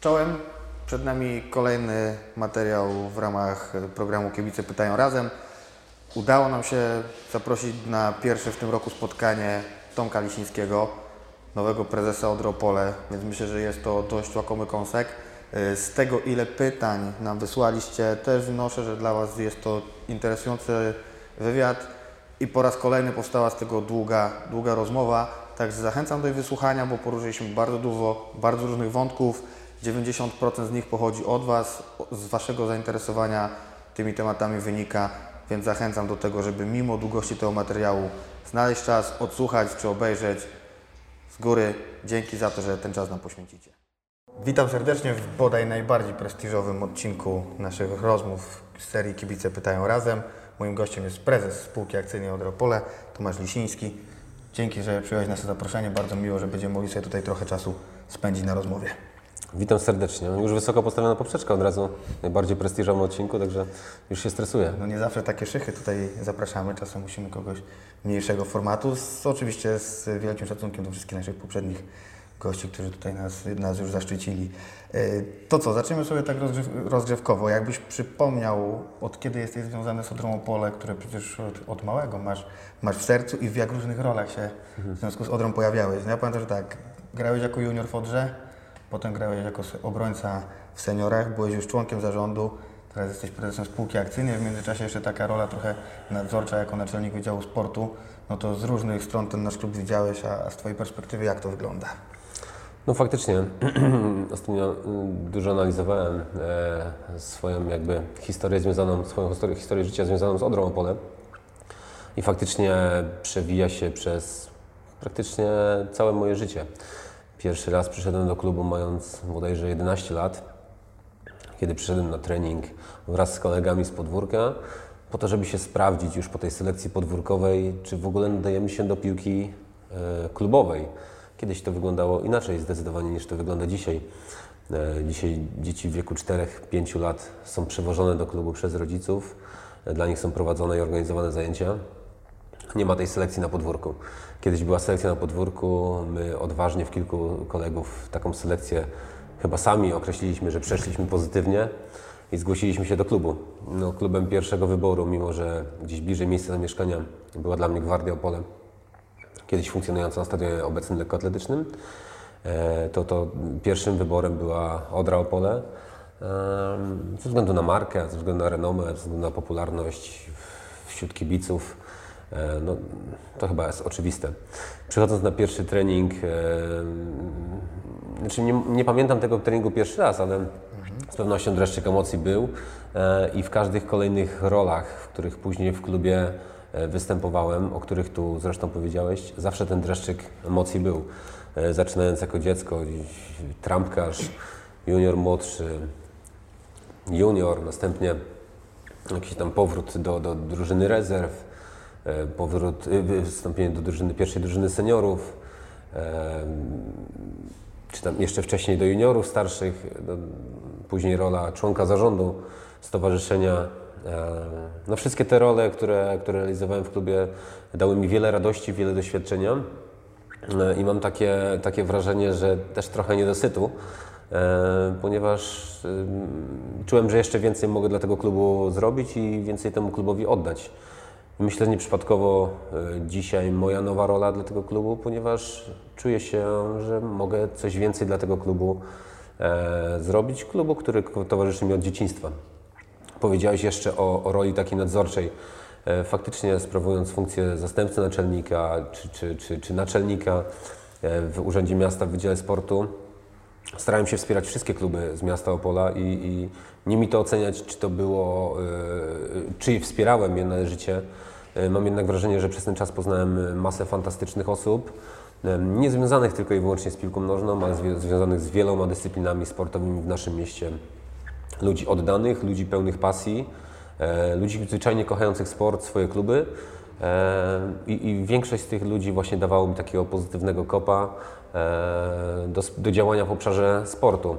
Czołem. Przed nami kolejny materiał w ramach programu Kibice Pytają Razem. Udało nam się zaprosić na pierwsze w tym roku spotkanie Tomka Lisińskiego, nowego prezesa Odropole, więc myślę, że jest to dość łakomy kąsek. Z tego, ile pytań nam wysłaliście, też wnoszę, że dla Was jest to interesujący wywiad i po raz kolejny powstała z tego długa, długa rozmowa. Także zachęcam do jej wysłuchania, bo poruszyliśmy bardzo dużo, bardzo różnych wątków. 90% z nich pochodzi od Was, z Waszego zainteresowania tymi tematami wynika, więc zachęcam do tego, żeby mimo długości tego materiału znaleźć czas, odsłuchać czy obejrzeć. Z góry dzięki za to, że ten czas nam poświęcicie. Witam serdecznie w bodaj najbardziej prestiżowym odcinku naszych rozmów z serii Kibice Pytają Razem. Moim gościem jest prezes spółki akcyjnej Odropole, Tomasz Lisiński. Dzięki, że przyjąłeś nasze zaproszenie. Bardzo miło, że będziemy mogli sobie tutaj trochę czasu spędzić na rozmowie. Witam serdecznie. Już wysoko postawiona poprzeczka od razu, najbardziej prestiżowym odcinku, także już się stresuję. No nie zawsze takie szychy tutaj zapraszamy, czasem musimy kogoś mniejszego formatu, z, oczywiście z wielkim szacunkiem do wszystkich naszych poprzednich gości, którzy tutaj nas, nas już zaszczycili. E, To co, zaczniemy sobie tak rozgrzew, rozgrzewkowo. Jakbyś przypomniał, od kiedy jesteś związany z Odrą Opole, które przecież od, od małego masz, masz w sercu i w jak różnych rolach się w związku z Odrą pojawiałeś. No ja pamiętam, że tak, grałeś jako junior w Odrze, potem grałeś jako obrońca w seniorach, byłeś już członkiem zarządu, teraz jesteś prezesem spółki akcyjnej, w międzyczasie jeszcze taka rola trochę nadzorcza jako naczelnik Wydziału Sportu. No to z różnych stron ten nasz klub widziałeś, a a z Twojej perspektywy jak to wygląda? No faktycznie, ostatnio y, dużo analizowałem e, swoją jakby historię związaną, swoją historię, historię życia związaną z Odrą Opole i faktycznie przewija się przez praktycznie całe moje życie. Pierwszy raz przyszedłem do klubu mając bodajże 11 lat, kiedy przyszedłem na trening wraz z kolegami z podwórka, po to, żeby się sprawdzić już po tej selekcji podwórkowej, czy w ogóle nadajemy się do piłki e, klubowej. Kiedyś to wyglądało inaczej zdecydowanie niż to wygląda dzisiaj. E, Dzisiaj dzieci w wieku 4-5 lat są przewożone do klubu przez rodziców. E, Dla nich są prowadzone i organizowane zajęcia. Nie ma tej selekcji na podwórku. Kiedyś była selekcja na podwórku, my odważnie w kilku kolegów taką selekcję chyba sami określiliśmy, że przeszliśmy pozytywnie i zgłosiliśmy się do klubu. No, klubem pierwszego wyboru, mimo że gdzieś bliżej miejsca zamieszkania była dla mnie Gwardia Opole, kiedyś funkcjonująca na stadionie obecnym lekkoatletycznym, e, to, to pierwszym wyborem była Odra Opole. Ze względu na markę, ze względu na renomę, ze względu na popularność wśród kibiców. E, No, to chyba jest oczywiste. Przychodząc na pierwszy trening, e, znaczy nie, nie pamiętam tego treningu pierwszy raz, ale z pewnością dreszczyk emocji był e, i w każdych kolejnych rolach, w których później w klubie występowałem, o których tu zresztą powiedziałeś, zawsze ten dreszczyk emocji był. Zaczynając jako dziecko, trampkarz, junior młodszy, junior, następnie jakiś tam powrót do, do drużyny rezerw, powrót, e, wstąpienie do drużyny, pierwszej drużyny seniorów, e, czy tam jeszcze wcześniej do juniorów starszych, do, później rola członka zarządu stowarzyszenia. E, No wszystkie te role, które, które realizowałem w klubie dały mi wiele radości, wiele doświadczenia E, i mam takie, takie wrażenie, że też trochę niedosytu, e, ponieważ czułem, że jeszcze więcej mogę dla tego klubu zrobić i więcej temu klubowi oddać. Myślę, że nieprzypadkowo e, dzisiaj moja nowa rola dla tego klubu, ponieważ czuję się, że mogę coś więcej dla tego klubu e, zrobić. Klubu, który towarzyszy mi od dzieciństwa. Powiedziałeś jeszcze o, o roli takiej nadzorczej. E, Faktycznie sprawując funkcję zastępcy naczelnika czy, czy, czy, czy naczelnika w Urzędzie Miasta w Wydziale Sportu, starałem się wspierać wszystkie kluby z miasta Opola i, i nie mi to oceniać, czy to było, e, czy wspierałem je należycie. E, Mam jednak wrażenie, że przez ten czas poznałem masę fantastycznych osób, e, nie związanych tylko i wyłącznie z piłką nożną, ale zwi- związanych z wieloma dyscyplinami sportowymi w naszym mieście. Ludzi oddanych, ludzi pełnych pasji, e, ludzi zwyczajnie kochających sport, swoje kluby. E, I, I większość z tych ludzi właśnie dawało mi takiego pozytywnego kopa e, do, do działania w obszarze sportu.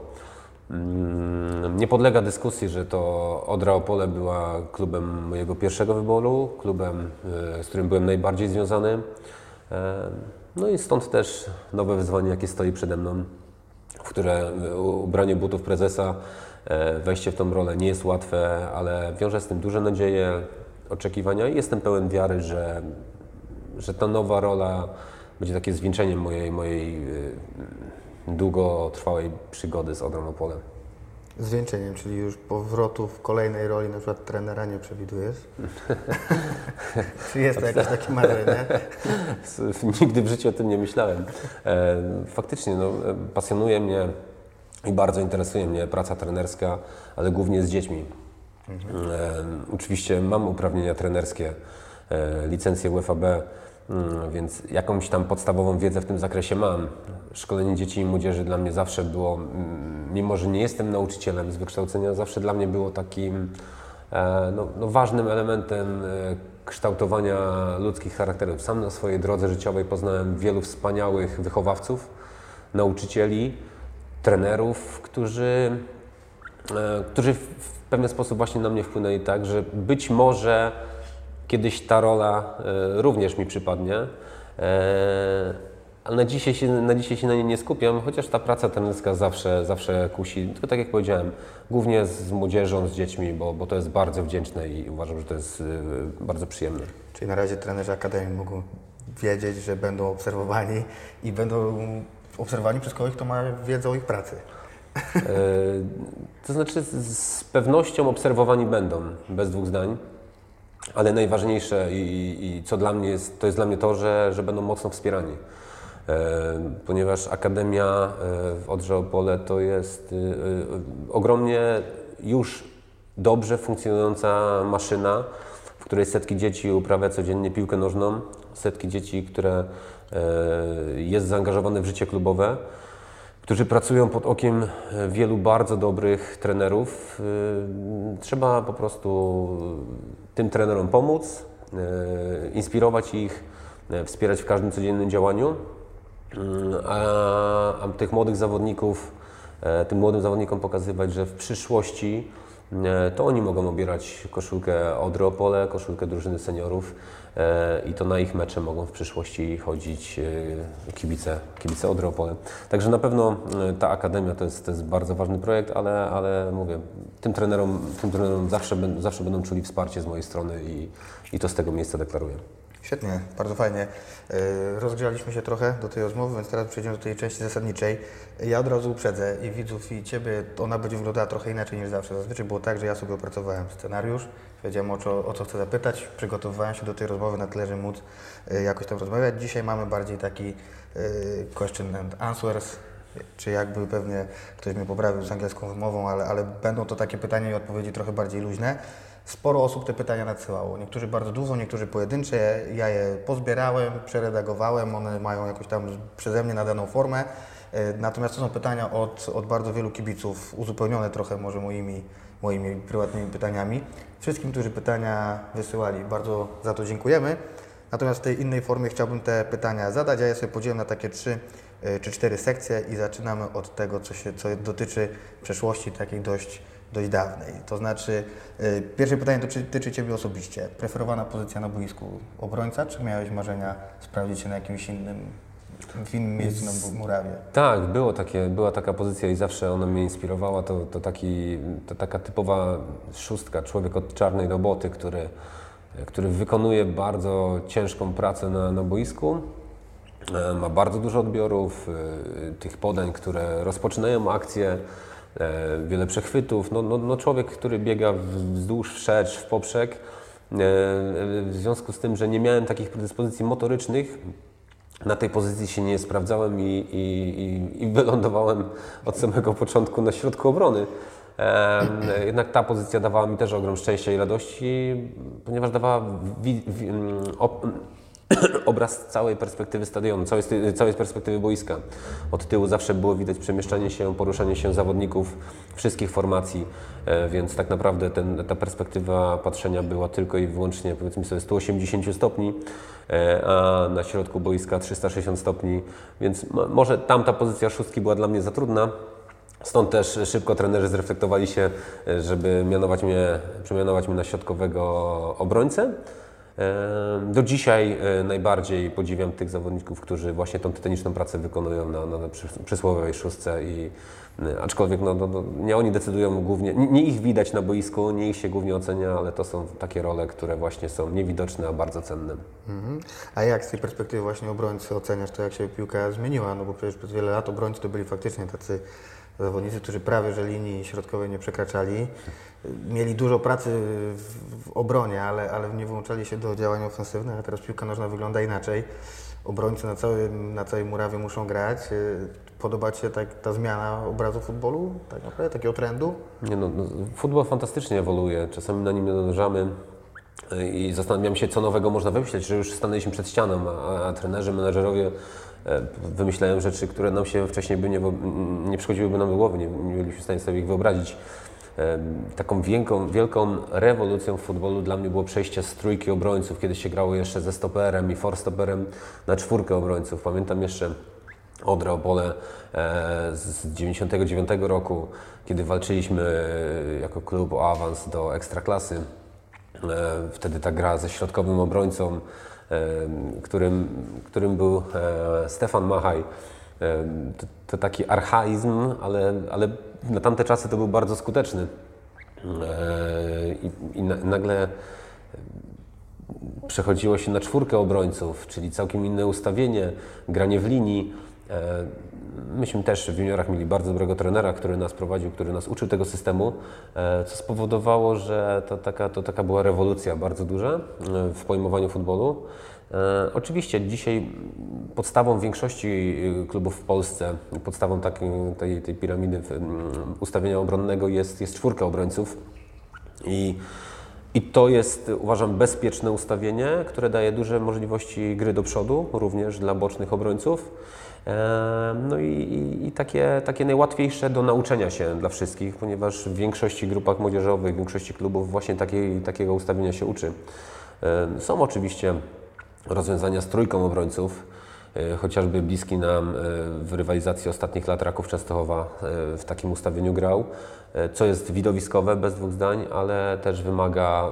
Mm, Nie podlega dyskusji, że to Odra Opole była klubem mojego pierwszego wyboru, klubem, e, z którym byłem najbardziej związany. E, No i stąd też nowe wyzwanie, jakie stoi przede mną w które ubranie butów prezesa, e, wejście w tą rolę nie jest łatwe, ale wiąże z tym duże nadzieje, oczekiwania i jestem pełen wiary, że, że ta nowa rola będzie takie zwieńczeniem mojej, mojej długotrwałej przygody z Odrą Opolem. Zwieńczeniem, czyli już powrotu w kolejnej roli, na przykład trenera nie przewidujesz? Czy jest to jakieś takie marzenie? Nigdy w życiu o tym nie myślałem. E, faktycznie, no, e, pasjonuje mnie i bardzo interesuje mnie praca trenerska, ale głównie z dziećmi. Mhm. Oczywiście mam uprawnienia trenerskie, licencję UFAB, więc jakąś tam podstawową wiedzę w tym zakresie mam. Szkolenie dzieci i młodzieży dla mnie zawsze było, mimo że nie jestem nauczycielem z wykształcenia, zawsze dla mnie było takim e, no, no ważnym elementem e, kształtowania ludzkich charakterów. Sam na swojej drodze życiowej poznałem wielu wspaniałych wychowawców, nauczycieli, trenerów, którzy, e, którzy w pewien sposób właśnie na mnie wpłynęli tak, że być może kiedyś ta rola również mi przypadnie ale na dzisiaj, się, na dzisiaj się na nie nie skupiam, chociaż ta praca trenerska zawsze, zawsze kusi. Tylko tak jak powiedziałem, głównie z młodzieżą, z dziećmi, bo, bo to jest bardzo wdzięczne i uważam, że to jest yy, bardzo przyjemne. Czyli na razie trenerzy Akademii mogą wiedzieć, że będą obserwowani i będą obserwowani przez kogoś, kto ma wiedzę o ich pracy. To znaczy z pewnością obserwowani będą, bez dwóch zdań. Ale najważniejsze i, i, co dla mnie jest, to jest dla mnie to, że, że będą mocno wspierani. E, ponieważ Akademia e, w Odrze Opole to jest e, ogromnie już dobrze funkcjonująca maszyna, w której setki dzieci uprawia codziennie piłkę nożną, setki dzieci, które jest zaangażowane w życie klubowe, którzy pracują pod okiem wielu bardzo dobrych trenerów. Trzeba po prostu tym trenerom pomóc, inspirować ich, wspierać w każdym codziennym działaniu. A, tych młodych zawodników, e, tym młodym zawodnikom pokazywać, że w przyszłości e, to oni mogą obierać koszulkę Odry Opole, koszulkę drużyny seniorów e, i to na ich mecze mogą w przyszłości chodzić kibice, kibice Odry Opole. Także na pewno ta Akademia to jest, to jest bardzo ważny projekt, ale, ale mówię, tym trenerom, tym trenerom zawsze, zawsze będą czuli wsparcie z mojej strony i, i to z tego miejsca deklaruję. Świetnie, bardzo fajnie. E, rozgrzaliśmy się trochę do tej rozmowy, więc teraz przejdziemy do tej części zasadniczej. Ja od razu uprzedzę i widzów, i Ciebie, ona będzie wyglądała trochę inaczej niż zawsze. Zazwyczaj było tak, że ja sobie opracowałem scenariusz, wiedziałem o co, o co chcę zapytać, przygotowywałem się do tej rozmowy na tyle, że móc e, jakoś tam rozmawiać. Dzisiaj mamy bardziej taki e, question and answers, czy jakby pewnie ktoś mnie poprawił z angielską wymową, ale, ale będą to takie pytania i odpowiedzi trochę bardziej luźne. Sporo osób te pytania nadsyłało. Niektórzy bardzo dużo, niektórzy pojedyncze. Ja je pozbierałem, przeredagowałem, one mają jakoś tam przeze mnie nadaną formę. E, natomiast to są pytania od, od bardzo wielu kibiców, uzupełnione trochę może moimi, moimi prywatnymi pytaniami. Wszystkim, którzy pytania wysyłali, bardzo za to dziękujemy. Natomiast w tej innej formie chciałbym te pytania zadać, ja sobie podzielę na takie trzy e, czy cztery sekcje i zaczynamy od tego, co, się, co dotyczy przeszłości takiej dość dość dawnej. To znaczy, yy, pierwsze pytanie dotyczy Ciebie osobiście. Preferowana pozycja na boisku obrońca, czy miałeś marzenia sprawdzić się na jakimś innym, w innym miejscu na murawie? Tak, było takie, była taka pozycja i zawsze ona mnie inspirowała. To, to, taki, to taka typowa szóstka, człowiek od czarnej roboty, który, który wykonuje bardzo ciężką pracę na, na boisku. E, ma bardzo dużo odbiorów, e, tych podań, które rozpoczynają akcję, wiele przechwytów. No, no, no człowiek, który biega wzdłuż, wszerz, w poprzek, e, w związku z tym, że nie miałem takich predyspozycji motorycznych, na tej pozycji się nie sprawdzałem i, i, i wylądowałem od samego początku na środku obrony. E, jednak ta pozycja dawała mi też ogrom szczęścia i radości, ponieważ dawała obraz całej perspektywy stadionu, całej, całej perspektywy boiska. Od tyłu zawsze było widać przemieszczanie się, poruszanie się zawodników wszystkich formacji, e, więc tak naprawdę ten, ta perspektywa patrzenia była tylko i wyłącznie powiedzmy sobie 180 stopni, e, a na środku boiska 360 stopni, więc może tamta pozycja szóstki była dla mnie za trudna, Stąd też szybko trenerzy zreflektowali się, e, żeby mianować mnie, przemianować mnie na środkowego obrońcę. Do dzisiaj e, najbardziej podziwiam tych zawodników, którzy właśnie tą tytaniczną pracę wykonują na, na, na przy- przysłowiowej szóstce i aczkolwiek no, no, no, nie oni decydują głównie, nie, nie ich widać na boisku, nie ich się głównie ocenia, ale to są takie role, które właśnie są niewidoczne, a bardzo cenne. Mhm. A jak z tej perspektywy właśnie obrońcy oceniasz to, jak się piłka zmieniła? No bo przecież przez wiele lat obrońcy to byli faktycznie tacy zawodnicy, którzy prawie że linii środkowej nie przekraczali. Mieli dużo pracy w, obronie, ale, ale nie wyłączali się do działań ofensywnych, a teraz piłka nożna wygląda inaczej. Obrońcy na, całym, na całej murawie muszą grać. Y, Podoba Ci się tak, ta zmiana obrazu futbolu, tak naprawdę, takiego trendu? Nie no, no, futbol fantastycznie ewoluuje, czasami na nim nie e, i zastanawiam się, co nowego można wymyśleć, że już stanęliśmy przed ścianą, a, a trenerzy, menedżerowie e, wymyślają rzeczy, które nam się wcześniej by nie, nie przychodziłyby nam do głowy, nie, nie byliśmy w stanie sobie ich wyobrazić. Taką wielką, wielką rewolucją w futbolu dla mnie było przejście z trójki obrońców, kiedy się grało jeszcze ze stoperem i forstoperem na czwórkę obrońców. Pamiętam jeszcze Odrę Opole e, z 99 roku, kiedy walczyliśmy e, jako klub o awans do Ekstraklasy. E, Wtedy ta gra ze środkowym obrońcą, którym, którym był Stefan Machaj. To, to taki archaizm, ale, ale na tamte czasy to był bardzo skuteczny. E, I, i na, nagle przechodziło się na czwórkę obrońców, czyli całkiem inne ustawienie, granie w linii. E, Myśmy też w juniorach mieli bardzo dobrego trenera, który nas prowadził, który nas uczył tego systemu, e, co spowodowało, że to taka, to taka była rewolucja bardzo duża w pojmowaniu futbolu. E, Oczywiście dzisiaj podstawą większości e, klubów w Polsce, podstawą takiej, tej, tej piramidy ustawienia obronnego jest, jest czwórka obrońców. I, I to jest, uważam, bezpieczne ustawienie, które daje duże możliwości gry do przodu, również dla bocznych obrońców. E, No i, i, i takie, takie najłatwiejsze do nauczenia się dla wszystkich, ponieważ w większości grupach młodzieżowych, w większości klubów właśnie takiej, takiego ustawienia się uczy. Są oczywiście rozwiązania z trójką obrońców, e, chociażby bliski nam e, w rywalizacji ostatnich lat Raków Częstochowa e, w takim ustawieniu grał, co jest widowiskowe, bez dwóch zdań, ale też wymaga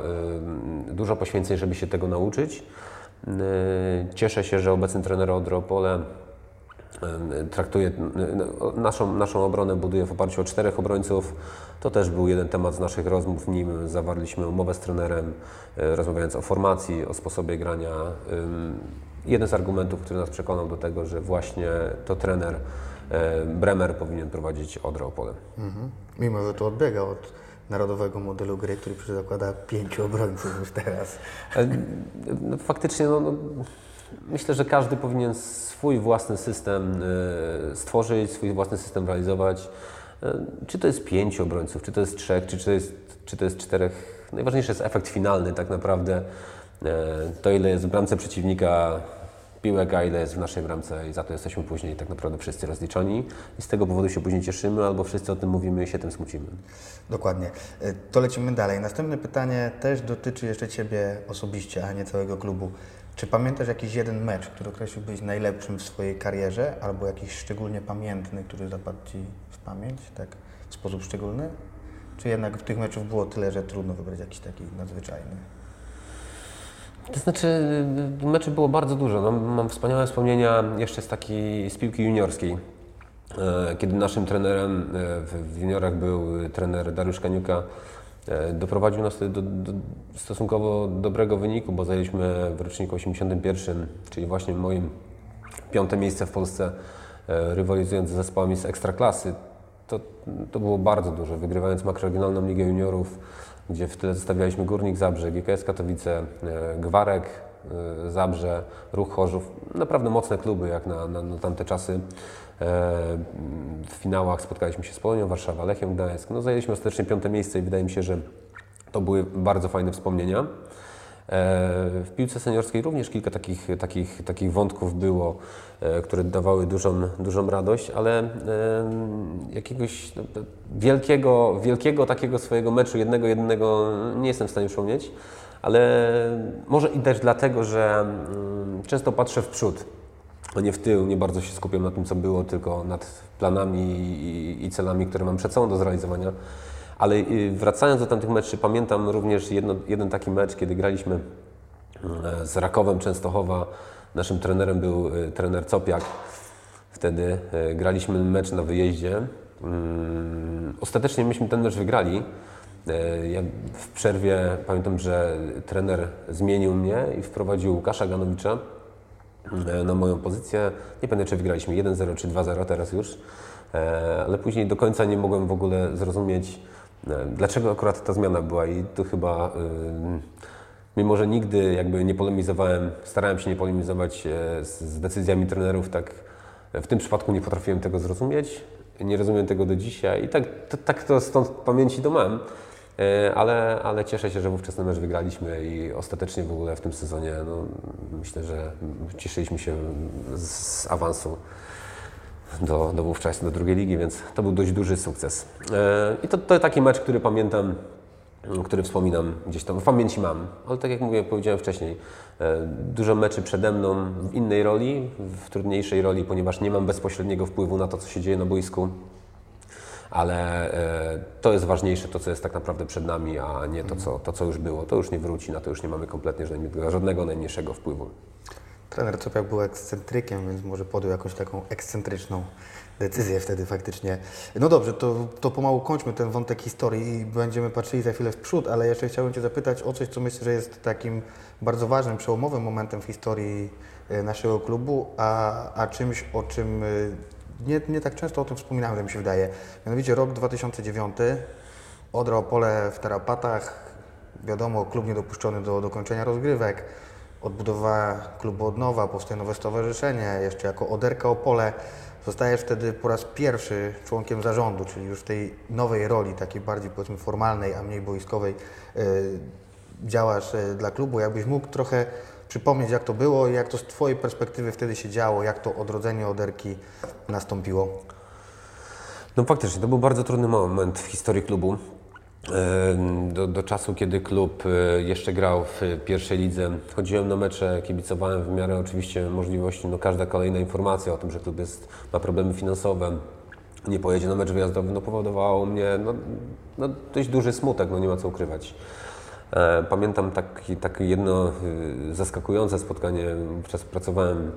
dużo poświęceń, żeby się tego nauczyć. Cieszę się, że obecny trener Odry Opole e, traktuje e, naszą, naszą obronę buduje w oparciu o czterech obrońców. To też był jeden temat z naszych rozmów, nim zawarliśmy umowę z trenerem, e, rozmawiając o formacji, o sposobie grania. Jeden z argumentów, który nas przekonał do tego, że właśnie to trener e, Bremer powinien prowadzić Odrę Opole. Mhm. Mimo, że to odbiega od narodowego modelu gry, który zakłada pięciu obrońców już teraz. E, no, Faktycznie, no, no, myślę, że każdy powinien swój własny system e, stworzyć, swój własny system realizować. E, Czy to jest pięciu obrońców, czy to jest trzech, czy to jest, czy to jest czterech. Najważniejszy jest efekt finalny tak naprawdę. E, To ile jest w bramce przeciwnika piłek, a ile jest w naszej bramce i za to jesteśmy później tak naprawdę wszyscy rozliczeni i z tego powodu się później cieszymy albo wszyscy o tym mówimy i się tym smucimy. Dokładnie. Y, To lecimy dalej. Następne pytanie też dotyczy jeszcze Ciebie osobiście, a nie całego klubu. Czy pamiętasz jakiś jeden mecz, który określiłbyś najlepszym w swojej karierze, albo jakiś szczególnie pamiętny, który zapadł Ci w pamięć, tak w sposób szczególny? Czy jednak w tych meczów było tyle, że trudno wybrać jakiś taki nadzwyczajny? To znaczy, meczy było bardzo dużo. No, mam wspaniałe wspomnienia jeszcze z takiej z piłki juniorskiej. E, Kiedy naszym trenerem e, w, juniorach był trener Dariusz Kaniuka, doprowadził nas do, do stosunkowo dobrego wyniku, bo zajęliśmy w roczniku 81, czyli właśnie moim piąte miejsce w Polsce, e, rywalizując z zespołami z ekstraklasy. To, to było bardzo dużo, wygrywając makroregionalną Ligę Juniorów, gdzie w tyle zostawialiśmy Górnik Zabrze, GKS Katowice, e, Gwarek e, Zabrze, Ruch Chorzów. Naprawdę mocne kluby jak na, na, na tamte czasy. W finałach spotkaliśmy się z Polonią Warszawa, Lechem Gdańsk. No, zajęliśmy ostatecznie piąte miejsce i wydaje mi się, że to były bardzo fajne wspomnienia. E, W piłce seniorskiej również kilka takich, takich, takich wątków było, e, które dawały dużą, dużą radość, ale jakiegoś no, to wielkiego, wielkiego takiego swojego meczu, jednego, jednego nie jestem w stanie przypomnieć, ale może i też dlatego, że mm, często patrzę w przód, nie w tył, nie bardzo się skupiam na tym, co było, tylko nad planami i, i celami, które mam przed sobą do zrealizowania. Ale y, wracając do tamtych meczy, pamiętam również jedno, jeden taki mecz, kiedy graliśmy e, z Rakowem Częstochowa. Naszym trenerem był e, trener Copiak. Wtedy e, graliśmy mecz na wyjeździe. Mm, Ostatecznie myśmy ten mecz wygrali. Ja w przerwie pamiętam, że trener zmienił mnie i wprowadził Łukasza Ganowicza na moją pozycję. Nie pamiętam, czy wygraliśmy 1-0 czy 2-0 teraz już, E, ale później do końca nie mogłem w ogóle zrozumieć, e, dlaczego akurat ta zmiana była i tu chyba, mimo że nigdy jakby nie polemizowałem, starałem się nie polemizować e, z, decyzjami trenerów, tak w tym przypadku nie potrafiłem tego zrozumieć, nie rozumiem tego do dzisiaj i tak to, tak to stąd pamięci to mam. E, Ale, ale cieszę się, że wówczas ten mecz wygraliśmy i ostatecznie w ogóle w tym sezonie no, myślę, że cieszyliśmy się z awansu do, do wówczas do drugiej ligi, więc to był dość duży sukces. E, I to, to taki mecz, który pamiętam, który wspominam gdzieś tam, w pamięci mam, ale tak jak mówię, powiedziałem wcześniej, e, dużo meczy przede mną w innej roli, w trudniejszej roli, ponieważ nie mam bezpośredniego wpływu na to, co się dzieje na boisku, ale e, to jest ważniejsze, to co jest tak naprawdę przed nami, a nie to co, to, co już było. To już nie wróci, na to już nie mamy kompletnie żadnego, najmniejszego wpływu. Trener Copiak był ekscentrykiem, więc może podjął jakąś taką ekscentryczną decyzję wtedy faktycznie. No dobrze, to, to pomału kończmy ten wątek historii i będziemy patrzyli za chwilę w przód, ale jeszcze chciałbym Cię zapytać o coś, co myślę, że jest takim bardzo ważnym, przełomowym momentem w historii e, naszego klubu, a, a czymś, o czym e, nie, nie tak często o tym wspominałem, mi się wydaje. Mianowicie rok 2009, Odra Opole w tarapatach, wiadomo, klub niedopuszczony do dokończenia rozgrywek, odbudowa klubu od nowa, powstaje nowe stowarzyszenie, jeszcze jako Oderka Opole. Zostajesz wtedy po raz pierwszy członkiem zarządu, czyli już w tej nowej roli, takiej bardziej powiedzmy formalnej, a mniej boiskowej, yy, działasz yy, dla klubu. Jakbyś mógł trochę przypomnieć, jak to było i jak to z Twojej perspektywy wtedy się działo, jak to odrodzenie Oderki nastąpiło? No faktycznie, to był bardzo trudny moment w historii klubu. Do, do czasu, kiedy klub e, jeszcze grał w pierwszej lidze, chodziłem na mecze, kibicowałem w miarę oczywiście możliwości. No każda kolejna informacja o tym, że klub jest, ma problemy finansowe, nie pojedzie na mecz wyjazdowy, no powodowało mnie no, no dość duży smutek, no nie ma co ukrywać. E, Pamiętam taki, takie jedno y, zaskakujące spotkanie. Wówczas pracowałem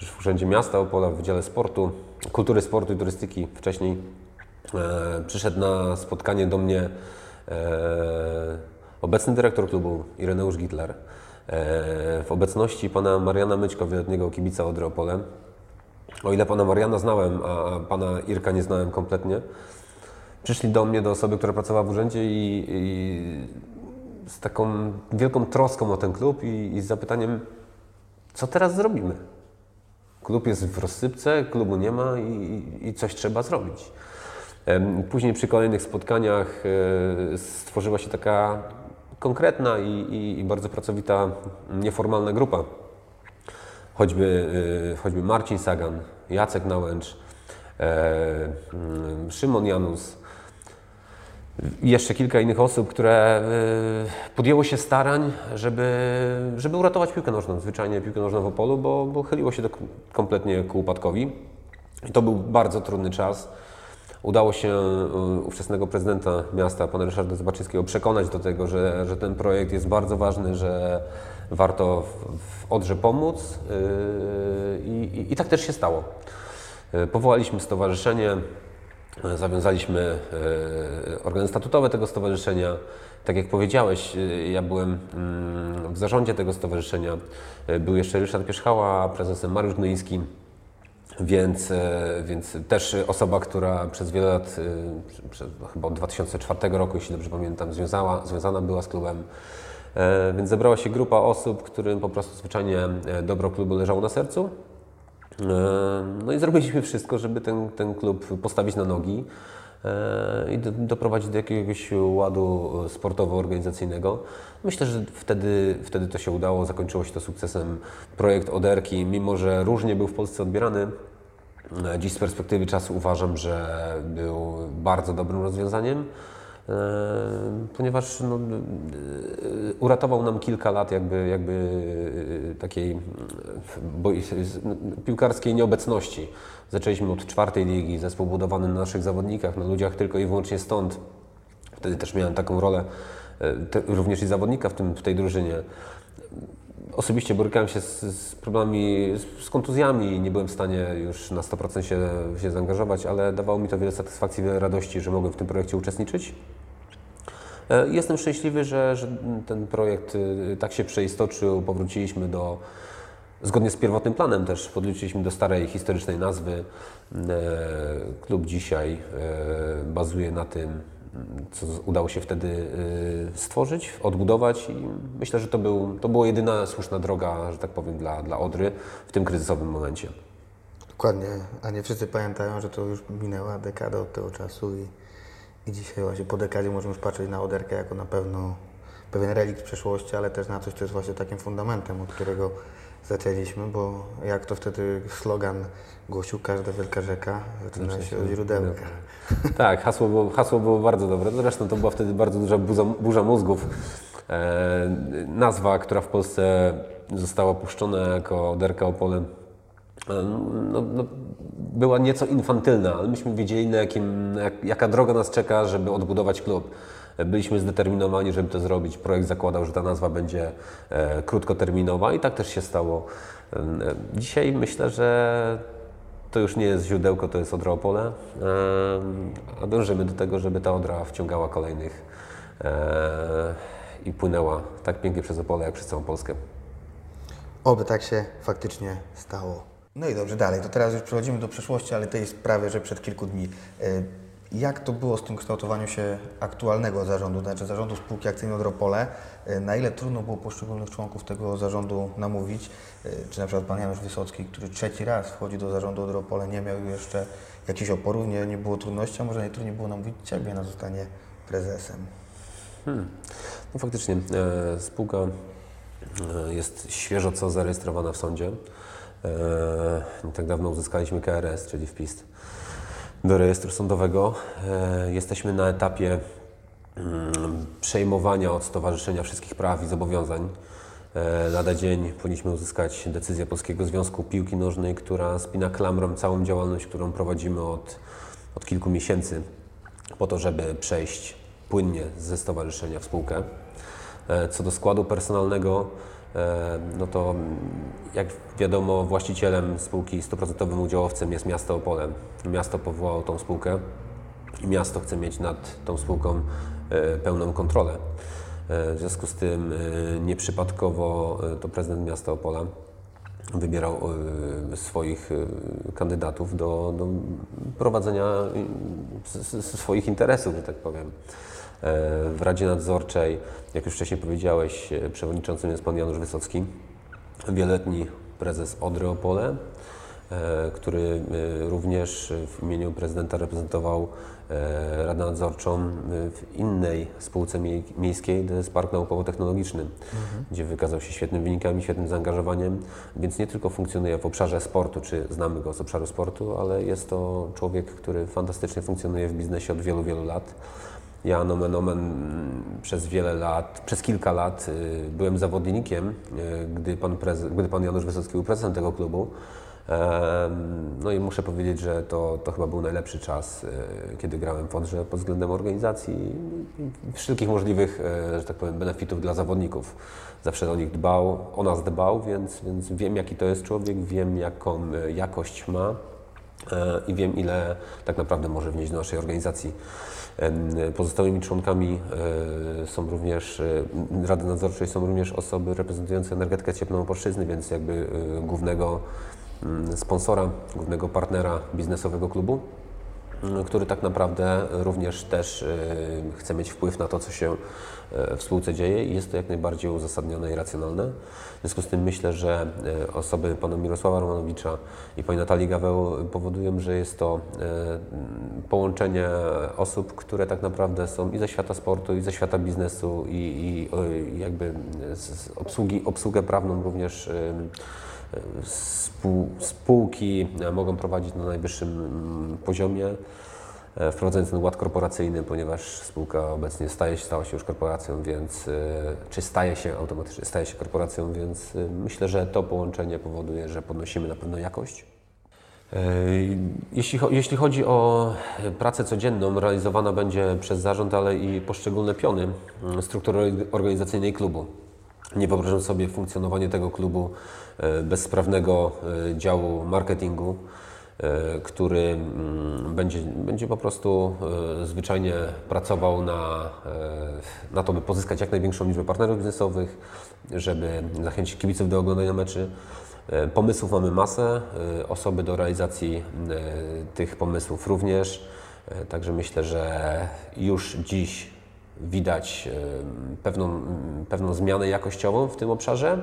w Urzędzie Miasta Opola w Wydziale Sportu, Kultury, Sportu i Turystyki wcześniej. E, Przyszedł na spotkanie do mnie e, obecny dyrektor klubu Ireneusz Gitler e, w obecności pana Mariana Myćko, wieloletniego kibica Odry Opole. O ile pana Mariana znałem, a pana Irka nie znałem kompletnie, przyszli do mnie, do osoby, która pracowała w urzędzie i, i z taką wielką troską o ten klub i, i z zapytaniem, co teraz zrobimy? Klub jest w rozsypce, klubu nie ma i, i coś trzeba zrobić. Później przy kolejnych spotkaniach e, stworzyła się taka konkretna i, i, bardzo pracowita, nieformalna grupa. Choćby, e, choćby Marcin Sagan, Jacek Nałęcz, e, Szymon Janus, jeszcze kilka innych osób, które y, podjęło się starań, żeby, żeby uratować piłkę nożną, zwyczajnie piłkę nożną w Opolu, bo, bo chyliło się to kompletnie ku upadkowi. I to był bardzo trudny czas. Udało się y, ówczesnego prezydenta miasta, pana Ryszarda Zobaczyńskiego, przekonać do tego, że, że ten projekt jest bardzo ważny, że warto w, Odrze pomóc y, i, i, i tak też się stało. Powołaliśmy stowarzyszenie, Zawiązaliśmy e, organy statutowe tego stowarzyszenia. Tak jak powiedziałeś, e, ja byłem mm, w zarządzie tego stowarzyszenia. E, Był jeszcze Ryszard Pierzchała, prezesem Mariusz Gnoiński, więc, e, więc też osoba, która przez wiele lat, e, przez, chyba od 2004 roku, jeśli dobrze pamiętam, związała, związana była z klubem. E, Więc zebrała się grupa osób, którym po prostu zwyczajnie e, dobro klubu leżało na sercu. E, No i zrobiliśmy wszystko, żeby ten, ten klub postawić na nogi e, i do, doprowadzić do jakiegoś ładu sportowo-organizacyjnego. Myślę, że wtedy, wtedy to się udało, zakończyło się to sukcesem. Projekt Oderki, mimo że różnie był w Polsce odbierany, e, dziś z perspektywy czasu uważam, że był bardzo dobrym rozwiązaniem. E, Ponieważ no, e, uratował nam kilka lat jakby, jakby e, takiej piłkarskiej nieobecności. Zaczęliśmy od czwartej ligi, zespół budowany na naszych zawodnikach, na ludziach tylko i wyłącznie stąd. Wtedy też miałem taką rolę, te, również i zawodnika w, tym, w tej drużynie. Osobiście borykałem się z, z problemami, z, z kontuzjami, nie byłem w stanie już na 100% się, się zaangażować, ale dawało mi to wiele satysfakcji, wiele radości, że mogłem w tym projekcie uczestniczyć. E, Jestem szczęśliwy, że, że ten projekt y, tak się przeistoczył, powróciliśmy do, zgodnie z pierwotnym planem też, powróciliśmy do starej historycznej nazwy. E, Klub dzisiaj e, bazuje na tym, co udało się wtedy stworzyć, odbudować i myślę, że to, był, to była jedyna słuszna droga, że tak powiem, dla, dla Odry w tym kryzysowym momencie. Dokładnie, a nie wszyscy pamiętają, że to już minęła dekada od tego czasu i, i dzisiaj właśnie po dekadzie możemy już patrzeć na Oderkę jako na pewno pewien relikt przeszłości, ale też na coś, co jest właśnie takim fundamentem, od którego zaczęliśmy, bo jak to wtedy slogan głosił, każda wielka rzeka zaczyna się od źródełka. Tak, hasło było, hasło było bardzo dobre. Zresztą to była wtedy bardzo duża burza, burza mózgów. E, nazwa, która w Polsce została puszczona jako Derka Opole, no, no, była nieco infantylna, ale myśmy wiedzieli, na jakim, jak, jaka droga nas czeka, żeby odbudować klub. Byliśmy zdeterminowani, żeby to zrobić. Projekt zakładał, że ta nazwa będzie e, krótkoterminowa i tak też się stało. E, dzisiaj myślę, że to już nie jest źródełko, to jest Odra Opole, em, a dążymy do tego, żeby ta Odra wciągała kolejnych e, i płynęła tak pięknie przez Opole, jak przez całą Polskę. Oby tak się faktycznie stało. No i dobrze, dalej. To teraz już przechodzimy do przeszłości, ale tej sprawy, że przed kilku dni. E, Jak to było z tym kształtowaniu się aktualnego zarządu, znaczy zarządu spółki akcyjnej Odropole? E, Na ile trudno było poszczególnych członków tego zarządu namówić? E, Czy na przykład pan Janusz Wysocki, który trzeci raz wchodzi do zarządu Odropole, nie miał jeszcze jakichś oporów, nie, nie było trudności, a może najtrudniej było namówić Ciebie na zostanie prezesem? No faktycznie, e, spółka e, jest świeżo co zarejestrowana w sądzie. Nie tak dawno uzyskaliśmy KRS, czyli wpis do rejestru sądowego. E, jesteśmy na etapie mm, przejmowania od stowarzyszenia wszystkich praw i zobowiązań. E, Lada dzień powinniśmy uzyskać decyzję Polskiego Związku Piłki Nożnej, która spina klamrą całą działalność, którą prowadzimy od, od kilku miesięcy po to, żeby przejść płynnie ze stowarzyszenia w spółkę. E, Co do składu personalnego, no to mm, jak wiadomo właścicielem spółki 100% udziałowcem jest miasto Opole. Miasto powołało tą spółkę i miasto chce mieć nad tą spółką e, pełną kontrolę. E, W związku z tym e, nieprzypadkowo e, to prezydent miasta Opola wybierał e, swoich e, kandydatów do, do prowadzenia e, swoich interesów, że tak powiem. E, W Radzie Nadzorczej, jak już wcześniej powiedziałeś, e, przewodniczącym jest pan Janusz Wysocki, wieloletni prezes Odry Opole, e, który również w imieniu prezydenta reprezentował Radę Nadzorczą w innej spółce miej- miejskiej, to jest Park Naukowo-Technologiczny, gdzie wykazał się świetnymi wynikami, świetnym zaangażowaniem, więc nie tylko funkcjonuje w obszarze sportu, czy znamy go z obszaru sportu, ale jest to człowiek, który fantastycznie funkcjonuje w biznesie od wielu, wielu lat. Ja nomen omen przez wiele lat, przez kilka lat y, byłem zawodnikiem, y, gdy pan, gdy pan Janusz Wysocki był prezentem tego klubu. No i muszę powiedzieć, że to, to chyba był najlepszy czas, y, kiedy grałem w Odrze pod względem organizacji wszelkich możliwych, że tak powiem, benefitów dla zawodników. Zawsze o nich dbał, o nas dbał, więc, więc wiem jaki to jest człowiek, wiem jaką jakość ma i wiem, ile tak naprawdę może wnieść do naszej organizacji. Pozostałymi członkami e, są również, e, Rady Nadzorczej są również osoby reprezentujące energetykę cieplną Opolszczyzny, więc jakby e, głównego mm, sponsora, głównego partnera biznesowego klubu który tak naprawdę również też chce mieć wpływ na to, co się w spółce dzieje i jest to jak najbardziej uzasadnione i racjonalne. W związku z tym myślę, że e, osoby pana Mirosława Romanowicza i pani Natalii Gaweł powodują, że jest to e, połączenie osób, które tak naprawdę są i ze świata sportu, i ze świata biznesu i, i jakby z, obsługi, obsługę prawną również spółki e, mogą prowadzić na najwyższym mm, poziomie, e, wprowadzając ten ład korporacyjny, ponieważ spółka obecnie staje się, stała się już korporacją, więc, e, czy staje się automatycznie, staje się korporacją, więc e, myślę, że to połączenie powoduje, że podnosimy na pewno jakość. E, Jeśli, jeśli chodzi o e, pracę codzienną, realizowana będzie przez zarząd, ale i poszczególne piony mm, struktury organizacyjnej klubu. Nie wyobrażam sobie funkcjonowanie tego klubu e, bez sprawnego e, działu marketingu, e, który mm, będzie, będzie po prostu e, zwyczajnie pracował na, e, na to, by pozyskać jak największą liczbę partnerów biznesowych, żeby zachęcić kibiców do oglądania meczy. E, Pomysłów mamy masę, e, osoby do realizacji e, tych pomysłów również. E, Także myślę, że już dziś widać e, pewną, pewną zmianę jakościową w tym obszarze,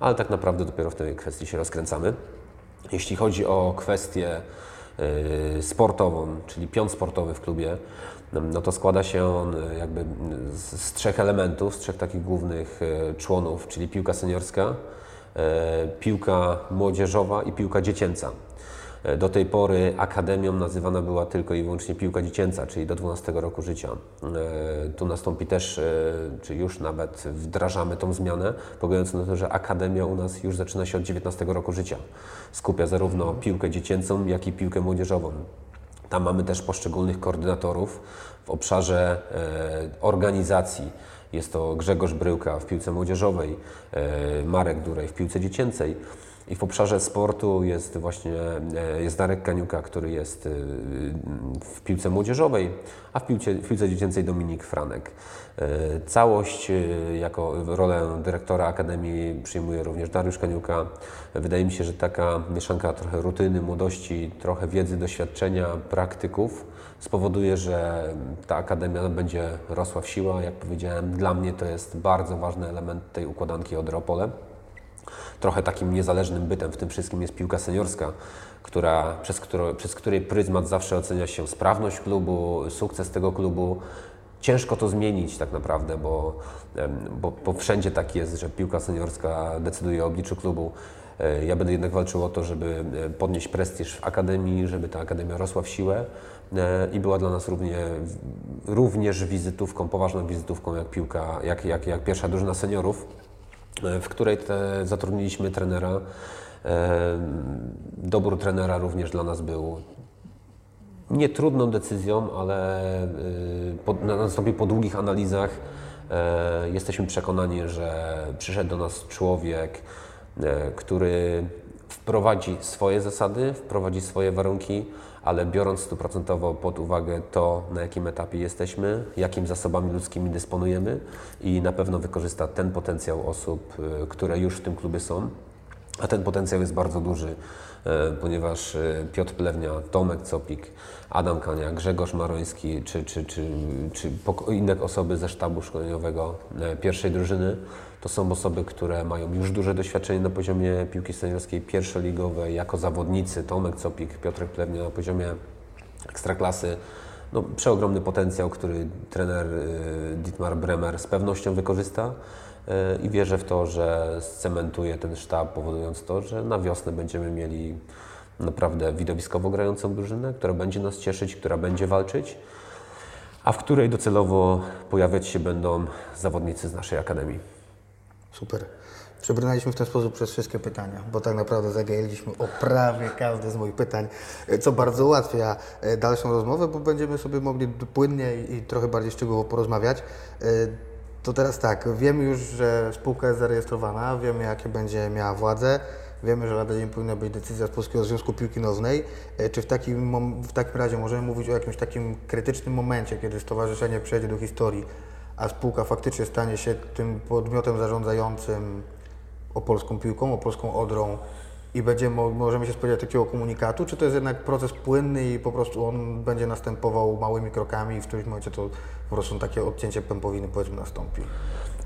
ale tak naprawdę dopiero w tej kwestii się rozkręcamy. Jeśli chodzi o kwestię e, sportową, czyli pion sportowy w klubie, no to składa się on e, jakby z, z trzech elementów, z trzech takich głównych e, członów, czyli piłka seniorska, piłka młodzieżowa i piłka dziecięca. E, Do tej pory akademią nazywana była tylko i wyłącznie piłka dziecięca, czyli do 12 roku życia. E, Tu nastąpi też, e, czy już nawet wdrażamy tą zmianę, polegając na to, że akademia u nas już zaczyna się od 19 roku życia. Skupia zarówno piłkę dziecięcą, jak i piłkę młodzieżową. Tam mamy też poszczególnych koordynatorów w obszarze organizacji. Jest to Grzegorz Bryłka w piłce młodzieżowej, Marek Durej w piłce dziecięcej. I w obszarze sportu jest właśnie e, jest Darek Kaniuka, który jest e, w piłce młodzieżowej, a w piłce, w piłce dziecięcej Dominik Franek. E, Całość jako rolę dyrektora Akademii przyjmuje również Dariusz Kaniuka. Wydaje mi się, że taka mieszanka trochę rutyny, młodości, trochę wiedzy, doświadczenia, praktyków spowoduje, że ta Akademia będzie rosła w siłę. Jak powiedziałem, dla mnie to jest bardzo ważny element tej układanki od Opole. Trochę takim niezależnym bytem w tym wszystkim jest piłka seniorska, która, przez, którą, przez której pryzmat zawsze ocenia się sprawność klubu, sukces tego klubu. Ciężko to zmienić tak naprawdę, bo, bo, bo wszędzie tak jest, że piłka seniorska decyduje o obliczu klubu. E, Ja będę jednak walczył o to, żeby e, podnieść prestiż w Akademii, żeby ta Akademia rosła w siłę e, i była dla nas równie, również wizytówką, poważną wizytówką jak piłka, jak, jak, jak pierwsza drużyna seniorów w której te, zatrudniliśmy trenera. E, Dobór trenera również dla nas był nie trudną decyzją, ale y, po, na- nastąpił po długich analizach. E, Jesteśmy przekonani, że przyszedł do nas człowiek, e, który wprowadzi swoje zasady, wprowadzi swoje warunki, ale biorąc stuprocentowo pod uwagę to, na jakim etapie jesteśmy, jakimi zasobami ludzkimi dysponujemy i na pewno wykorzysta ten potencjał osób, y, które już w tym klubie są. A ten potencjał jest bardzo duży, e, ponieważ e, Piotr Plewnia, Tomek Copik, Adam Kania, Grzegorz Maroński czy, czy, czy, czy inne osoby ze sztabu szkoleniowego pierwszej drużyny to są osoby, które mają już duże doświadczenie na poziomie piłki seniorskiej pierwszoligowej jako zawodnicy. Tomek Copik, Piotrek Plewnia na poziomie ekstraklasy. No, przeogromny potencjał, który trener y, Dietmar Bremer z pewnością wykorzysta y, i wierzę w to, że scementuje ten sztab, powodując to, że na wiosnę będziemy mieli naprawdę widowiskowo grającą drużynę, która będzie nas cieszyć, która będzie walczyć, a w której docelowo pojawiać się będą zawodnicy z naszej akademii. Super. Przebrnęliśmy w ten sposób przez wszystkie pytania, bo tak naprawdę zagajaliśmy o prawie każde z moich pytań, e, co bardzo ułatwia e, dalszą rozmowę, bo będziemy sobie mogli płynnie i trochę bardziej szczegółowo porozmawiać. E, To teraz tak, wiemy już, że spółka jest zarejestrowana, wiemy jakie będzie miała władzę, wiemy, że lada dzień powinna być decyzja z Polskiego Związku Piłki Nożnej. Czy w takim, w takim razie możemy mówić o jakimś takim krytycznym momencie, kiedy stowarzyszenie przejdzie do historii, a spółka faktycznie stanie się tym podmiotem zarządzającym opolską piłką, opolską odrą i będziemy, mo- możemy się spodziewać takiego komunikatu, czy to jest jednak proces płynny i po prostu on będzie następował małymi krokami i w którymś momencie to po prostu takie odcięcie pępowiny powiedzmy nastąpi?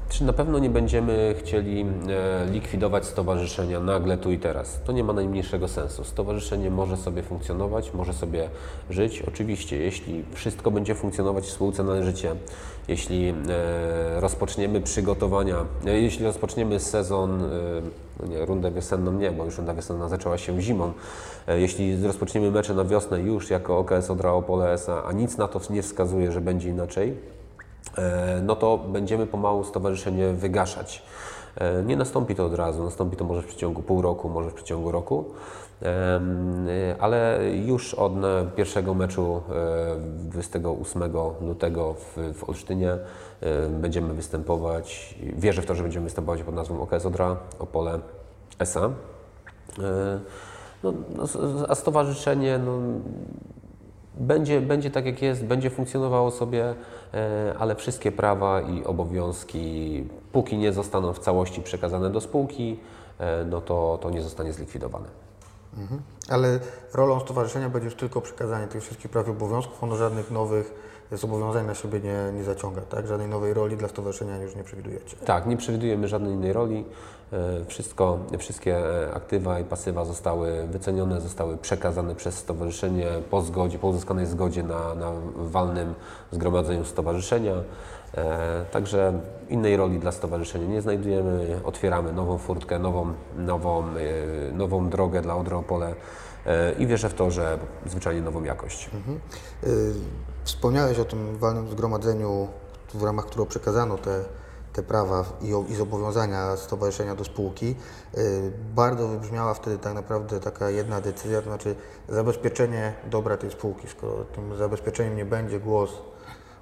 Czy na pewno nie będziemy chcieli e, likwidować stowarzyszenia nagle tu i teraz? To nie ma najmniejszego sensu. Stowarzyszenie może sobie funkcjonować, może sobie żyć. Oczywiście, jeśli wszystko będzie funkcjonować w spółce należycie, jeśli e, rozpoczniemy przygotowania, e, jeśli rozpoczniemy sezon, no nie, rundę wiosenną nie, bo już runda wiosenna zaczęła się zimą. Jeśli rozpoczniemy mecze na wiosnę już jako OKS Odra Opole S.A., a nic na to nie wskazuje, że będzie inaczej, no to będziemy pomału stowarzyszenie wygaszać. E, Nie nastąpi to od razu, nastąpi to może w przeciągu pół roku, może w przeciągu roku, e, ale już od e, pierwszego meczu e, 28 lutego w, Olsztynie e, będziemy występować. Wierzę w to, że będziemy występować pod nazwą OKS Odra Opole SA. E, No, no, a stowarzyszenie no, będzie, będzie tak jak jest, będzie funkcjonowało sobie, e, ale wszystkie prawa i obowiązki, póki nie zostaną w całości przekazane do spółki, e, no to, to nie zostanie zlikwidowane. Ale rolą stowarzyszenia będzie już tylko przekazanie tych wszystkich praw i obowiązków, ono żadnych nowych zobowiązań na siebie nie, nie zaciąga, tak? Żadnej nowej roli dla stowarzyszenia już nie przewidujecie. Tak, nie przewidujemy żadnej innej roli. E, Wszystko, wszystkie e, aktywa i pasywa zostały wycenione, zostały przekazane przez stowarzyszenie po zgodzie, po uzyskanej zgodzie na, na walnym zgromadzeniu stowarzyszenia. E, Także innej roli dla stowarzyszenia nie znajdujemy. Otwieramy nową furtkę, nową, nową, nową drogę dla Odry Opole e, i wierzę w to, że zwyczajnie nową jakość. Y, Wspomniałeś o tym walnym zgromadzeniu, w ramach którego przekazano te, te prawa i, i zobowiązania stowarzyszenia do spółki. Y, Bardzo wybrzmiała wtedy tak naprawdę taka jedna decyzja, to znaczy zabezpieczenie dobra tej spółki. Skoro tym zabezpieczeniem nie będzie głos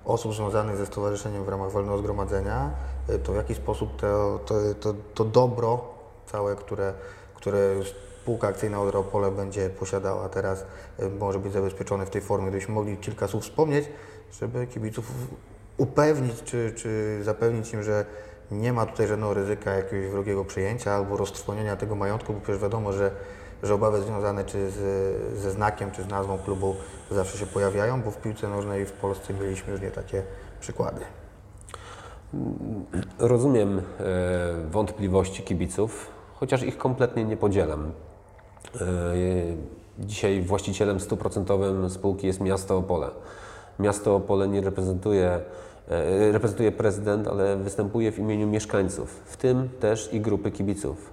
osób związanych ze stowarzyszeniem w ramach walnego zgromadzenia, y, to w jaki sposób to, to, to, to dobro całe, które, które spółka akcyjna Odra Opole będzie posiadała teraz, y, może być zabezpieczone w tej formie. Gdybyśmy mogli kilka słów wspomnieć, żeby kibiców upewnić czy, czy zapewnić im, że nie ma tutaj żadnego ryzyka jakiegoś wrogiego przejęcia albo roztrwonienia tego majątku, bo przecież wiadomo, że, że obawy związane czy z, ze znakiem, czy z nazwą klubu zawsze się pojawiają, bo w piłce nożnej w Polsce mieliśmy już nie takie przykłady. Rozumiem e, wątpliwości kibiców, chociaż ich kompletnie nie podzielam. E, Dzisiaj właścicielem stuprocentowym spółki jest miasto Opole. Miasto Opole nie reprezentuje, reprezentuje prezydent, ale występuje w imieniu mieszkańców, w tym też i grupy kibiców.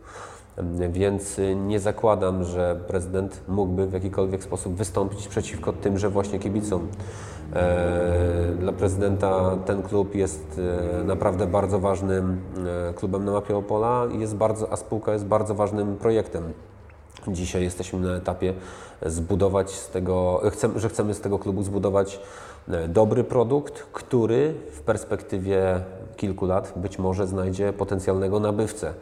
E, Więc e, nie zakładam, że prezydent mógłby w jakikolwiek sposób wystąpić przeciwko tymże właśnie kibicom. E, Dla prezydenta ten klub jest e, naprawdę bardzo ważnym e, klubem na mapie Opola jest bardzo, a spółka jest bardzo ważnym projektem. Dzisiaj jesteśmy na etapie zbudować z tego, że chcemy z tego klubu zbudować e, dobry produkt, który w perspektywie kilku lat być może znajdzie potencjalnego nabywcę.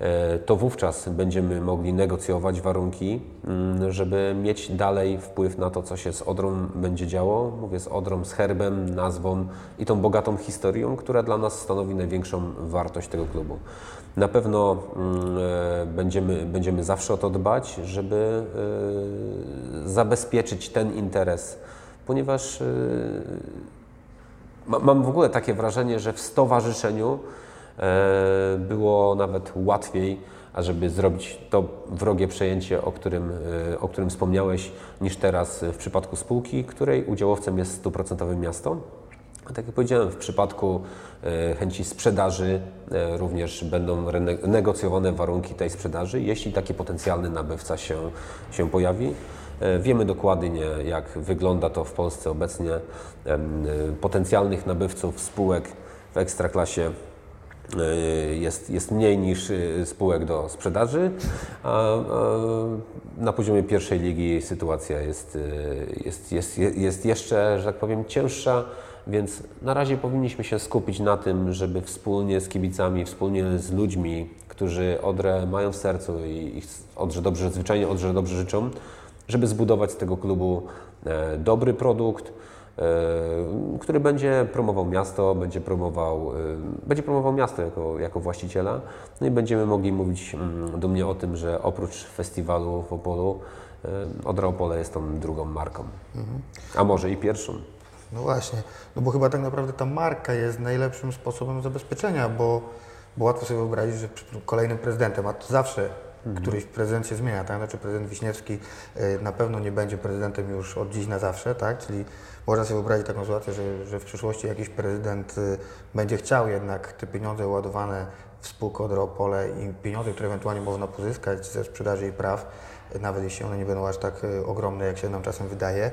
E, To wówczas będziemy mogli negocjować warunki, mm, żeby mieć dalej wpływ na to, co się z Odrą będzie działo. Mówię z Odrą, z herbem, nazwą i tą bogatą historią, która dla nas stanowi największą wartość tego klubu. Na pewno mm, e, będziemy, będziemy zawsze o to dbać, żeby e, zabezpieczyć ten interes, ponieważ ma- mam w ogóle takie wrażenie, że w stowarzyszeniu e, było nawet łatwiej, ażeby zrobić to wrogie przejęcie, o którym, e, o którym wspomniałeś, niż teraz w przypadku spółki, której udziałowcem jest stuprocentowe miasto. A tak jak powiedziałem, w przypadku chęci sprzedaży e, również będą negocjowane warunki tej sprzedaży, jeśli taki potencjalny nabywca się, się pojawi. E, Wiemy dokładnie, jak wygląda to w Polsce obecnie. E, Potencjalnych nabywców spółek w ekstraklasie e, jest, jest mniej niż e, spółek do sprzedaży, a, na poziomie pierwszej ligi sytuacja jest, e, jest, jest, jest jeszcze, że tak powiem, cięższa, więc na razie powinniśmy się skupić na tym, żeby wspólnie z kibicami, wspólnie z ludźmi, którzy Odrę mają w sercu i i Odrze dobrze, zwyczajnie Odrze dobrze życzą, żeby zbudować z tego klubu e, dobry produkt, e, który będzie promował miasto, będzie promował, e, będzie promował miasto jako, jako właściciela. No i będziemy mogli mówić mm, dumnie o tym, że oprócz festiwalu w Opolu, Odra Opole jest tą drugą marką. A może i pierwszą. No właśnie, no bo chyba tak naprawdę ta marka jest najlepszym sposobem zabezpieczenia, bo, bo łatwo sobie wyobrazić, że kolejnym prezydentem, a to zawsze któryś prezydent się zmienia, tak? Znaczy prezydent Wiśniewski y, na pewno nie będzie prezydentem już od dziś na zawsze, tak? Czyli można sobie wyobrazić taką sytuację, że, że w przyszłości jakiś prezydent y, będzie chciał jednak te pieniądze ładowane w spółkę Odra Opole i pieniądze, które ewentualnie można pozyskać ze sprzedaży jej praw, nawet jeśli one nie będą aż tak e, ogromne, jak się nam czasem wydaje, e,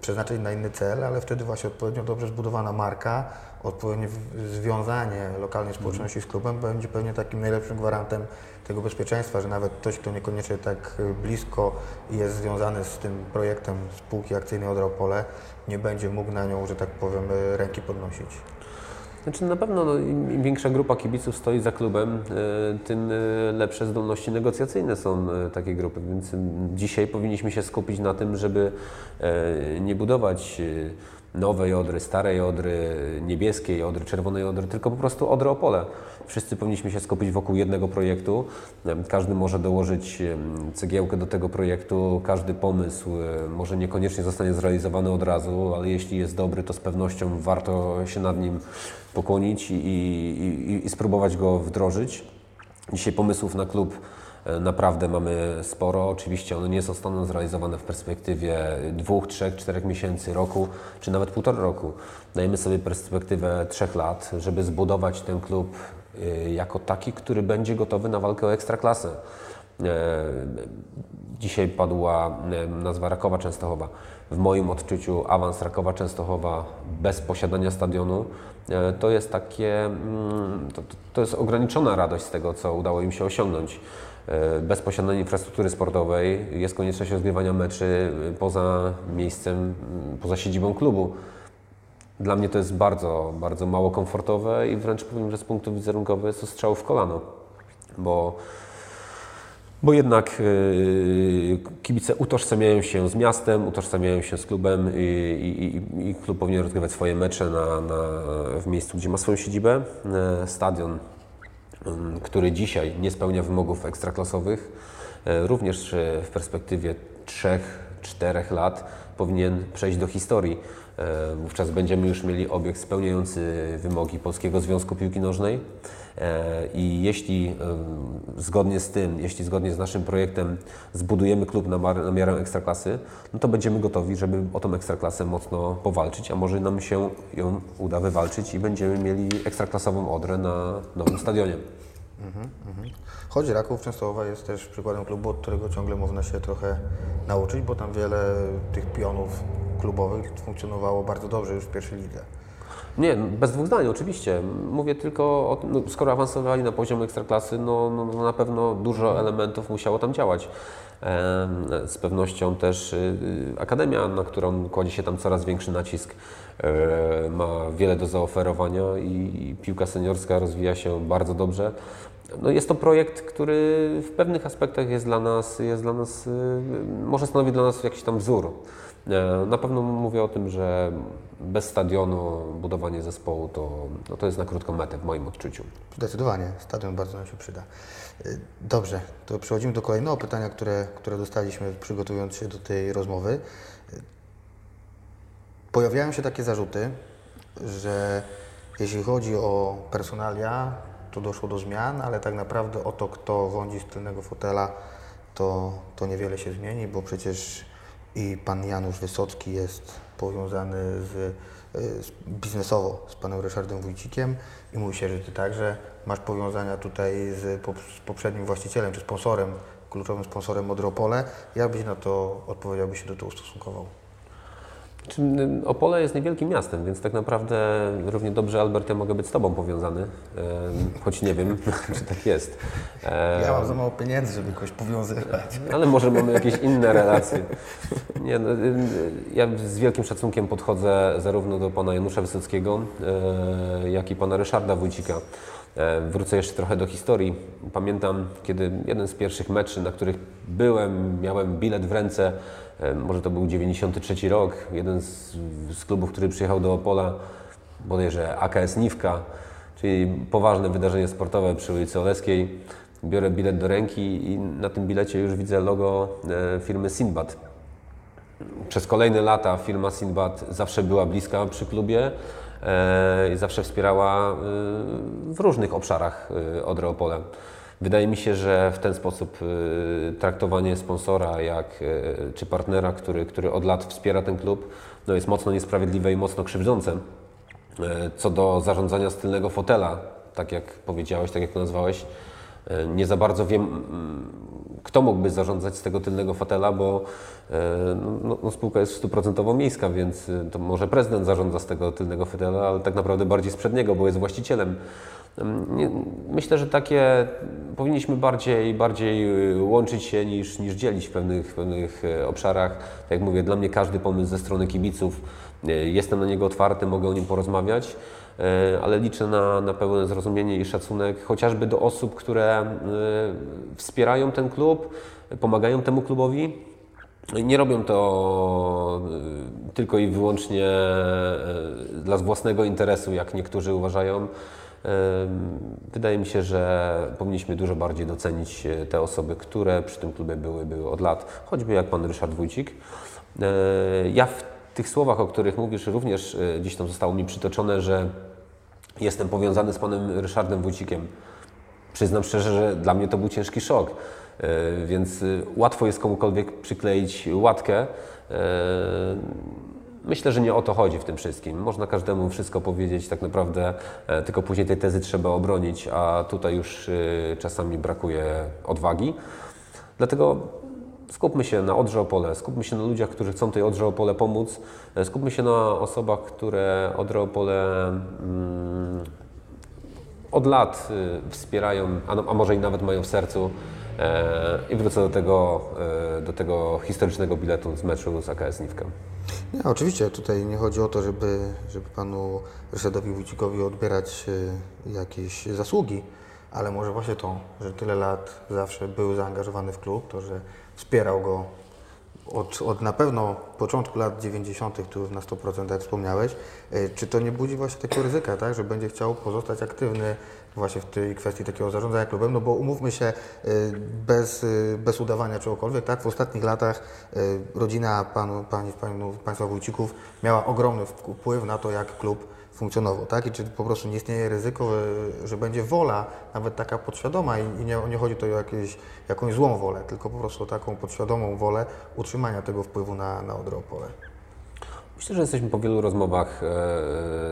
przeznaczyć na inny cel, ale wtedy właśnie odpowiednio dobrze zbudowana marka, odpowiednie związanie lokalnej społeczności z klubem będzie pewnie takim najlepszym gwarantem tego bezpieczeństwa, że nawet ktoś, kto niekoniecznie tak e, blisko jest związany z tym projektem spółki akcyjnej Odra Opole, nie będzie mógł na nią, że tak powiem, ręki podnosić. Znaczy na pewno no, im, większa grupa kibiców stoi za klubem, e, tym e, lepsze zdolności negocjacyjne są e, takiej grupy, więc dzisiaj powinniśmy się skupić na tym, żeby nie budować nowej Odry, starej Odry, niebieskiej Odry, czerwonej Odry, tylko po prostu Odry Opole. Wszyscy powinniśmy się skupić wokół jednego projektu. Każdy może dołożyć cegiełkę do tego projektu, każdy pomysł może niekoniecznie zostanie zrealizowany od razu, ale jeśli jest dobry, to z pewnością warto się nad nim pokłonić i, i, i, spróbować go wdrożyć. Dzisiaj pomysłów na klub e, naprawdę mamy sporo. Oczywiście one nie zostaną zrealizowane w perspektywie dwóch, trzech, czterech miesięcy, roku, czy nawet półtora roku. Dajemy sobie perspektywę trzech lat, żeby zbudować ten klub jako taki, który będzie gotowy na walkę o ekstraklasę. E, Dzisiaj padła e, nazwa Rakowa Częstochowa. W moim odczuciu awans Rakowa Częstochowa bez posiadania stadionu e, to jest takie, mm, to, to- jest ograniczona radość z tego, co udało im się osiągnąć. Bez posiadania infrastruktury sportowej jest konieczność rozgrywania meczy poza miejscem, poza siedzibą klubu. Dla mnie to jest bardzo, bardzo mało komfortowe i wręcz powiem, że z punktu wizerunkowego jest to strzał w kolano, bo bo jednak yy, kibice utożsamiają się z miastem, utożsamiają się z klubem i, i, i, klub powinien rozgrywać swoje mecze na, na, w miejscu, gdzie ma swoją siedzibę. E, Stadion, ym, który dzisiaj nie spełnia wymogów ekstraklasowych, e, również e, w perspektywie 3-4 lat powinien przejść do historii. E, Wówczas będziemy już mieli obiekt spełniający wymogi Polskiego Związku Piłki Nożnej E, i jeśli zgodnie z tym, jeśli zgodnie z naszym projektem zbudujemy klub na, mar- na miarę ekstraklasy, no to będziemy gotowi, żeby o tą ekstraklasę mocno powalczyć, a może nam się ją uda wywalczyć i będziemy mieli ekstraklasową Odrę na nowym stadionie. Choć Raków Częstochowa jest też przykładem klubu, od którego ciągle można się trochę nauczyć, bo tam wiele tych pionów klubowych funkcjonowało bardzo dobrze już w pierwszej lidze. Nie, bez dwóch zdań, oczywiście. Mówię tylko o no, skoro awansowali na poziom ekstraklasy, no, no, no na pewno dużo elementów musiało tam działać. Em, Z pewnością też y, y, Akademia, na którą kładzie się tam coraz większy nacisk, e, ma wiele do zaoferowania i i piłka seniorska rozwija się bardzo dobrze. No jest to projekt, który w pewnych aspektach jest dla nas, jest dla nas y, może stanowi dla nas jakiś tam wzór. E, Na pewno mówię o tym, że bez stadionu budowanie zespołu to, no to jest na krótką metę w moim odczuciu. Zdecydowanie, stadion bardzo nam się przyda. Y, Dobrze, to przechodzimy do kolejnego pytania, które, które dostaliśmy przygotowując się do tej rozmowy. Y, Pojawiają się takie zarzuty, że jeśli chodzi o personalia, to doszło do zmian, ale tak naprawdę o to, kto rządzi z tylnego fotela, to, to niewiele się zmieni, bo przecież i pan Janusz Wysocki jest powiązany z, y, z, biznesowo z panem Ryszardem Wójcikiem i mówi się, że ty także masz powiązania tutaj z, z poprzednim właścicielem czy sponsorem, kluczowym sponsorem Modropole. Jak byś na to odpowiedział, byś się do tego ustosunkował? Y, Opole jest niewielkim miastem, więc tak naprawdę równie dobrze, Albert, ja mogę być z Tobą powiązany, choć nie wiem, czy tak jest. Ja mam za mało pieniędzy, żeby kogoś powiązywać. Ale może mamy jakieś inne relacje. Nie, no, y, y, ja z wielkim szacunkiem podchodzę zarówno do pana Janusza Wysockiego, e, jak i pana Ryszarda Wójcika. E, Wrócę jeszcze trochę do historii. Pamiętam, kiedy jeden z pierwszych meczy, na których byłem, miałem bilet w ręce, e, może to był 93 rok, jeden z, z klubów, który przyjechał do Opola, bodajże AKS Niwka, czyli poważne wydarzenie sportowe przy ulicy Oleskiej. Biorę bilet do ręki i na tym bilecie już widzę logo e, firmy Sinbad. Przez kolejne lata firma Sinbad zawsze była bliska przy klubie i zawsze wspierała e, w różnych obszarach e, Odry Opole. Wydaje mi się, że w ten sposób e, traktowanie sponsora jak, e, czy partnera, który, który od lat wspiera ten klub, no jest mocno niesprawiedliwe i mocno krzywdzące. E, Co do zarządzania z tylnego fotela, tak jak powiedziałeś, tak jak to nazwałeś, e, nie za bardzo wiem, mm, kto mógłby zarządzać z tego tylnego fotela, bo e, no, no, spółka jest stuprocentowo miejska, więc e, to może prezydent zarządza z tego tylnego fotela, ale tak naprawdę bardziej z przedniego, bo jest właścicielem. Nie, myślę, że takie powinniśmy bardziej, bardziej łączyć się niż, niż dzielić w pewnych, w pewnych obszarach. Tak jak mówię, dla mnie każdy pomysł ze strony kibiców, jestem na niego otwarty, mogę o nim porozmawiać. E, ale liczę na, na pełne zrozumienie i szacunek chociażby do osób, które e, wspierają ten klub, pomagają temu klubowi. Nie robią to e, tylko i wyłącznie dla własnego interesu, jak niektórzy uważają. Wydaje mi się, że powinniśmy dużo bardziej docenić te osoby, które przy tym klubie były, były od lat, choćby jak pan Ryszard Wójcik. Ja w tych słowach, o których mówisz, również gdzieś tam zostało mi przytoczone, że jestem powiązany z panem Ryszardem Wójcikiem. Przyznam szczerze, że dla mnie to był ciężki szok, e, więc e, łatwo jest komukolwiek przykleić łatkę. E, myślę, że nie o to chodzi w tym wszystkim. Można każdemu wszystko powiedzieć, tak naprawdę, tylko później tej tezy trzeba obronić, a tutaj już czasami brakuje odwagi. Dlatego Skupmy się na Odrze Opole, skupmy się na ludziach, którzy chcą tej Odrze Opole pomóc, e, skupmy się na osobach, które Odrze Opole mm, od lat y, wspierają, a, a, może i nawet mają w sercu. E, I wrócę do tego, e, do tego historycznego biletu z meczu z AKS Niwka. Nie, oczywiście tutaj nie chodzi o to, żeby, żeby panu Ryszardowi Wójcikowi odbierać jakieś zasługi, ale może właśnie to, że tyle lat zawsze był zaangażowany w klub, to, że wspierał go od, od na pewno początku lat 90., tu na 100%, jak wspomniałeś. E, czy to nie budzi właśnie takiego ryzyka, tak, że będzie chciał pozostać aktywny właśnie w tej kwestii takiego zarządzania klubem? No bo umówmy się, e, bez, e, bez udawania czegokolwiek, tak, w ostatnich latach rodzina panu, pani, panu, państwa Wójcików miała ogromny wpływ na to, jak klub funkcjonował, tak? I czy po prostu nie istnieje ryzyko, że będzie wola, nawet taka podświadoma i nie, nie chodzi tu o jakieś, jakąś złą wolę, tylko po prostu taką podświadomą wolę utrzymania tego wpływu na, na. Myślę, że jesteśmy po wielu rozmowach e,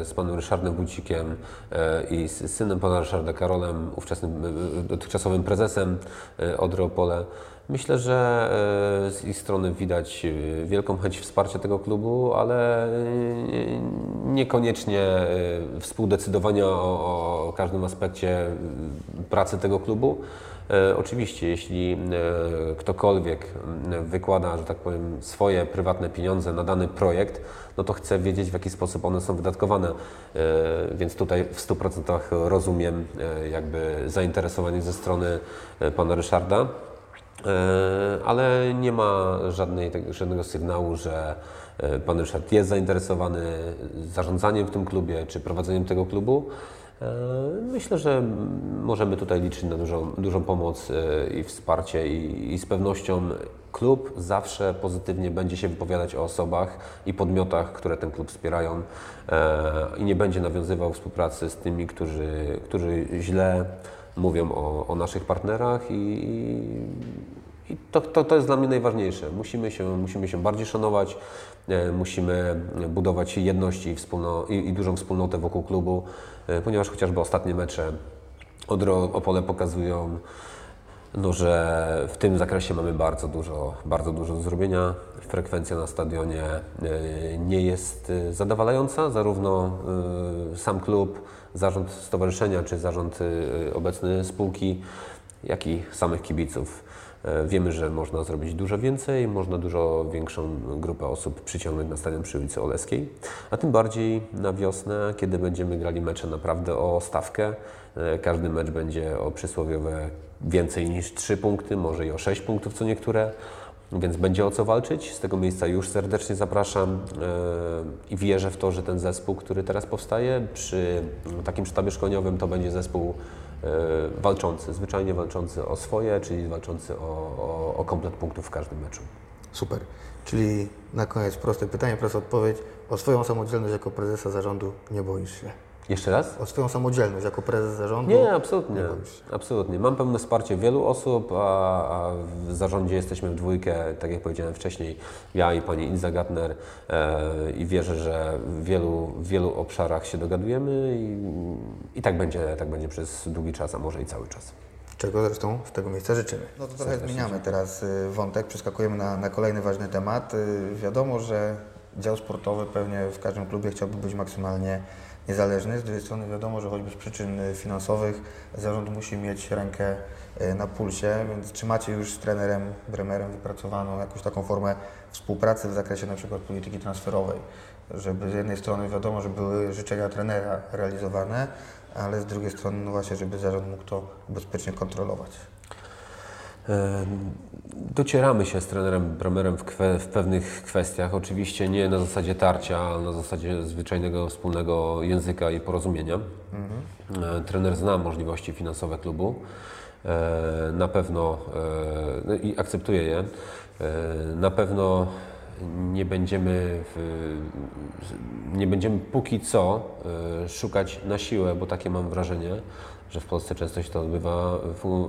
z panem Ryszardem Wójcikiem e, i z synem pana Ryszarda Karolem, ówczesnym e, dotychczasowym prezesem Odropole. Myślę, że z ich strony widać wielką chęć wsparcia tego klubu, ale niekoniecznie współdecydowania o, o każdym aspekcie pracy tego klubu. E, oczywiście, jeśli e, ktokolwiek wykłada, że tak powiem, swoje prywatne pieniądze na dany projekt, no to chce wiedzieć, w jaki sposób one są wydatkowane. E, więc tutaj w 100% rozumiem jakby zainteresowanie ze strony pana Ryszarda. Ale nie ma żadnej, żadnego sygnału, że pan Ryszard jest zainteresowany zarządzaniem w tym klubie czy prowadzeniem tego klubu. E, myślę, że możemy tutaj liczyć na dużą, dużą pomoc e, i wsparcie i, i z pewnością klub zawsze pozytywnie będzie się wypowiadać o osobach i podmiotach, które ten klub wspierają e, i nie będzie nawiązywał współpracy z tymi, którzy, którzy źle mówią o, o naszych partnerach i, i to, to, to jest dla mnie najważniejsze. Musimy się, musimy się bardziej szanować, e, musimy budować jedność i, wspólno, i, i dużą wspólnotę wokół klubu, e, ponieważ chociażby ostatnie mecze Odro Opole pokazują, no, że w tym zakresie mamy bardzo dużo, bardzo dużo do zrobienia. Frekwencja na stadionie e, nie jest zadowalająca, zarówno sam klub, zarząd stowarzyszenia czy zarząd obecny spółki, jak i samych kibiców. E, wiemy, że można zrobić dużo więcej, można dużo większą grupę osób przyciągnąć na stadion przy ulicy Oleskiej, a tym bardziej na wiosnę, kiedy będziemy grali mecze naprawdę o stawkę. E, każdy mecz będzie o przysłowiowe więcej niż 3 punkty, może i o 6 punktów co niektóre, więc będzie o co walczyć. Z tego miejsca już serdecznie zapraszam e, i wierzę w to, że ten zespół, który teraz powstaje przy takim sztabie szkoleniowym, to będzie zespół E, walczący, zwyczajnie walczący o swoje, czyli walczący o, o, o komplet punktów w każdym meczu. Super. Czyli na koniec proste pytanie, prosta odpowiedź. O swoją samodzielność jako prezesa zarządu nie boisz się? Jeszcze raz? O swoją samodzielność jako prezes zarządu? Nie, absolutnie. Nie absolutnie. Mam pełne wsparcie wielu osób, a, a, w zarządzie jesteśmy w dwójkę, tak jak powiedziałem wcześniej, ja i pani Ilza Gatner e, i wierzę, że w wielu, w wielu obszarach się dogadujemy i, i tak, będzie, tak będzie przez długi czas, a może i cały czas. czego zresztą z tego miejsca życzymy. No to trochę zmieniamy teraz y, wątek, przeskakujemy na, na kolejny ważny temat. Y, Wiadomo, że dział sportowy pewnie w każdym klubie chciałby być maksymalnie niezależny. Z drugiej strony wiadomo, że choćby z przyczyn y, finansowych zarząd musi mieć rękę y, na pulsie, więc czy macie już z trenerem Bremerem wypracowaną jakąś taką formę współpracy w zakresie na przykład polityki transferowej? Żeby z jednej strony wiadomo, że były życzenia trenera realizowane, ale z drugiej strony no właśnie, żeby zarząd mógł to bezpiecznie kontrolować. E, Docieramy się z trenerem Bramerem w, w pewnych kwestiach. Oczywiście nie na zasadzie tarcia, ale na zasadzie zwyczajnego wspólnego języka i porozumienia. E, Trener zna możliwości finansowe klubu. E, Na pewno no i akceptuje je. Na pewno nie będziemy, w, nie będziemy póki co szukać na siłę, bo takie mam wrażenie, że w Polsce często się to odbywa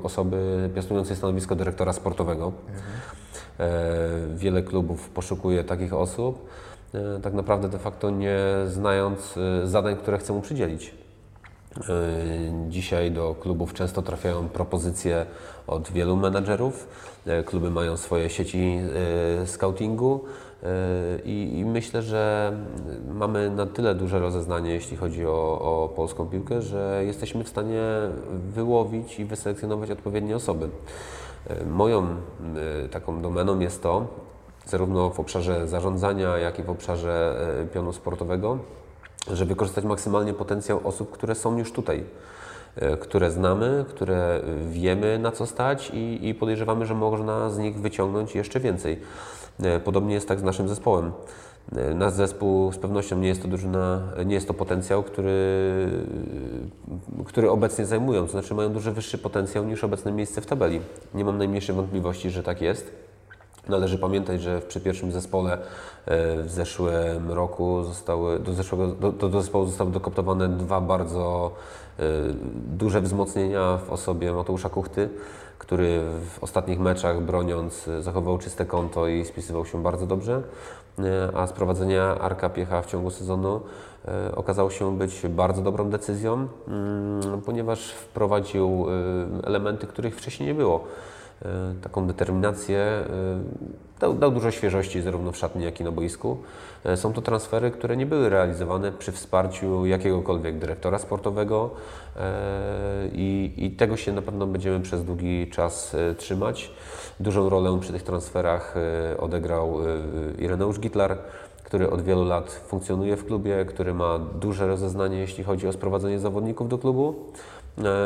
osoby piastującej stanowisko dyrektora sportowego. E, Wiele klubów poszukuje takich osób, e, tak naprawdę de facto nie znając e, zadań, które chce mu przydzielić. Dzisiaj do klubów często trafiają propozycje od wielu menadżerów. Kluby mają swoje sieci scoutingu i, i myślę, że mamy na tyle duże rozeznanie, jeśli chodzi o, o polską piłkę, że jesteśmy w stanie wyłowić i wyselekcjonować odpowiednie osoby. E, Moją e, taką domeną jest to, zarówno w obszarze zarządzania, jak i w obszarze pionu sportowego, żeby wykorzystać maksymalnie potencjał osób, które są już tutaj, które znamy, które wiemy na co stać i, i podejrzewamy, że można z nich wyciągnąć jeszcze więcej. E, Podobnie jest tak z naszym zespołem. E, Nasz zespół z pewnością nie jest to drużyna, nie jest to potencjał, który, który obecnie zajmują, to znaczy mają dużo wyższy potencjał niż obecne miejsce w tabeli. Nie mam najmniejszej wątpliwości, że tak jest. Należy pamiętać, że przy pierwszym zespole e, w zeszłym roku zostały, do, zeszłego, do, do zespołu zostały dokoptowane dwa bardzo e, duże wzmocnienia w osobie Mateusza Kuchty, który w ostatnich meczach broniąc e, zachował czyste konto i spisywał się bardzo dobrze, e, a sprowadzenie Arka Piecha w ciągu sezonu e, okazało się być bardzo dobrą decyzją, mm, ponieważ wprowadził elementy, których wcześniej nie było taką determinację. Dał, dał dużo świeżości zarówno w szatni, jak i na boisku. E, Są to transfery, które nie były realizowane przy wsparciu jakiegokolwiek dyrektora sportowego e, i, i tego się na pewno będziemy przez długi czas e, trzymać. Dużą rolę przy tych transferach odegrał Ireneusz Gitlar, który od wielu lat funkcjonuje w klubie, który ma duże rozeznanie, jeśli chodzi o sprowadzenie zawodników do klubu.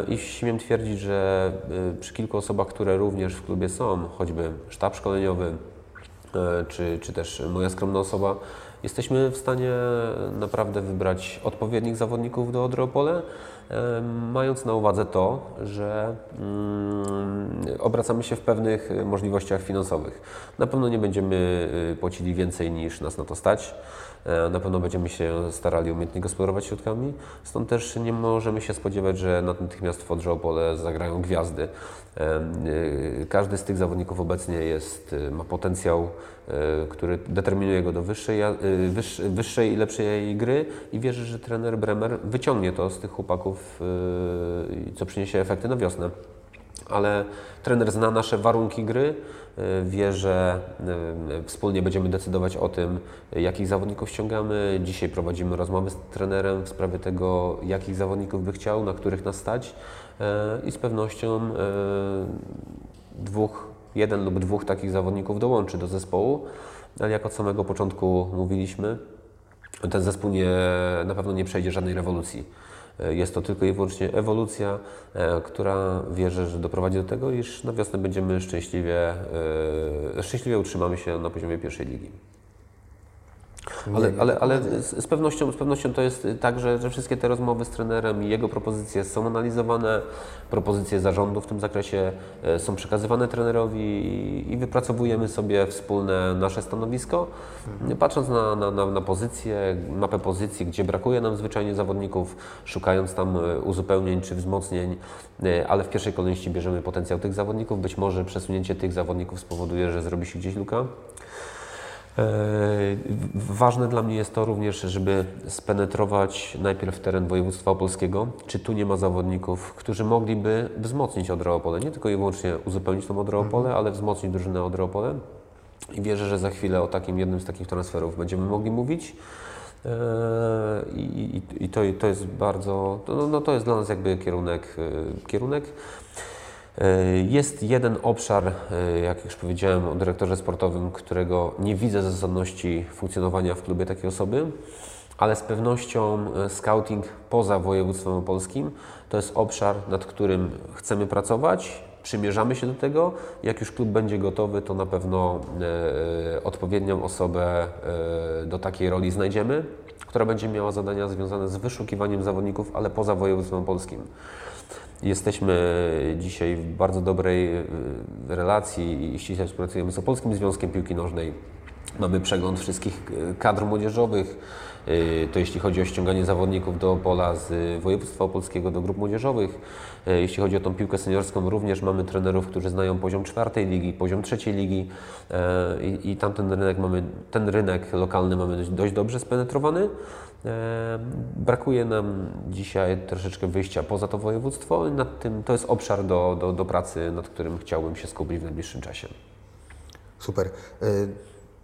I śmiem twierdzić, że przy kilku osobach, które również w klubie są, choćby sztab szkoleniowy, czy, czy też moja skromna osoba, jesteśmy w stanie naprawdę wybrać odpowiednich zawodników do Odry Opole, e, mając na uwadze to, że mm, obracamy się w pewnych e, możliwościach finansowych. Na pewno nie będziemy e, płacili więcej niż nas na to stać. E, Na pewno będziemy się starali umiejętnie gospodarować środkami, stąd też nie możemy się spodziewać, że natychmiast w Odrze zagrają gwiazdy. E, e, Każdy z tych zawodników obecnie jest, ma potencjał, który determinuje go do wyższej, wyższej i lepszej gry i wierzę, że trener Bremer wyciągnie to z tych chłopaków, co przyniesie efekty na wiosnę ale trener zna nasze warunki gry, y, wie, że y, wspólnie będziemy decydować o tym, jakich zawodników ściągamy. Dzisiaj prowadzimy rozmowy z trenerem w sprawie tego, jakich zawodników by chciał, na których nas stać y, i z pewnością y, dwóch, jeden lub dwóch takich zawodników dołączy do zespołu, ale jak od samego początku mówiliśmy, ten zespół nie, na pewno nie przejdzie żadnej rewolucji. E, Jest to tylko i wyłącznie ewolucja, e, która wierzę, że doprowadzi do tego, iż na wiosnę będziemy szczęśliwie, e, szczęśliwie utrzymamy się na poziomie pierwszej ligi. Ale, ale, ale z, pewnością, z pewnością to jest tak, że, że wszystkie te rozmowy z trenerem i jego propozycje są analizowane, propozycje zarządu w tym zakresie e, są przekazywane trenerowi i, wypracowujemy sobie wspólne nasze stanowisko, patrząc na, na, na, na pozycję, mapę pozycji, gdzie brakuje nam zwyczajnie zawodników, szukając tam uzupełnień czy wzmocnień, ale w pierwszej kolejności bierzemy potencjał tych zawodników. Być może przesunięcie tych zawodników spowoduje, że zrobi się gdzieś luka. Ważne dla mnie jest to również, żeby spenetrować najpierw teren województwa opolskiego, czy tu nie ma zawodników, którzy mogliby wzmocnić Odrę Opole, nie tylko i wyłącznie uzupełnić tą Odrę Opole, ale wzmocnić drużynę Odrę Opole. I wierzę, że za chwilę o takim jednym z takich transferów będziemy mogli mówić. I, i, i to, to jest bardzo, no, no to jest dla nas jakby kierunek, kierunek. Jest jeden obszar, jak już powiedziałem o dyrektorze sportowym, którego nie widzę zasadności funkcjonowania w klubie takiej osoby, ale z pewnością scouting poza województwem opolskim to jest obszar, nad którym chcemy pracować, przymierzamy się do tego. Jak już klub będzie gotowy, to na pewno e, odpowiednią osobę e, do takiej roli znajdziemy, która będzie miała zadania związane z wyszukiwaniem zawodników, ale poza województwem polskim. Jesteśmy dzisiaj w bardzo dobrej e, relacji i ściśle współpracujemy z Opolskim Związkiem Piłki Nożnej. Mamy przegląd wszystkich kadr młodzieżowych. To jeśli chodzi o ściąganie zawodników do pola z województwa opolskiego do grup młodzieżowych. Jeśli chodzi o tą piłkę seniorską, również mamy trenerów, którzy znają poziom czwartej ligi, poziom trzeciej ligi i, i tamten rynek mamy, ten rynek lokalny mamy dość dobrze spenetrowany. Brakuje nam dzisiaj troszeczkę wyjścia poza to województwo nad tym to jest obszar do, do, do pracy, nad którym chciałbym się skupić w najbliższym czasie. Super.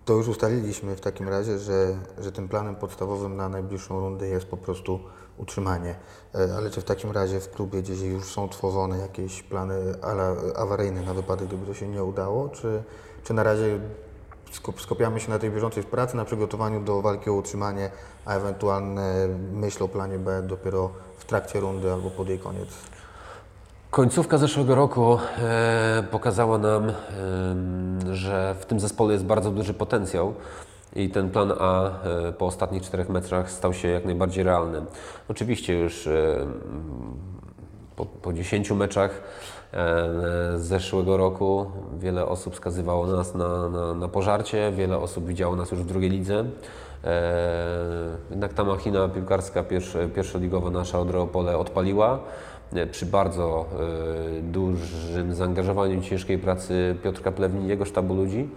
To już ustaliliśmy w takim razie, że, że tym planem podstawowym na najbliższą rundę jest po prostu utrzymanie. E, ale czy w takim razie w klubie gdzieś już są tworzone jakieś plany awaryjne na wypadek, gdyby to się nie udało, czy, czy na razie skupiamy się na tej bieżącej pracy, na przygotowaniu do walki o utrzymanie, a ewentualne myśl o planie B dopiero w trakcie rundy albo pod jej koniec? Końcówka zeszłego roku e, pokazała nam, e, że w tym zespole jest bardzo duży potencjał i ten plan A e, po ostatnich czterech metrach stał się jak najbardziej realny. Oczywiście już e, po, po 10 meczach z zeszłego roku wiele osób skazywało nas na, na, na pożarcie, wiele osób widziało nas już w drugiej lidze. Jednak ta machina piłkarska pierwszoligowa nasza Odreopole odpaliła przy bardzo dużym zaangażowaniu ciężkiej pracy Piotrka Plewni i jego sztabu ludzi.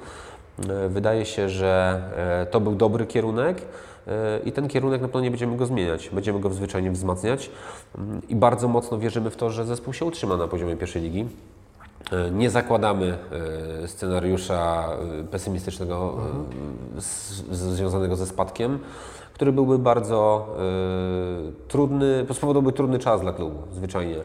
E, wydaje się, że e, to był dobry kierunek e, i ten kierunek na pewno nie będziemy go zmieniać. Będziemy go zwyczajnie wzmacniać mm, i bardzo mocno wierzymy w to, że zespół się utrzyma na poziomie pierwszej ligi. Nie zakładamy scenariusza pesymistycznego mhm. związanego ze spadkiem który byłby bardzo trudny, spowodowałby trudny czas dla klubu, zwyczajnie.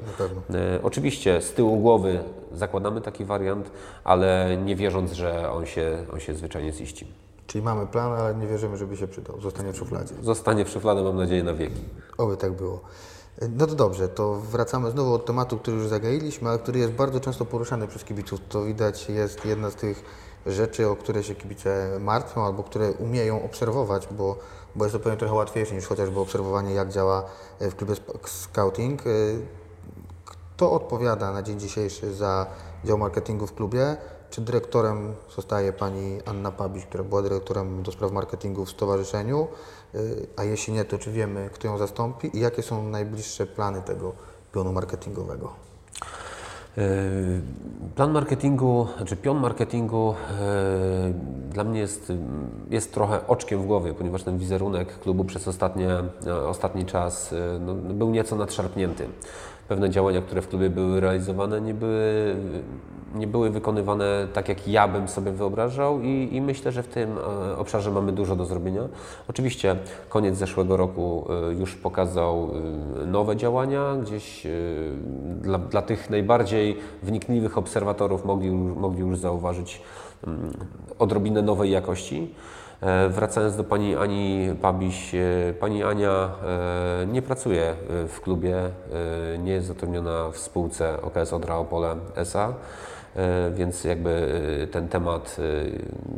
Oczywiście z tyłu głowy zakładamy taki wariant, ale nie wierząc, że on się, on się zwyczajnie ziści. Czyli mamy plan, ale nie wierzymy, żeby się przydał. Zostanie w szufladzie. Zostanie w szufladzie, mam nadzieję, na wieki. Oby tak było. No to dobrze, to wracamy znowu od tematu, który już zagailiśmy, ale który jest bardzo często poruszany przez kibiców. To widać jest jedna z tych rzeczy, o które się kibice martwią albo które umieją obserwować, bo bo jest to pewnie trochę łatwiejsze niż chociażby obserwowanie, jak działa e, w klubie scouting. E, kto odpowiada na dzień dzisiejszy za dział marketingu w klubie? Czy dyrektorem zostaje pani Anna Pabiś, która była dyrektorem do spraw marketingu w stowarzyszeniu? E, a jeśli nie, to czy wiemy, kto ją zastąpi i jakie są najbliższe plany tego pionu marketingowego? E, plan marketingu, czy pion marketingu e, dla mnie jest, jest trochę oczkiem w głowie, ponieważ ten wizerunek klubu przez ostatnie, ostatni czas no, był nieco nadszarpnięty pewne działania, które w klubie były realizowane, nie były, nie były wykonywane tak, jak ja bym sobie wyobrażał i, i myślę, że w tym e, obszarze mamy dużo do zrobienia. Oczywiście koniec zeszłego roku e, już pokazał e, nowe działania, gdzieś dla, dla tych najbardziej wnikliwych obserwatorów mogli, mogli już zauważyć mm, odrobinę nowej jakości. E, wracając do pani Ani Pabiś, e, pani Ania e, nie pracuje w klubie, nie jest zatrudniona w spółce OKS Odra Opole SA, więc jakby ten temat,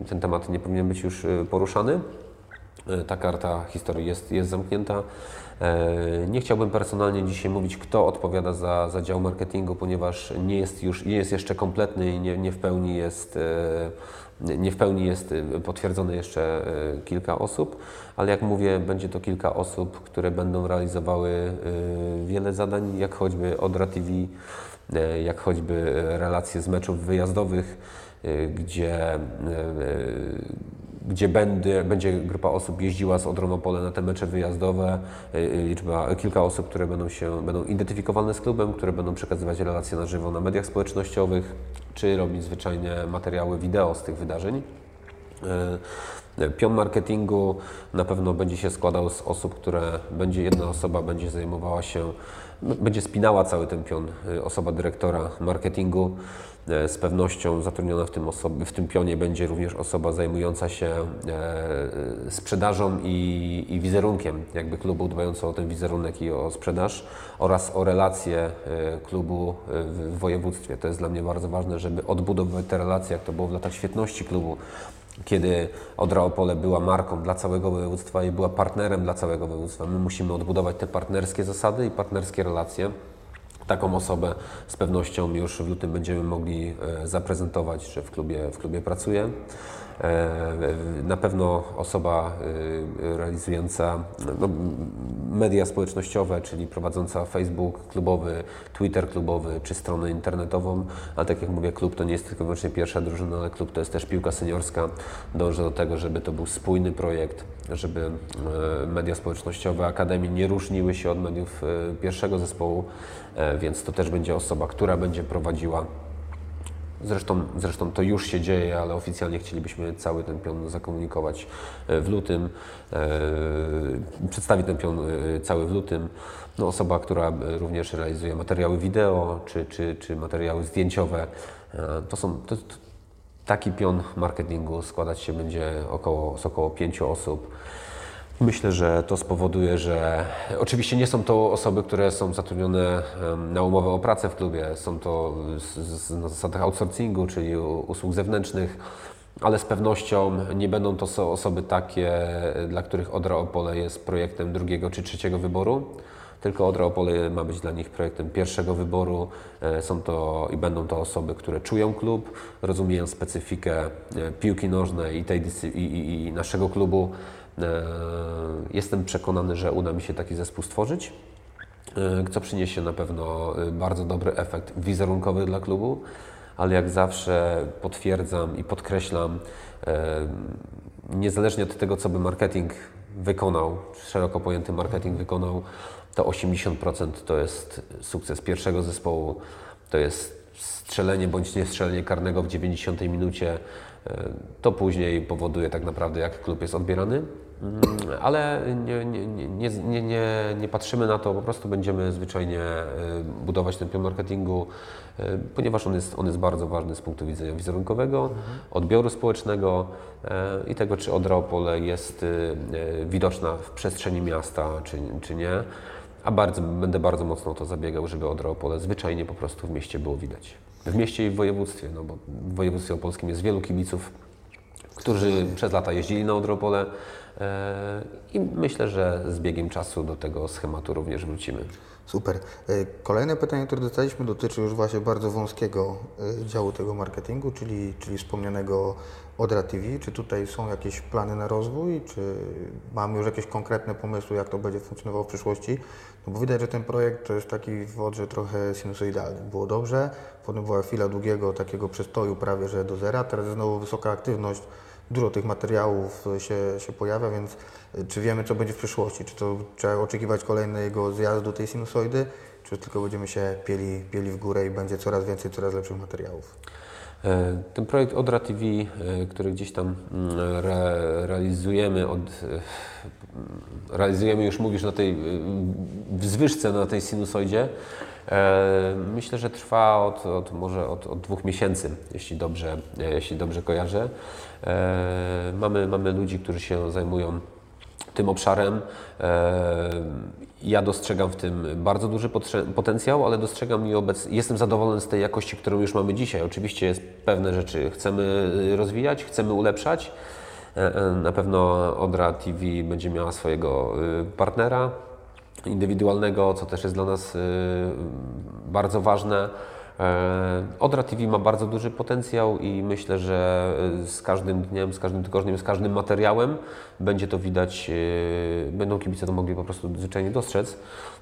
ten temat nie powinien być już poruszany. Ta karta historii jest, jest zamknięta. Nie chciałbym personalnie dzisiaj mówić, kto odpowiada za, za dział marketingu, ponieważ nie jest już nie jest jeszcze kompletny i nie, nie w pełni jest nie w pełni jest y, potwierdzone jeszcze y, kilka osób, ale jak mówię, będzie to kilka osób, które będą realizowały y, wiele zadań, jak choćby Odra TV, jak choćby relacje z meczów wyjazdowych, gdzie gdzie będzie, będzie grupa osób jeździła z Odrą Opole na te mecze wyjazdowe, y, liczba, kilka osób, które będą się, będą identyfikowane z klubem, które będą przekazywać relacje na żywo na mediach społecznościowych, czy robić zwyczajnie materiały wideo z tych wydarzeń. Pion marketingu na pewno będzie się składał z osób, które będzie jedna osoba będzie zajmowała się, będzie spinała cały ten pion, osoba dyrektora marketingu. E, z pewnością zatrudniona w tym, osoby, w tym pionie będzie również osoba zajmująca się e, sprzedażą i, i wizerunkiem jakby klubu, dbająca o ten wizerunek i o sprzedaż oraz o relacje e, klubu w województwie. To jest dla mnie bardzo ważne, żeby odbudowywać te relacje, jak to było w latach świetności klubu, kiedy Odra Opole była marką dla całego województwa i była partnerem dla całego województwa. My musimy odbudować te partnerskie zasady i partnerskie relacje taką osobę z pewnością już w lutym będziemy mogli e, zaprezentować, że w klubie, w klubie pracuje. E, na pewno osoba e, realizująca no, media społecznościowe, czyli prowadząca Facebook klubowy, Twitter klubowy czy stronę internetową, a tak jak mówię, klub to nie jest tylko wyłącznie pierwsza drużyna, ale klub to jest też piłka seniorska. Dążę do tego, żeby to był spójny projekt, żeby media społecznościowe Akademii nie różniły się od mediów pierwszego zespołu, więc to też będzie osoba, która będzie prowadziła Zresztą, zresztą to już się dzieje, ale oficjalnie chcielibyśmy cały ten pion zakomunikować e, w lutym, e, przedstawić ten pion e, cały w lutym. No, osoba, która również realizuje materiały wideo czy, czy, czy materiały zdjęciowe, to są to, to, taki pion marketingu składać się będzie około, z około pięciu osób. Myślę, że to spowoduje, że oczywiście nie są to osoby, które są zatrudnione na umowę o pracę w klubie, są to na zasadach outsourcingu, czyli usług zewnętrznych, ale z pewnością nie będą to osoby takie, dla których Odra Opole jest projektem drugiego czy trzeciego wyboru, tylko Odra Opole ma być dla nich projektem pierwszego wyboru. E, są to i będą to osoby, które czują klub, rozumieją specyfikę e, piłki nożnej i, tej, i, i, i naszego klubu. E, jestem przekonany, że uda mi się taki zespół stworzyć, e, co przyniesie na pewno e, bardzo dobry efekt wizerunkowy dla klubu, ale jak zawsze potwierdzam i podkreślam, niezależnie od tego, co by marketing wykonał, szeroko pojęty marketing wykonał, to 80% to jest sukces pierwszego zespołu, to jest strzelenie bądź nie strzelenie karnego w 90 minucie, to później powoduje tak naprawdę, jak klub jest odbierany. Mm, ale nie, nie, nie, nie, nie, patrzymy na to, po prostu będziemy zwyczajnie e, budować ten pion marketingu, e, ponieważ on jest, on jest bardzo ważny z punktu widzenia wizerunkowego, odbioru społecznego e, i tego, czy Odra Opole jest widoczna w przestrzeni miasta, czy, czy nie. A bardzo, będę bardzo mocno o to zabiegał, żeby Odra Opole zwyczajnie po prostu w mieście było widać. W mieście i w województwie, no bo w województwie opolskim jest wielu kibiców, którzy przez lata jeździli na Odropole i myślę, że z biegiem czasu do tego schematu również wrócimy. Super. E, kolejne pytanie, które dostaliśmy, dotyczy już właśnie bardzo wąskiego e, działu tego marketingu, czyli, czyli wspomnianego Odra TV. Czy tutaj są jakieś plany na rozwój? Czy mamy już jakieś konkretne pomysły, jak to będzie funkcjonowało w przyszłości? No bo widać, że ten projekt to jest taki w Odrze trochę sinusoidalny. Było dobrze, potem była chwila długiego takiego przestoju prawie że do zera, teraz znowu wysoka aktywność dużo tych materiałów się, się pojawia, więc y, czy wiemy, co będzie w przyszłości? Czy to trzeba oczekiwać kolejnego zjazdu tej sinusoidy, czy tylko będziemy się pieli, pieli w górę i będzie coraz więcej, coraz lepszych materiałów? E, ten projekt Odra TV, e, który gdzieś tam mm, re, realizujemy od, e, realizujemy już mówisz na tej wzwyżce na tej sinusoidzie, myślę, że trwa od, od może od, od, dwóch miesięcy, jeśli dobrze, jeśli dobrze kojarzę. Mamy, mamy ludzi, którzy się zajmują tym obszarem. Ja dostrzegam w tym bardzo duży potencjał, ale dostrzegam i obecnie jestem zadowolony z tej jakości, którą już mamy dzisiaj. Oczywiście jest pewne rzeczy chcemy y, rozwijać, chcemy ulepszać. E, e, na pewno Odra TV będzie miała swojego y, partnera indywidualnego, co też jest dla nas y, bardzo ważne. E, Odra TV ma bardzo duży potencjał i myślę, że e, z każdym dniem, z każdym tygodniem, z każdym materiałem będzie to widać, e, będą kibice to mogli po prostu zwyczajnie dostrzec.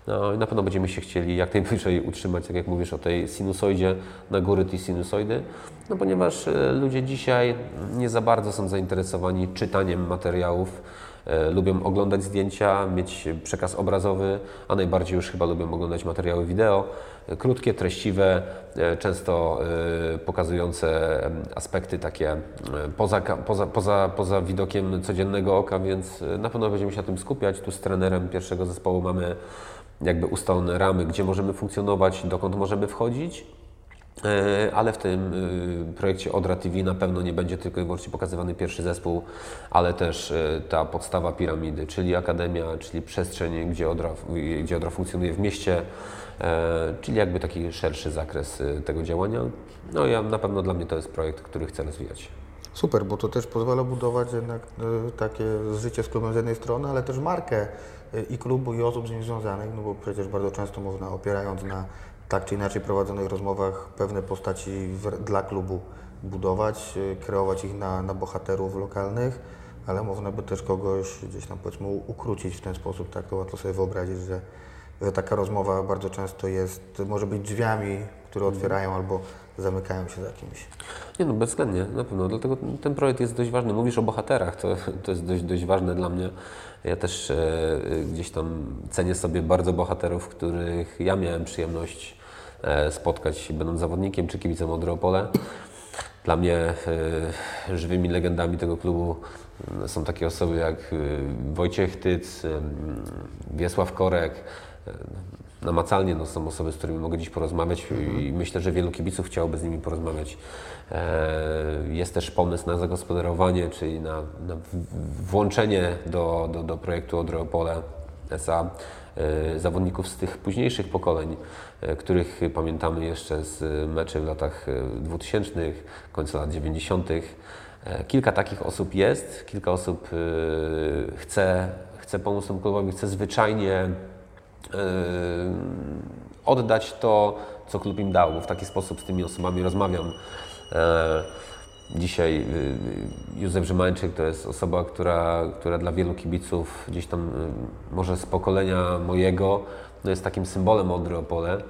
No, na pewno będziemy się chcieli jak najwyżej utrzymać, tak jak mówisz o tej sinusoidzie, na góry tej sinusoidy, no ponieważ ludzie dzisiaj nie za bardzo są zainteresowani czytaniem materiałów, lubią oglądać zdjęcia, mieć przekaz obrazowy, a najbardziej już chyba lubią oglądać materiały wideo. E, Krótkie, treściwe, e, często e, pokazujące aspekty takie e, poza, poza, poza, poza widokiem codziennego oka, więc e, na pewno będziemy się na tym skupiać. Tu z trenerem pierwszego zespołu mamy jakby ustalone ramy, gdzie możemy funkcjonować, dokąd możemy wchodzić. E, Ale w tym y, projekcie Odra TV na pewno nie będzie tylko i wyłącznie pokazywany pierwszy zespół, ale też y, ta podstawa piramidy, czyli akademia, czyli przestrzeń, gdzie Odra, gdzie Odra funkcjonuje w mieście, e, czyli jakby taki szerszy zakres tego działania. No ja na pewno dla mnie to jest projekt, który chcę rozwijać. Super, bo to też pozwala budować jednak e, takie życie z klubem z jednej strony, ale też markę e, i klubu, i osób z nim związanych, no bo przecież bardzo często można opierając na tak czy inaczej prowadzonych rozmowach pewne postaci w, dla klubu budować, e, kreować ich na, na bohaterów lokalnych, ale można by też kogoś gdzieś tam powiedzmy ukrócić w ten sposób, tak to łatwo sobie wyobrazić, że, że taka rozmowa bardzo często jest, może być drzwiami, które otwierają albo zamykają się za kimś. Nie no, bezwzględnie, na pewno. Dlatego ten projekt jest dość ważny. Mówisz o bohaterach, to, to jest dość, dość ważne dla mnie. Ja też e, gdzieś tam cenię sobie bardzo bohaterów, których ja miałem przyjemność spotkać, będąc zawodnikiem czy kibicem Odropole. Dla mnie e, żywymi legendami tego klubu e, są takie osoby jak e, Wojciech Tyc, e, Wiesław Korek. E, namacalnie no, są osoby, z którymi mogę dziś porozmawiać i myślę, że wielu kibiców chciałoby z nimi porozmawiać. E, Jest też pomysł na zagospodarowanie, czyli na, na włączenie do, do, do projektu Odropole SA e, zawodników z tych późniejszych pokoleń, e, których pamiętamy jeszcze z meczy w latach e, 2000, końca lat 90. E, Kilka takich osób jest, kilka osób e, chce, chce pomóc temu klubowi, chce zwyczajnie e, oddać to, co klub im dał, bo w taki sposób z tymi osobami rozmawiam. E, Dzisiaj Józef Rzymańczyk to jest osoba, która, która dla wielu kibiców gdzieś tam może z pokolenia mojego no jest takim symbolem Odry Opole.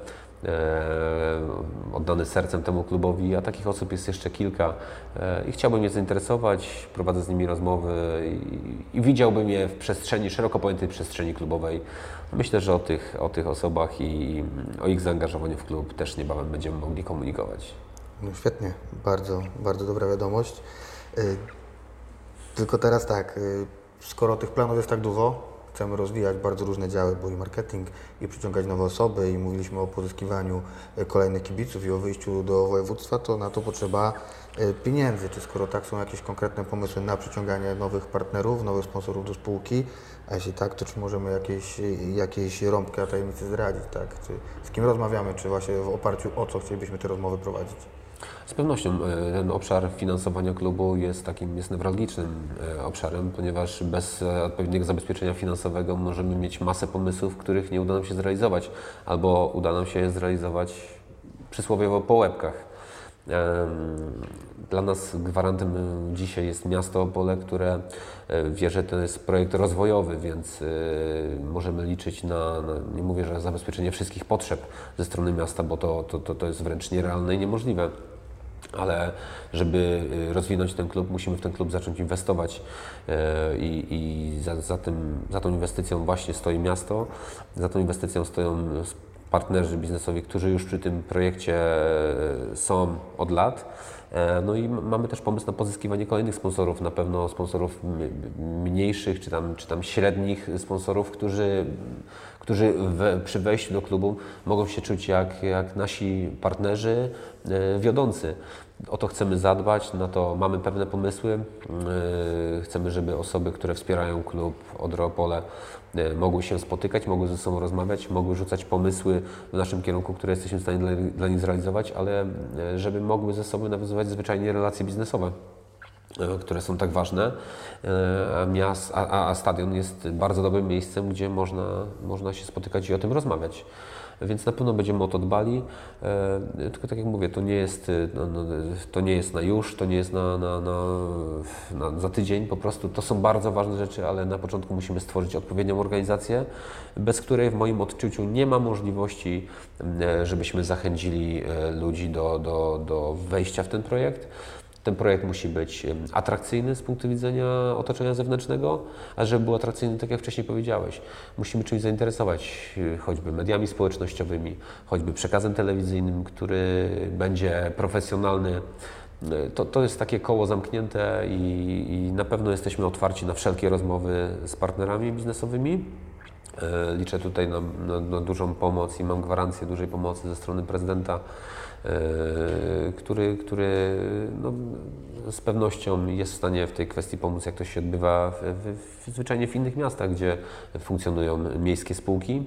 E, oddany sercem temu klubowi, a takich osób jest jeszcze kilka e, i chciałbym je zainteresować, prowadzę z nimi rozmowy i, i widziałbym je w przestrzeni, szeroko pojętej przestrzeni klubowej. Myślę, że o tych, o tych osobach i o ich zaangażowaniu w klub też niebawem będziemy mogli komunikować. No świetnie, bardzo, bardzo dobra wiadomość. Y, Tylko teraz tak, skoro tych planów jest tak dużo, chcemy rozwijać bardzo różne działy, bo i marketing, i przyciągać nowe osoby, i mówiliśmy o pozyskiwaniu y, kolejnych kibiców i o wyjściu do województwa, to na to potrzeba y, pieniędzy. Czy skoro tak są jakieś konkretne pomysły na przyciąganie nowych partnerów, nowych sponsorów do spółki, a jeśli tak, to czy możemy jakieś, jakieś rąbkę tajemnicy zdradzić, tak? Czy z kim rozmawiamy, czy właśnie w oparciu o co chcielibyśmy te rozmowy prowadzić? Z pewnością e, ten obszar finansowania klubu jest takim jest newralgicznym e, obszarem, ponieważ bez e, odpowiedniego zabezpieczenia finansowego możemy mieć masę pomysłów, których nie uda nam się zrealizować, albo uda nam się zrealizować przysłowiowo po łebkach. Dla nas gwarantem dzisiaj jest miasto Opole, które wie, że to jest projekt rozwojowy, więc możemy liczyć na, na, nie mówię, że zabezpieczenie wszystkich potrzeb ze strony miasta, bo to, to, to, to jest wręcz nierealne i niemożliwe ale żeby y, rozwinąć ten klub, musimy w ten klub zacząć inwestować e, i, i za, za, tym, za tą inwestycją właśnie stoi miasto, za tą inwestycją stoją partnerzy biznesowi, którzy już przy tym projekcie e, są od lat. E, No i mamy też pomysł na pozyskiwanie kolejnych sponsorów, na pewno sponsorów mniejszych czy tam, czy tam średnich sponsorów, którzy, którzy w, przy wejściu do klubu mogą się czuć jak, jak nasi partnerzy e, wiodący. O to chcemy zadbać, na to mamy pewne pomysły. E, Chcemy, żeby osoby, które wspierają klub Odropole e, mogły się spotykać, mogły ze sobą rozmawiać, mogły rzucać pomysły w naszym kierunku, które jesteśmy w stanie dla, dla nich zrealizować, ale e, żeby mogły ze sobą nawiązywać zwyczajnie relacje biznesowe które są tak ważne, a, miast, a- a stadion jest bardzo dobrym miejscem, gdzie można, można się spotykać i o tym rozmawiać. Więc na pewno będziemy o to dbali. E, tylko tak jak mówię, to nie jest, e, no, no, to nie jest na już, to nie jest na, na, na, na, za tydzień, po prostu to są bardzo ważne rzeczy, ale na początku musimy stworzyć odpowiednią organizację, bez której w moim odczuciu nie ma możliwości, e, żebyśmy zachęcili ludzi do, do, do wejścia w ten projekt. Ten projekt musi być atrakcyjny z punktu widzenia otoczenia zewnętrznego, a żeby był atrakcyjny, tak jak wcześniej powiedziałeś, musimy czymś zainteresować, y, choćby mediami społecznościowymi, choćby przekazem telewizyjnym, który będzie profesjonalny. Y, to, to jest takie koło zamknięte i, i na pewno jesteśmy otwarci na wszelkie rozmowy z partnerami biznesowymi. Y, liczę tutaj na, na, na dużą pomoc i mam gwarancję dużej pomocy ze strony prezydenta który, który no, z pewnością jest w stanie w tej kwestii pomóc, jak to się odbywa w, w, zwyczajnie w innych miastach, gdzie funkcjonują miejskie spółki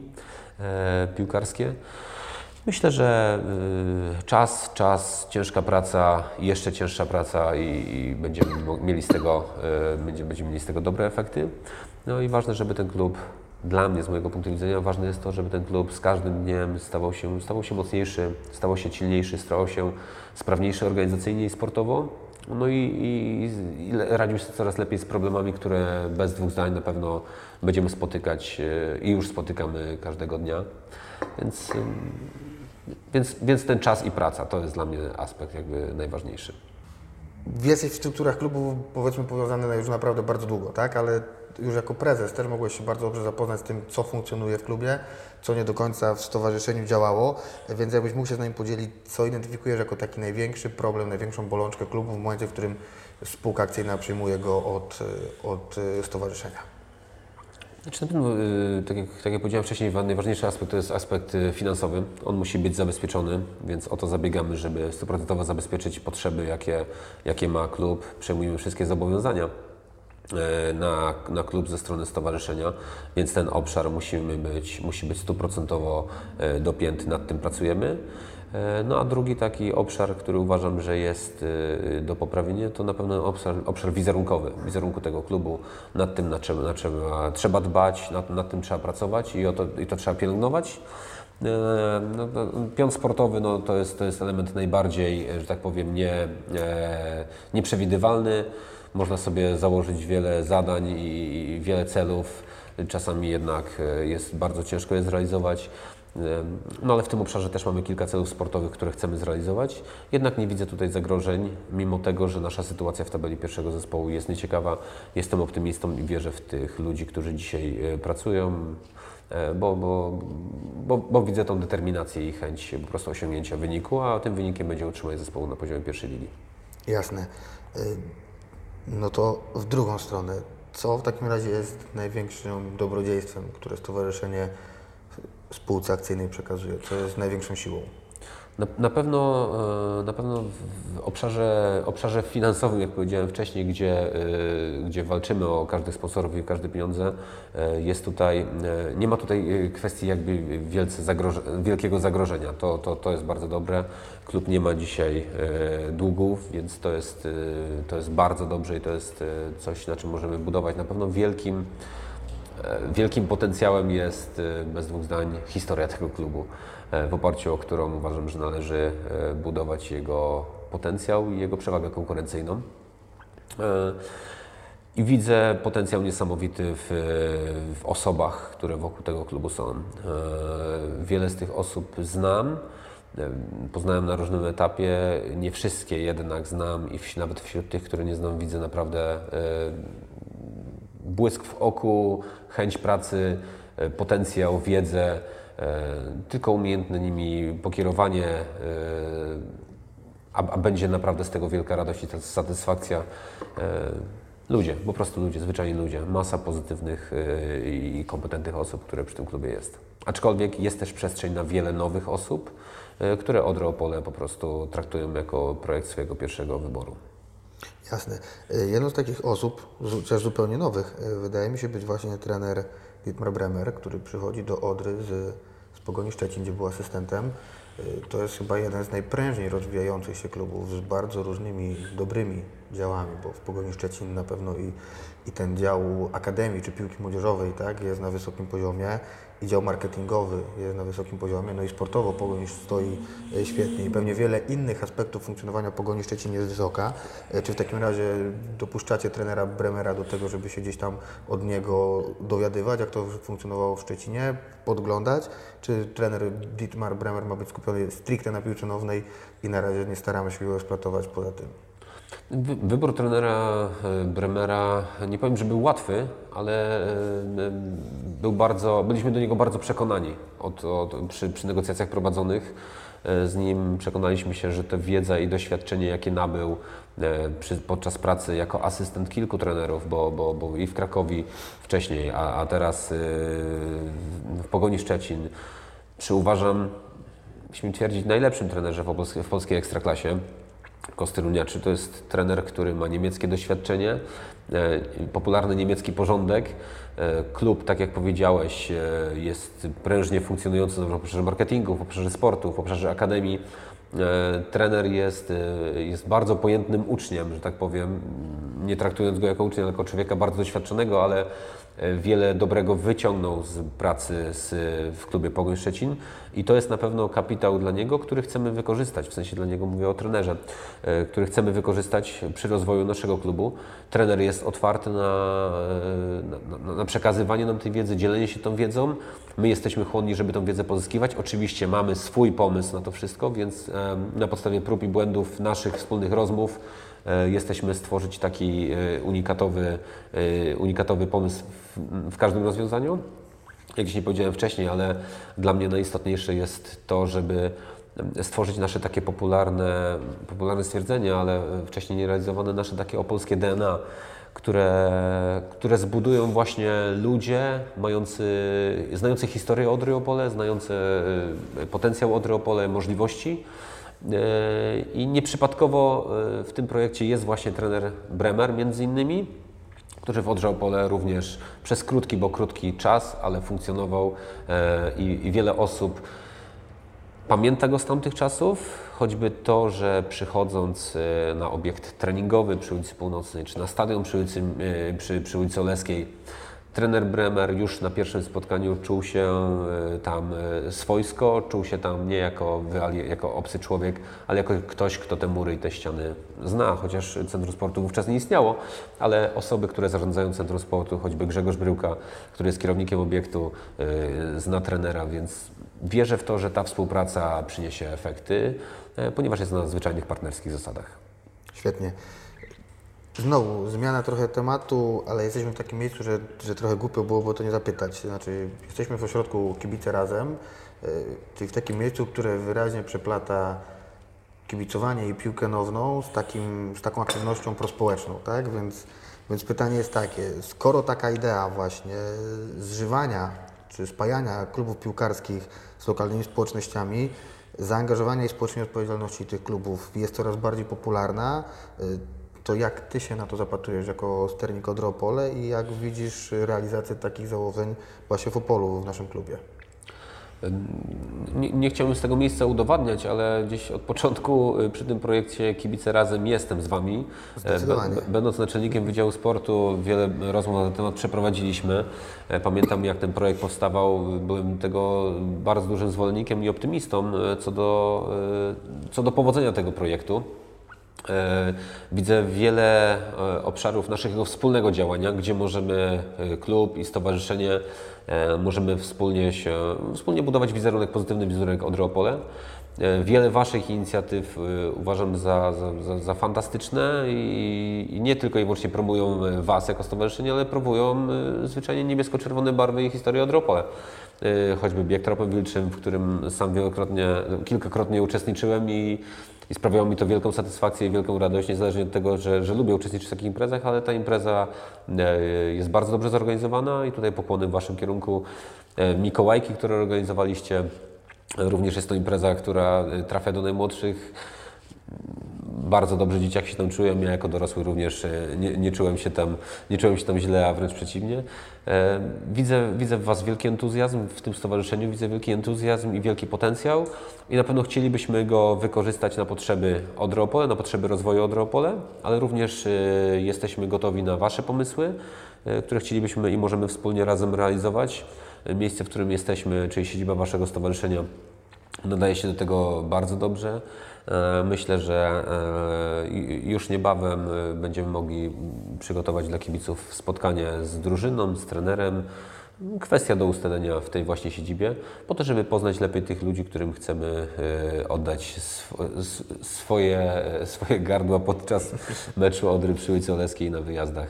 e, piłkarskie. Myślę, że y, czas, czas, ciężka praca, jeszcze cięższa praca i, i będziemy mieli z tego, y, będziemy mieli z tego dobre efekty. No i ważne, żeby ten klub dla mnie, z mojego punktu widzenia, ważne jest to, żeby ten klub z każdym dniem stawał się, stawał się mocniejszy, stawał się silniejszy, stawał się sprawniejszy organizacyjnie i sportowo. No i, i, i radził się coraz lepiej z problemami, które bez dwóch zdań na pewno będziemy spotykać e, i już spotykamy każdego dnia. Więc, więc, więc ten czas i praca to jest dla mnie aspekt jakby najważniejszy. Jesteś w strukturach klubu, powiedzmy, powiązany już naprawdę bardzo długo, tak? Ale już jako prezes też mogłeś się bardzo dobrze zapoznać z tym, co funkcjonuje w klubie, co nie do końca w stowarzyszeniu działało, więc jakbyś mógł się z nami podzielić, co identyfikujesz jako taki największy problem, największą bolączkę klubu w momencie, w którym spółka akcyjna przyjmuje go od, od stowarzyszenia. Znaczy na pewno, y, tak jak, tak jak powiedziałem wcześniej, najważniejszy aspekt to jest aspekt y, finansowy. On musi być zabezpieczony, więc o to zabiegamy, żeby 100% zabezpieczyć potrzeby, jakie, jakie ma klub. Przejmujemy wszystkie zobowiązania E, na, na klub ze strony stowarzyszenia, więc ten obszar musimy być, musi być stuprocentowo dopięty, nad tym pracujemy. E, no a drugi taki obszar, który uważam, że jest do poprawienia, to na pewno obszar, obszar wizerunkowy, wizerunku tego klubu. Nad tym na trzeba, na trzeba, trzeba dbać, nad, nad tym trzeba pracować i, o to, i to trzeba pielęgnować. No, pion sportowy no, to, jest, to jest element najbardziej, że tak powiem, nie, nieprzewidywalny. Można sobie założyć wiele zadań i wiele celów. Czasami jednak e, jest bardzo ciężko je zrealizować. No ale w tym obszarze też mamy kilka celów sportowych, które chcemy zrealizować. Jednak nie widzę tutaj zagrożeń, mimo tego, że nasza sytuacja w tabeli pierwszego zespołu jest nieciekawa. Jestem optymistą i wierzę w tych ludzi, którzy dzisiaj e, pracują, e, bo, bo, bo, bo widzę tą determinację i chęć po prostu osiągnięcia wyniku, a tym wynikiem będzie utrzymanie zespołu na poziomie pierwszej ligi. Jasne. No to w drugą stronę, co w takim razie jest największym dobrodziejstwem, które stowarzyszenie spółce akcyjnej przekazuje? Co jest największą siłą? Na, na, pewno, e, na pewno w obszarze, obszarze finansowym, jak powiedziałem wcześniej, gdzie, e, gdzie walczymy o każdych sponsorów i każde pieniądze, e, jest tutaj, nie ma tutaj kwestii jakby wielce zagroże, wielkiego zagrożenia. To, to, to jest bardzo dobre. Klub nie ma dzisiaj długów, więc to jest, to jest bardzo dobrze i to jest coś, na czym możemy budować. Na pewno wielkim Wielkim potencjałem jest, bez dwóch zdań, historia tego klubu. E, w oparciu o którą uważam, że należy e, budować jego potencjał i jego przewagę konkurencyjną. E, I widzę potencjał niesamowity w, w, osobach, które wokół tego klubu są. Wiele z tych osób znam, poznałem na różnym etapie, nie wszystkie jednak znam i nawet wśród tych, które nie znam, widzę naprawdę błysk w oku, chęć pracy, potencjał, wiedzę E, tylko umiejętne nimi pokierowanie, e, a, a będzie naprawdę z tego wielka radość i satysfakcja. E, ludzie, po prostu ludzie, zwyczajni ludzie, masa pozytywnych i kompetentnych osób, które przy tym klubie jest. Aczkolwiek jest też przestrzeń na wiele nowych osób, które Odrę Opole po prostu traktują jako projekt swojego pierwszego wyboru. Jasne. Jedną z takich osób, chociaż zupełnie nowych, wydaje mi się być właśnie trener Dietmar Bremer, który przychodzi do Odry z Pogoni Szczecin, gdzie był asystentem. Y, to jest chyba jeden z najprężniej rozwijających się klubów z bardzo różnymi dobrymi działami, bo w Pogoni Szczecin na pewno i, i ten dział akademii czy piłki młodzieżowej tak, jest na wysokim poziomie i dział marketingowy jest na wysokim poziomie, no i sportowo Pogoń stoi e, świetnie i pewnie wiele innych aspektów funkcjonowania Pogoni Szczecin jest wysoka. E, Czy w takim razie dopuszczacie trenera Bremera do tego, żeby się gdzieś tam od niego dowiadywać, jak to funkcjonowało w Szczecinie, podglądać? Czy trener Dietmar Bremer ma być skupiony stricte na piłce nożnej i na razie nie staramy się go eksploatować poza tym? Wy- Wybór trenera e, Bremera nie powiem, że był łatwy, ale e, był bardzo, byliśmy do niego bardzo przekonani od, od, przy, przy negocjacjach prowadzonych. e, Z nim przekonaliśmy się, że ta wiedza i doświadczenie, jakie nabył przy, podczas pracy jako asystent kilku trenerów, bo, bo, bo i w Krakowie wcześniej, a, a teraz w Pogoni Szczecin, przy uważam, śmiem twierdzić, najlepszym trenerze w polskiej ekstraklasie. Kostyrunia, czy to jest trener, który ma niemieckie doświadczenie, e, popularny niemiecki porządek. E, klub, tak jak powiedziałeś, e, jest prężnie funkcjonujący w obszarze marketingu, w obszarze sportu, w obszarze akademii. E, trener jest, e, jest bardzo pojętnym uczniem, że tak powiem, nie traktując go jako ucznia, jako człowieka bardzo doświadczonego, ale e, wiele dobrego wyciągnął z pracy z, w klubie Pogoń Szczecin i to jest na pewno kapitał dla niego, który chcemy wykorzystać, w sensie dla niego mówię o trenerze, który chcemy wykorzystać przy rozwoju naszego klubu. Trener jest otwarty na, na, na, przekazywanie nam tej wiedzy, dzielenie się tą wiedzą. My jesteśmy chłonni, żeby tą wiedzę pozyskiwać. Oczywiście mamy swój pomysł na to wszystko, więc na podstawie prób i błędów naszych wspólnych rozmów e, jesteśmy stworzyć taki e, unikatowy, e, unikatowy pomysł w, każdym rozwiązaniu. Jak dzisiaj powiedziałem wcześniej, ale dla mnie najistotniejsze jest to, żeby stworzyć nasze takie popularne, popularne stwierdzenie, ale wcześniej nierealizowane nasze takie opolskie DNA, które, które zbudują właśnie ludzie mający, znający historię Odry Opole, znający e, potencjał Odry Opole, możliwości. E, I nieprzypadkowo e, w tym projekcie jest właśnie trener Bremer między innymi, który w Odrze Opole również przez krótki, bo krótki czas, ale funkcjonował e, i, i wiele osób pamięta go z tamtych czasów, choćby to, że przychodząc na obiekt treningowy przy ulicy Północnej, czy na stadion przy ulicy, przy, przy ulicy Oleskiej, trener Bremer już na pierwszym spotkaniu czuł się e, tam e, swojsko, czuł się tam nie jako, jako obcy człowiek, ale jako ktoś, kto te mury i te ściany zna, chociaż Centrum Sportu wówczas nie istniało, ale osoby, które zarządzają Centrum Sportu, choćby Grzegorz Bryłka, który jest kierownikiem obiektu, e, zna trenera, więc wierzę w to, że ta współpraca przyniesie efekty, ponieważ jest na zwyczajnych partnerskich zasadach. Świetnie. Znowu, zmiana trochę tematu, ale jesteśmy w takim miejscu, że, że trochę głupio byłoby o to nie zapytać. Znaczy, jesteśmy w ośrodku Kibice Razem, yy, czyli w takim miejscu, które wyraźnie przeplata kibicowanie i piłkę nożną z, takim, z taką aktywnością prospołeczną, tak? Więc, więc pytanie jest takie, skoro taka idea właśnie zżywania czy spajania klubów piłkarskich z lokalnymi społecznościami, zaangażowania i społecznej odpowiedzialności tych klubów jest coraz bardziej popularna, y, to jak Ty się na to zapatrujesz jako sternik Odry Opole i jak widzisz realizację takich założeń właśnie w Opolu w naszym klubie? Nie, nie chciałbym z tego miejsca udowadniać, ale gdzieś od początku y, przy tym projekcie Kibice Razem jestem z Wami. B- Będąc naczelnikiem Wydziału Sportu, wiele rozmów na ten temat przeprowadziliśmy. E, Pamiętam, jak ten projekt powstawał, byłem tego bardzo dużym zwolennikiem i optymistą co do, co do powodzenia tego projektu. E, Widzę wiele e, obszarów naszego wspólnego działania, gdzie możemy, e, klub i stowarzyszenie, możemy wspólnie się, wspólnie budować wizerunek, pozytywny wizerunek Odry Opole. E, Wiele Waszych inicjatyw uważam za, za, za, fantastyczne i, i nie tylko i wyłącznie promują Was jako stowarzyszenie, ale promują zwyczajnie niebiesko-czerwone barwy i historię Odry Opole. E, Choćby bieg tropem wilczym, w którym sam wielokrotnie, kilkakrotnie uczestniczyłem i, i sprawiało mi to wielką satysfakcję i wielką radość, niezależnie od tego, że, że lubię uczestniczyć w takich imprezach, ale ta impreza e, jest bardzo dobrze zorganizowana i tutaj pokłony w Waszym kierunku. E, Mikołajki, które organizowaliście, również jest to impreza, która e, trafia do najmłodszych. Bardzo dobrze dzieciaki się tam czują. Ja jako dorosły również e, nie, nie, czułem się tam, nie czułem się tam źle, a wręcz przeciwnie. E, widzę, widzę w Was wielki entuzjazm w tym stowarzyszeniu, widzę wielki entuzjazm i wielki potencjał i na pewno chcielibyśmy go wykorzystać na potrzeby Odry Opole, na potrzeby rozwoju Odry Opole, ale również jesteśmy gotowi na Wasze pomysły, które chcielibyśmy i możemy wspólnie razem realizować. Miejsce, w którym jesteśmy, czyli siedziba Waszego stowarzyszenia, nadaje się do tego bardzo dobrze. E, myślę, że e, już niebawem e, będziemy mogli przygotować dla kibiców spotkanie z drużyną, z trenerem. Kwestia do ustalenia w tej właśnie siedzibie, po to, żeby poznać lepiej tych ludzi, którym chcemy oddać swoje, swoje gardła podczas meczu Odry przy ulicy Oleskiej na wyjazdach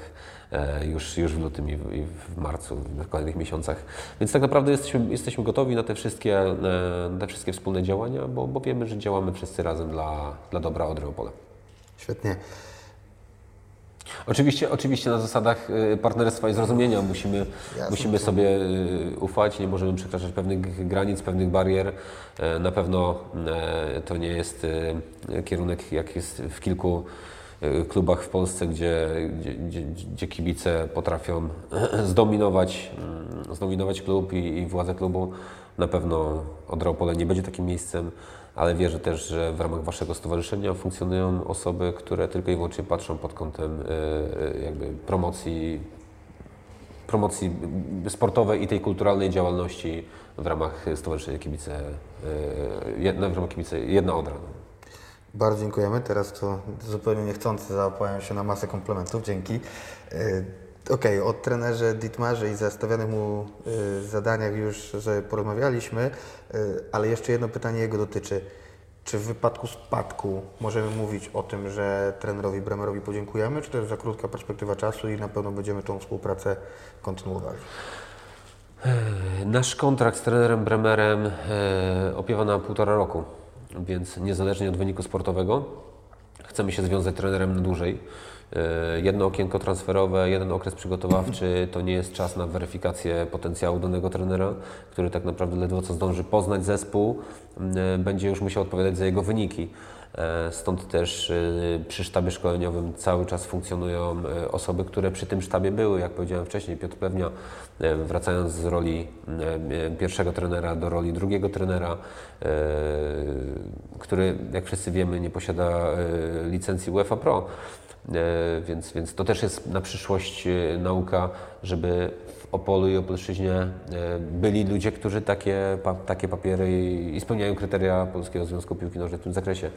już, już w lutym i w, i w marcu, w kolejnych miesiącach. Więc tak naprawdę jesteśmy, jesteśmy gotowi na te wszystkie, e, na te wszystkie wspólne działania, bo, bo wiemy, że działamy wszyscy razem dla, dla dobra Odry Opole. Świetnie. Oczywiście, oczywiście na zasadach e, partnerstwa i zrozumienia musimy, musimy sobie ufać, nie możemy przekraczać pewnych granic, pewnych barier. Na pewno to nie jest kierunek, jak jest w kilku klubach w Polsce, gdzie, gdzie, gdzie, kibice potrafią zdominować, mm, zdominować klub i, i władze klubu. Na pewno Odra nie będzie takim miejscem, ale wierzę też, że w ramach Waszego stowarzyszenia funkcjonują osoby, które tylko i wyłącznie patrzą pod kątem y, y, jakby promocji, promocji sportowej i tej kulturalnej działalności w ramach Stowarzyszenia Kibice, w ramach Kibice Jedna Odra. Bardzo dziękujemy. Teraz to zupełnie niechcący załapałem się na masę komplementów. Dzięki. E, okej, okay, o trenerze Dietmarze i zastawionych mu e, zadaniach już porozmawialiśmy, e, ale jeszcze jedno pytanie jego dotyczy. Czy w wypadku spadku możemy mówić o tym, że trenerowi Bremerowi podziękujemy, czy to jest za krótka perspektywa czasu i na pewno będziemy tą współpracę kontynuowali? Nasz kontrakt z trenerem Bremerem opiewa na półtora roku więc niezależnie od wyniku sportowego chcemy się związać trenerem na dłużej. E, jedno okienko transferowe, jeden okres przygotowawczy to nie jest czas na weryfikację potencjału danego trenera, który tak naprawdę ledwo co zdąży poznać zespół, e, będzie już musiał odpowiadać za jego wyniki. E, stąd też przy sztabie szkoleniowym cały czas funkcjonują osoby, które przy tym sztabie były. Jak powiedziałem wcześniej, Piotr Pewnia, wracając z roli pierwszego trenera do roli drugiego trenera, który, jak wszyscy wiemy, nie posiada licencji UEFA Pro. Więc, więc to też jest na przyszłość nauka, żeby Opolu i Opolszczyźnie e, byli ludzie, którzy takie, pa, takie papiery i, spełniają kryteria Polskiego Związku Piłki Nożnej w tym zakresie.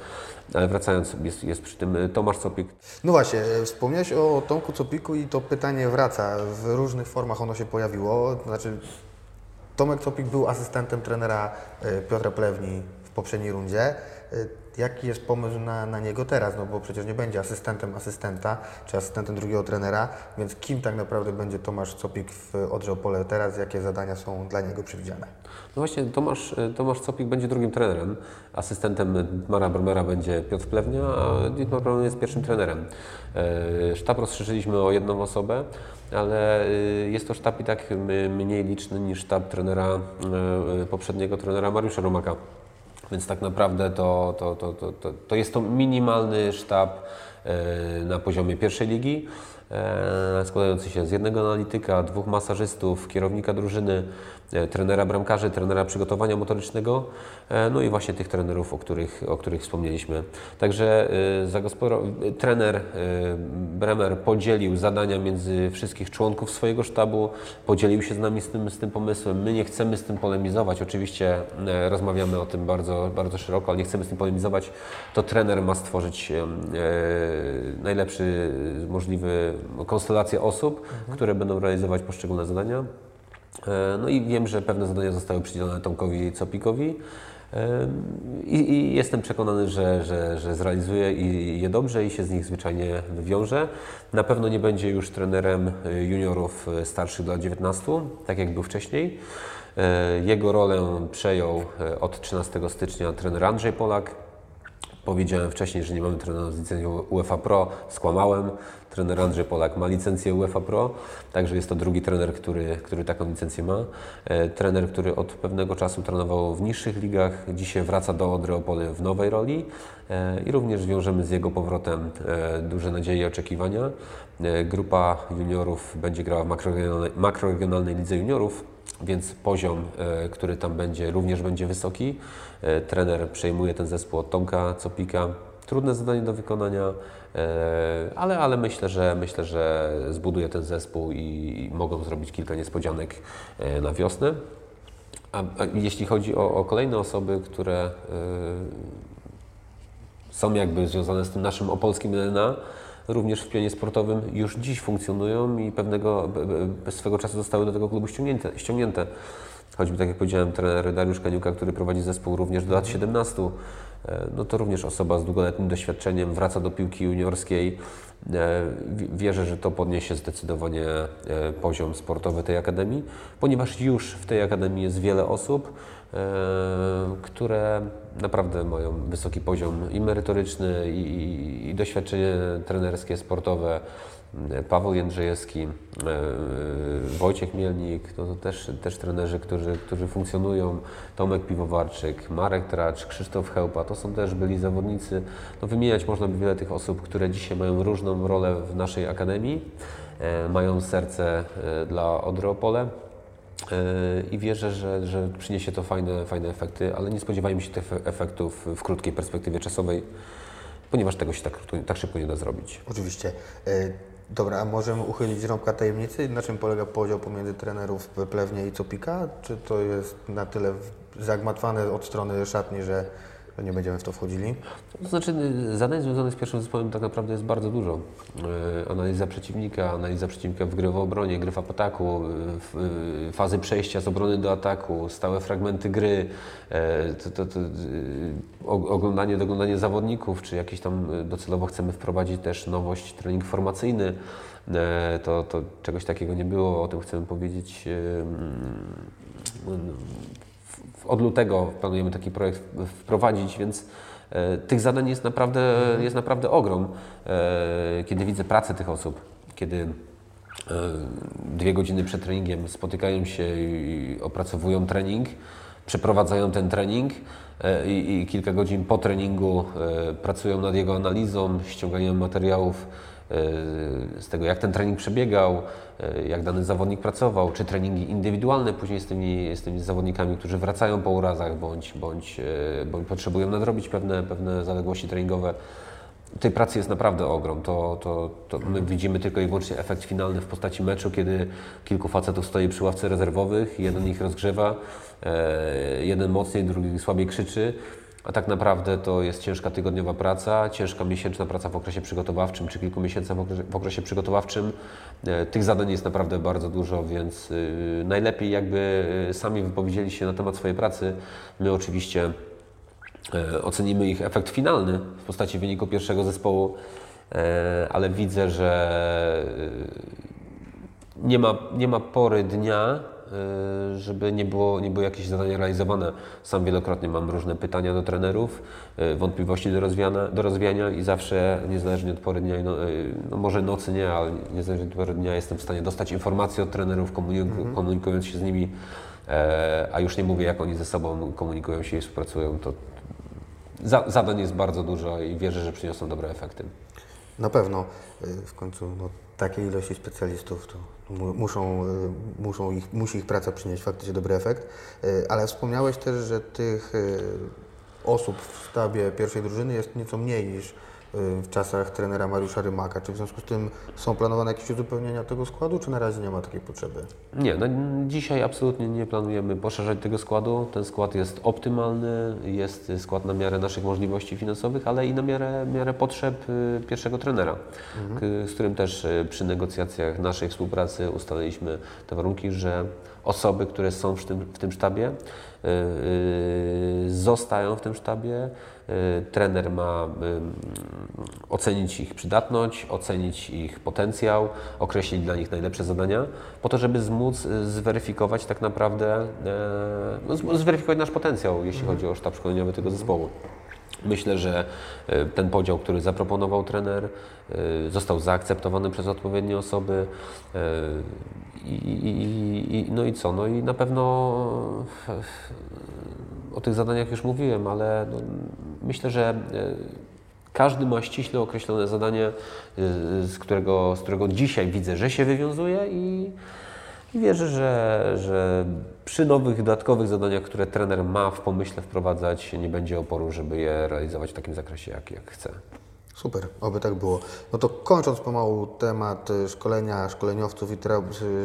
Ale wracając, jest, jest przy tym e, Tomasz Copik. No właśnie, e, wspomniałeś o Tomku Copiku i to pytanie wraca. W różnych formach ono się pojawiło. Znaczy, Tomek Copik był asystentem trenera Piotra Plewni w poprzedniej rundzie. Jaki jest pomysł na, na niego teraz? No bo przecież nie będzie asystentem asystenta, czy asystentem drugiego trenera, więc kim tak naprawdę będzie Tomasz Copik w Odrze Opole teraz? Jakie zadania są dla niego przewidziane? No właśnie, Tomasz, Tomasz Copik będzie drugim trenerem. Asystentem Mara Bromera będzie Piotr Plewnia, a Dietmar Brown jest pierwszym trenerem. E, sztab rozszerzyliśmy o jedną osobę, ale e, jest to sztab i tak mniej liczny niż sztab trenera, e, poprzedniego trenera Mariusza Romaka. Więc tak naprawdę to, to, to, to, to jest to minimalny sztab e, na poziomie pierwszej ligi, e, składający się z jednego analityka, dwóch masażystów, kierownika drużyny, trenera bramkarzy, trenera przygotowania motorycznego, e, no i właśnie tych trenerów, o których, o których wspomnieliśmy. Także e, trener Bremer podzielił zadania między wszystkich członków swojego sztabu, podzielił się z nami z tym, z tym pomysłem. My nie chcemy z tym polemizować, oczywiście rozmawiamy o tym bardzo, bardzo szeroko, ale nie chcemy z tym polemizować. To trener ma stworzyć najlepszy możliwy konstelację osób, mhm. które będą realizować poszczególne zadania. E, no i wiem, że pewne zadania zostały przydzielone Tomkowi Copikowi. E, I, I, jestem przekonany, że, że, że zrealizuje i je dobrze i się z nich zwyczajnie wywiąże. Na pewno nie będzie już trenerem juniorów starszych do lat 19, tak jak był wcześniej. E, jego rolę przejął od 13 stycznia trener Andrzej Polak. Powiedziałem wcześniej, że nie mamy trenera z licencją UEFA Pro. Skłamałem. Trener Andrzej Polak ma licencję UEFA Pro, także jest to drugi trener, który, który taką licencję ma. E, trener, który od pewnego czasu trenował w niższych ligach, dzisiaj wraca do Odry Opole w nowej roli e, i również wiążemy z jego powrotem e, duże nadzieje i oczekiwania. Grupa juniorów będzie grała w makroregionalnej, makroregionalnej lidze juniorów więc poziom, który tam będzie, również będzie wysoki. Trener przejmuje ten zespół od Tomka Copika. Trudne zadanie do wykonania, ale, ale myślę, że myślę, że zbuduje ten zespół i mogą zrobić kilka niespodzianek e, na wiosnę. A, a jeśli chodzi o, o kolejne osoby, które e, są jakby związane z tym naszym opolskim DNA, również w pionie sportowym już dziś funkcjonują i pewnego swego czasu zostały do tego klubu ściągnięte. ściągnięte. Choćby, tak jak powiedziałem, trener Dariusz Kaniuka, który prowadzi zespół również do lat 17, e, no to również osoba z długoletnim doświadczeniem, wraca do piłki juniorskiej. E, wi- Wierzę, że to podniesie zdecydowanie e, poziom sportowy tej akademii, ponieważ już w tej akademii jest wiele osób, e, które naprawdę mają wysoki poziom i merytoryczny, i, i doświadczenie trenerskie, sportowe. Paweł Jędrzejewski, e, Wojciech Mielnik, no to też, też trenerzy, którzy, którzy funkcjonują, Tomek Piwowarczyk, Marek Tracz, Krzysztof Chełpa, to są też byli zawodnicy. No wymieniać można by wiele tych osób, które dzisiaj mają różną rolę w naszej akademii, e, mają serce e, dla Odry Opole. I wierzę, że, że przyniesie to fajne, fajne efekty, ale nie spodziewajmy się tych efektów w krótkiej perspektywie czasowej, ponieważ tego się tak, tak szybko nie da zrobić. Oczywiście. Dobra, a możemy uchylić rąbka tajemnicy? Na czym polega podział pomiędzy trenerów Plewnie i Copika? Czy to jest na tyle zagmatwane od strony szatni, że nie będziemy w to wchodzili? To znaczy, y, zadań związanych z pierwszym zespołem tak naprawdę jest bardzo dużo. Y, Analiza przeciwnika, analiza przeciwnika w gry w obronie, gry w ataku, y, fazy przejścia z obrony do ataku, stałe fragmenty gry, to, to, to, oglądanie, doglądanie zawodników, czy jakieś tam docelowo chcemy wprowadzić też nowość, trening formacyjny. To, to czegoś takiego nie było, o tym chcemy powiedzieć. Od lutego planujemy taki projekt wprowadzić, więc e, tych zadań jest naprawdę, jest naprawdę ogrom. E, kiedy widzę pracę tych osób, kiedy e, dwie godziny przed treningiem spotykają się i opracowują trening, przeprowadzają ten trening i, i kilka godzin po treningu pracują nad jego analizą, ściąganiem materiałów z tego, jak ten trening przebiegał, e, jak dany zawodnik pracował, czy treningi indywidualne później z tymi, z tymi zawodnikami, którzy wracają po urazach bądź, bądź, e, bądź potrzebują nadrobić pewne, pewne zaległości treningowe. Tej pracy jest naprawdę ogrom. To, to, to my widzimy tylko i wyłącznie efekt finalny w postaci meczu, kiedy kilku facetów stoi przy ławce rezerwowych, jeden ich rozgrzewa, e, jeden mocniej, drugi słabiej krzyczy. A tak naprawdę to jest ciężka tygodniowa praca, ciężka miesięczna praca w okresie przygotowawczym, czy kilku miesięcy w okresie, przygotowawczym. E, Tych zadań jest naprawdę bardzo dużo, więc y, najlepiej jakby y, sami wypowiedzieli się na temat swojej pracy. My oczywiście e, ocenimy ich efekt finalny w postaci wyniku pierwszego zespołu, e, ale widzę, że e, nie ma, nie ma pory dnia, żeby nie było, nie były jakieś zadania realizowane. Sam wielokrotnie mam różne pytania do trenerów, e, wątpliwości do rozwiania, do rozwiania i zawsze, niezależnie od pory dnia, no, e, no może nocy nie, ale niezależnie od pory dnia jestem w stanie dostać informacje od trenerów, komuniku, komunikując się z nimi, e, a już nie mówię, jak oni ze sobą komunikują się i współpracują, to za, zadań jest bardzo dużo i wierzę, że przyniosą dobre efekty. Na pewno y, w końcu no, takiej ilości specjalistów to mu, muszą, y, muszą ich, musi ich praca przynieść faktycznie dobry efekt. Y, Ale wspomniałeś też, że tych y, osób w sztabie pierwszej drużyny jest nieco mniej niż w czasach trenera Mariusza Rymaka. Czy w związku z tym są planowane jakieś uzupełnienia tego składu, czy na razie nie ma takiej potrzeby? Nie, no dzisiaj absolutnie nie planujemy poszerzać tego składu. Ten skład jest optymalny, jest skład na miarę naszych możliwości finansowych, ale i na miarę, miarę potrzeb y, pierwszego trenera, k- z którym też y, przy negocjacjach naszej współpracy ustaliliśmy te warunki, że osoby, które są w tym, w tym sztabie, y, y, zostają w tym sztabie. Y, Trener ma y, ocenić ich przydatność, ocenić ich potencjał, określić dla nich najlepsze zadania, po to, żeby móc y, zweryfikować tak naprawdę, no, zweryfikować nasz potencjał, jeśli chodzi o sztab szkoleniowy tego zespołu. Myślę, że ten podział, który zaproponował trener, został zaakceptowany przez odpowiednie osoby. I, i, i, no i co? No i na pewno o tych zadaniach już mówiłem, ale no, myślę, że każdy ma ściśle określone zadanie, z którego, z którego dzisiaj widzę, że się wywiązuje i, i wierzę, że, że przy nowych, dodatkowych zadaniach, które trener ma w pomyśle wprowadzać, nie będzie oporu, żeby je realizować w takim zakresie, jak, jak chce. Super, oby tak było. No to kończąc pomału temat szkolenia szkoleniowców i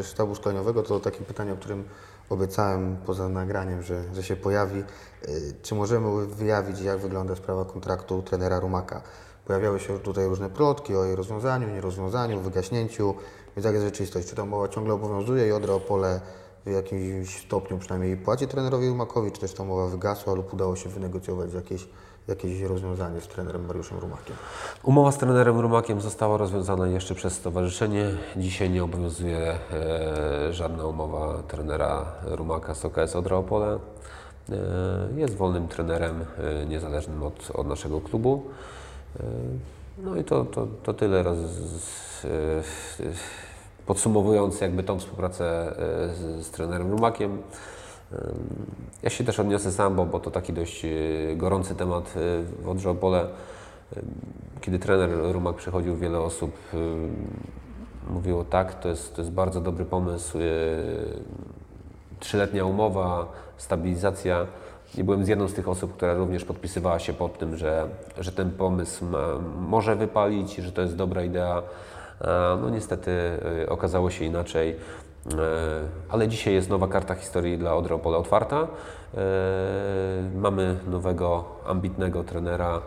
sztabu szkoleniowego, to takie pytanie, o którym obiecałem poza nagraniem, że, że się pojawi. Y, czy możemy wyjawić, jak wygląda sprawa kontraktu trenera Rumaka? Pojawiały się tutaj różne plotki o jej rozwiązaniu, nierozwiązaniu, wygaśnięciu. Więc jak jest rzeczywistość? Czy ta umowa ciągle obowiązuje i Odra Opole w jakimś stopniu przynajmniej płaci trenerowi Rumakowi, czy też ta umowa wygasła lub udało się wynegocjować jakieś, jakieś rozwiązanie z trenerem Mariuszem Rumakiem? Umowa z trenerem Rumakiem została rozwiązana jeszcze przez stowarzyszenie. Dzisiaj nie obowiązuje e, żadna umowa trenera Rumaka z OKS Odra. E, jest wolnym trenerem, e, niezależnym od, od naszego klubu. E, no i to, to, to tyle raz, podsumowując jakby tą współpracę z, z trenerem Rumakiem. Ja się też odniosę sam, bo, bo to taki dość gorący temat w Odrze Opole. Kiedy trener Rumak przychodził, wiele osób mówiło tak, to jest, to jest bardzo dobry pomysł. Trzyletnia umowa, stabilizacja. I byłem z jedną z tych osób, która również podpisywała się pod tym, że, że ten pomysł ma, może wypalić, że to jest dobra idea. No niestety okazało się inaczej. Y, ale dzisiaj jest nowa karta historii dla Odry Opole otwarta. Y, mamy nowego, ambitnego trenera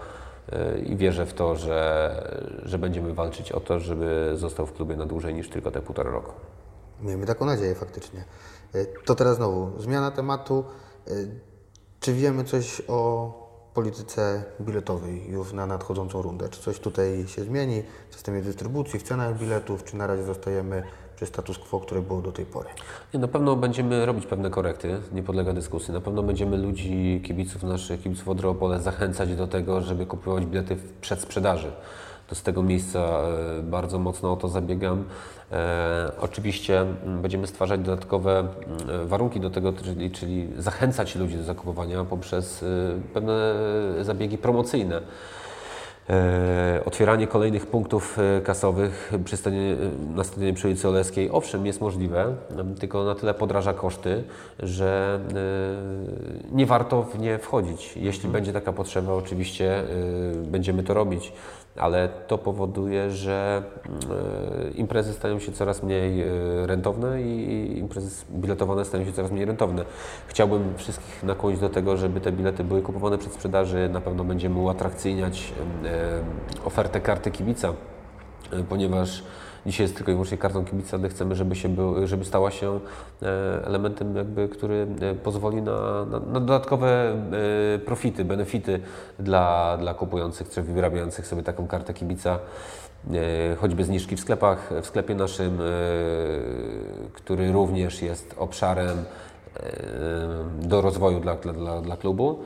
i wierzę w to, że, że będziemy walczyć o to, żeby został w klubie na dłużej niż tylko te półtora roku. Miejmy taką nadzieję faktycznie. To teraz znowu zmiana tematu. Czy wiemy coś o polityce biletowej już na nadchodzącą rundę? Czy coś tutaj się zmieni w systemie dystrybucji, w cenach biletów, czy na razie zostajemy przy status quo, które było do tej pory? Nie, na pewno będziemy robić pewne korekty, nie podlega dyskusji. Na pewno będziemy ludzi, kibiców naszych, kibiców Odropole zachęcać do tego, żeby kupować bilety w przedsprzedaży to z tego miejsca e, bardzo mocno o to zabiegam. E, oczywiście będziemy stwarzać dodatkowe warunki do tego, czyli, czyli zachęcać ludzi do zakupowania poprzez e, pewne zabiegi promocyjne. E, otwieranie kolejnych punktów e, kasowych przy stadionie, na stadionie przy ulicy Oleskiej, owszem, jest możliwe, tylko na tyle podraża koszty, że e, nie warto w nie wchodzić. Jeśli hmm. będzie taka potrzeba, oczywiście będziemy to robić, ale to powoduje, że imprezy stają się coraz mniej rentowne i imprezy biletowane stają się coraz mniej rentowne. Chciałbym wszystkich nakłonić do tego, żeby te bilety były kupowane przed sprzedaży. Na pewno będziemy uatrakcyjniać ofertę karty kibica, e, ponieważ dzisiaj jest tylko i wyłącznie kartą kibica, ale chcemy, żeby, się był, żeby stała się e, elementem, jakby, który e, pozwoli na, na, na dodatkowe profity, benefity dla, dla kupujących czy wyrabiających sobie taką kartę kibica choćby zniżki w sklepach, w sklepie naszym, który również jest obszarem do rozwoju dla, dla, dla klubu.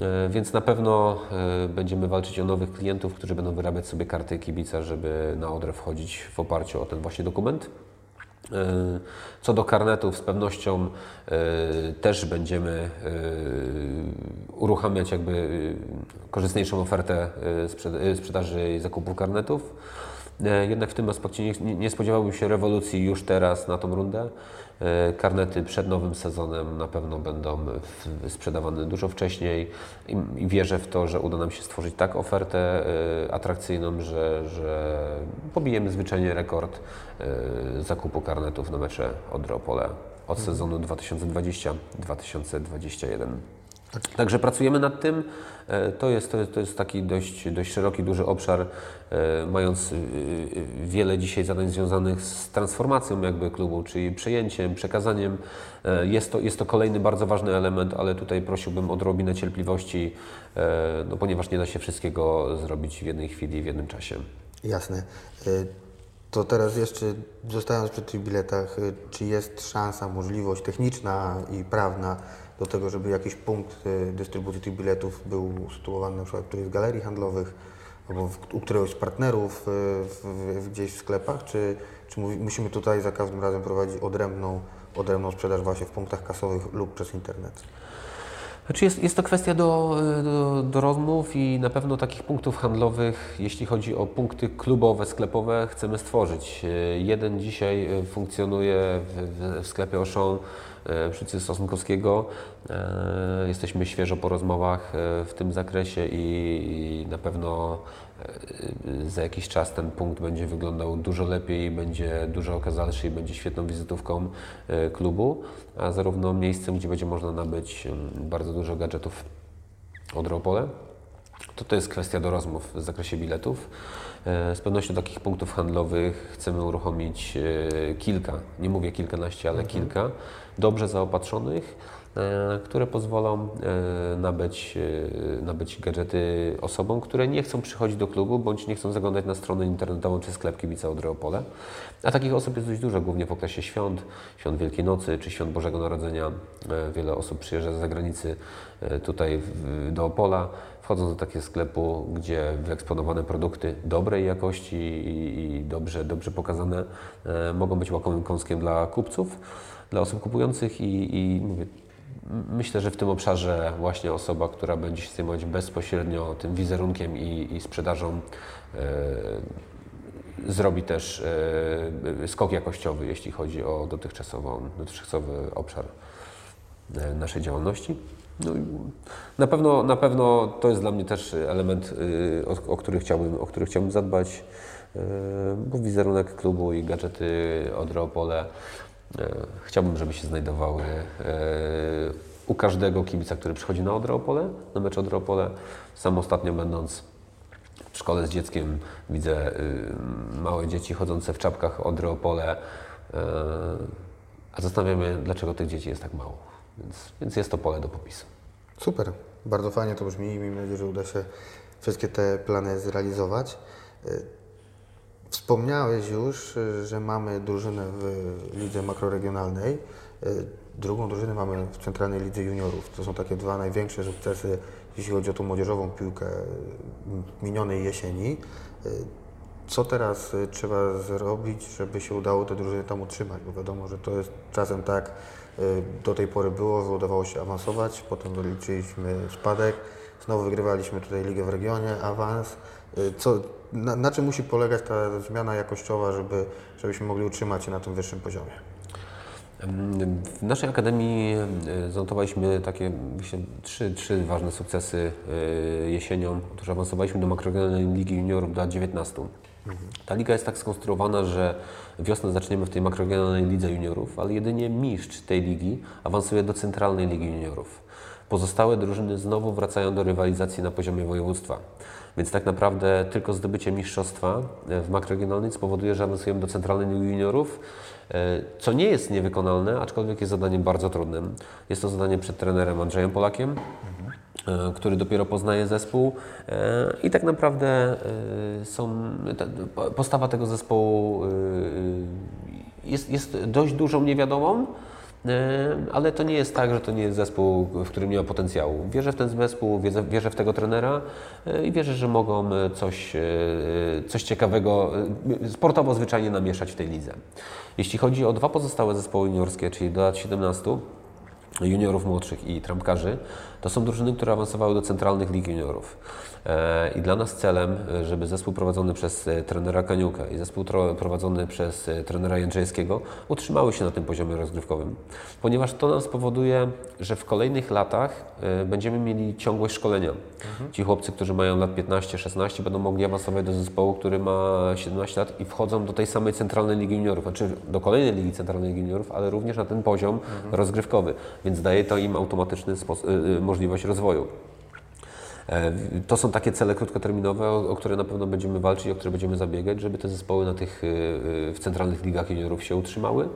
E, więc na pewno e, będziemy walczyć o nowych klientów, którzy będą wyrabiać sobie karty kibica, żeby na Odrę wchodzić w oparciu o ten właśnie dokument. E, co do karnetów, z pewnością też będziemy uruchamiać jakby korzystniejszą ofertę sprzedaży i zakupu karnetów. Jednak w tym aspekcie nie, spodziewałbym się rewolucji już teraz na tą rundę. E, karnety przed nowym sezonem na pewno będą sprzedawane dużo wcześniej i wierzę w to, że uda nam się stworzyć tak ofertę e, atrakcyjną, że, że pobijemy zwyczajnie rekord e, zakupu karnetów na mecze Odropole od sezonu 2020-2021. Także pracujemy nad tym. To jest, to jest, to jest taki dość, dość szeroki, duży obszar, mając e, wiele dzisiaj zadań związanych z transformacją jakby klubu, czyli przejęciem, przekazaniem. Jest to, jest to kolejny bardzo ważny element, ale tutaj prosiłbym o odrobinę cierpliwości, no, ponieważ nie da się wszystkiego zrobić w jednej chwili, w jednym czasie. Jasne. To teraz jeszcze zostając przy tych biletach, czy jest szansa, możliwość techniczna i prawna, do tego, żeby jakiś punkt dystrybucji tych biletów był usytuowany na przykład w którejś galerii handlowych albo w, u któregoś z partnerów y, w, w, gdzieś w sklepach, czy, czy musimy tutaj za każdym razem prowadzić odrębną, odrębną sprzedaż właśnie w punktach kasowych lub przez internet? Znaczy jest, jest to kwestia do, do, do rozmów i na pewno takich punktów handlowych, jeśli chodzi o punkty klubowe, sklepowe, chcemy stworzyć. E, Jeden dzisiaj e, funkcjonuje w, w- sklepie Auchan e, przy ulicy Sosnkowskiego. E, Jesteśmy świeżo po rozmowach e, w tym zakresie i, na pewno e, za jakiś czas ten punkt będzie wyglądał dużo lepiej, będzie dużo okazalszy i będzie świetną wizytówką e, klubu, a zarówno miejscem, gdzie będzie można nabyć bardzo dużo gadżetów od Reopole, to to jest kwestia do rozmów w zakresie biletów. E, Z pewnością takich punktów handlowych chcemy uruchomić e, kilka, nie mówię kilkanaście, ale kilka, dobrze zaopatrzonych, e, które pozwolą nabyć, nabyć gadżety osobom, które nie chcą przychodzić do klubu, bądź nie chcą zaglądać na stronę internetową czy sklep kibica od Reopole. A takich osób jest dość dużo, głównie w okresie świąt, świąt Wielkiej Nocy czy świąt Bożego Narodzenia. Wiele osób przyjeżdża z zagranicy tutaj do Opola, wchodząc do takiego sklepu, gdzie wyeksponowane produkty dobrej jakości i, dobrze, dobrze pokazane e, mogą być łakomym kąskiem dla kupców, dla osób kupujących i, i mówię, myślę, że w tym obszarze właśnie osoba, która będzie się zajmować bezpośrednio tym wizerunkiem i, i sprzedażą e, zrobi też e, skok jakościowy, jeśli chodzi o dotychczasowy obszar naszej działalności. No na pewno, na pewno to jest dla mnie też element, y, o, o, który, chciałbym, o który chciałbym zadbać, y, bo wizerunek klubu i gadżety od Reopole y, chciałbym, żeby się znajdowały y, u każdego kibica, który przychodzi na Odreopole, na mecz Odreopole. Sam ostatnio będąc w szkole z dzieckiem widzę y, małe dzieci chodzące w czapkach od Reopole, y, a zastanawiam się, dlaczego tych dzieci jest tak mało. Więc, więc jest to pole do popisu. Super, bardzo fajnie to brzmi i miejmy nadzieję, że uda się wszystkie te plany zrealizować. Y, Wspomniałeś już, że mamy drużynę w lidze makroregionalnej. Y, Drugą drużynę mamy w Centralnej Lidze Juniorów. To są takie dwa największe sukcesy, jeśli chodzi o tą młodzieżową piłkę minionej jesieni. Y, Co teraz trzeba zrobić, żeby się udało te drużyny tam utrzymać? Bo wiadomo, że to jest czasem tak, do tej pory było, że udawało się awansować, potem wyliczyliśmy spadek, znowu wygrywaliśmy tutaj ligę w regionie, awans. Y, Co, na, na czym musi polegać ta zmiana jakościowa, żeby, żebyśmy mogli utrzymać się na tym wyższym poziomie? W naszej akademii e, zanotowaliśmy takie myślę, trzy, trzy ważne sukcesy jesienią. Otóż awansowaliśmy do makroregionalnej Ligi Juniorów do lat 19. Ta liga jest tak skonstruowana, że wiosnę zaczniemy w tej makroregionalnej lidze juniorów, ale jedynie mistrz tej ligi awansuje do centralnej ligi juniorów. Pozostałe drużyny znowu wracają do rywalizacji na poziomie województwa. Więc tak naprawdę tylko zdobycie mistrzostwa e, w makroregionalnej spowoduje, że awansujemy do centralnej ligi juniorów, e, co nie jest niewykonalne, aczkolwiek jest zadaniem bardzo trudnym. Jest to zadanie przed trenerem Andrzejem Polakiem, który dopiero poznaje zespół e, i tak naprawdę e, są, ta, postawa tego zespołu e, jest, jest dość dużą niewiadomą, e, ale to nie jest tak, że to nie jest zespół, w którym nie ma potencjału. Wierzę w ten zespół, wierzę, w tego trenera e, i wierzę, że mogą e, coś, e, coś ciekawego, e, sportowo zwyczajnie namieszać w tej lidze. Jeśli chodzi o dwa pozostałe zespoły juniorskie, czyli do lat 17, juniorów młodszych i trampkarzy, to są drużyny, które awansowały do centralnych lig juniorów. E, I dla nas celem, e, żeby zespół prowadzony przez e, trenera Kaniuka i zespół prowadzony przez trenera Jędrzejskiego utrzymały się na tym poziomie rozgrywkowym, ponieważ to nam spowoduje, że w kolejnych latach będziemy mieli ciągłość szkolenia. Ci chłopcy, którzy mają lat 15-16 będą mogli awansować do zespołu, który ma 17 lat i wchodzą do tej samej centralnej ligi juniorów, znaczy do kolejnej ligi centralnej ligi juniorów, ale również na ten poziom rozgrywkowy, więc daje to im automatyczny spos- y, możliwość rozwoju. E, To są takie cele krótkoterminowe, o, które na pewno będziemy walczyć, o które będziemy zabiegać, żeby te zespoły na tych, y, w centralnych ligach juniorów się utrzymały.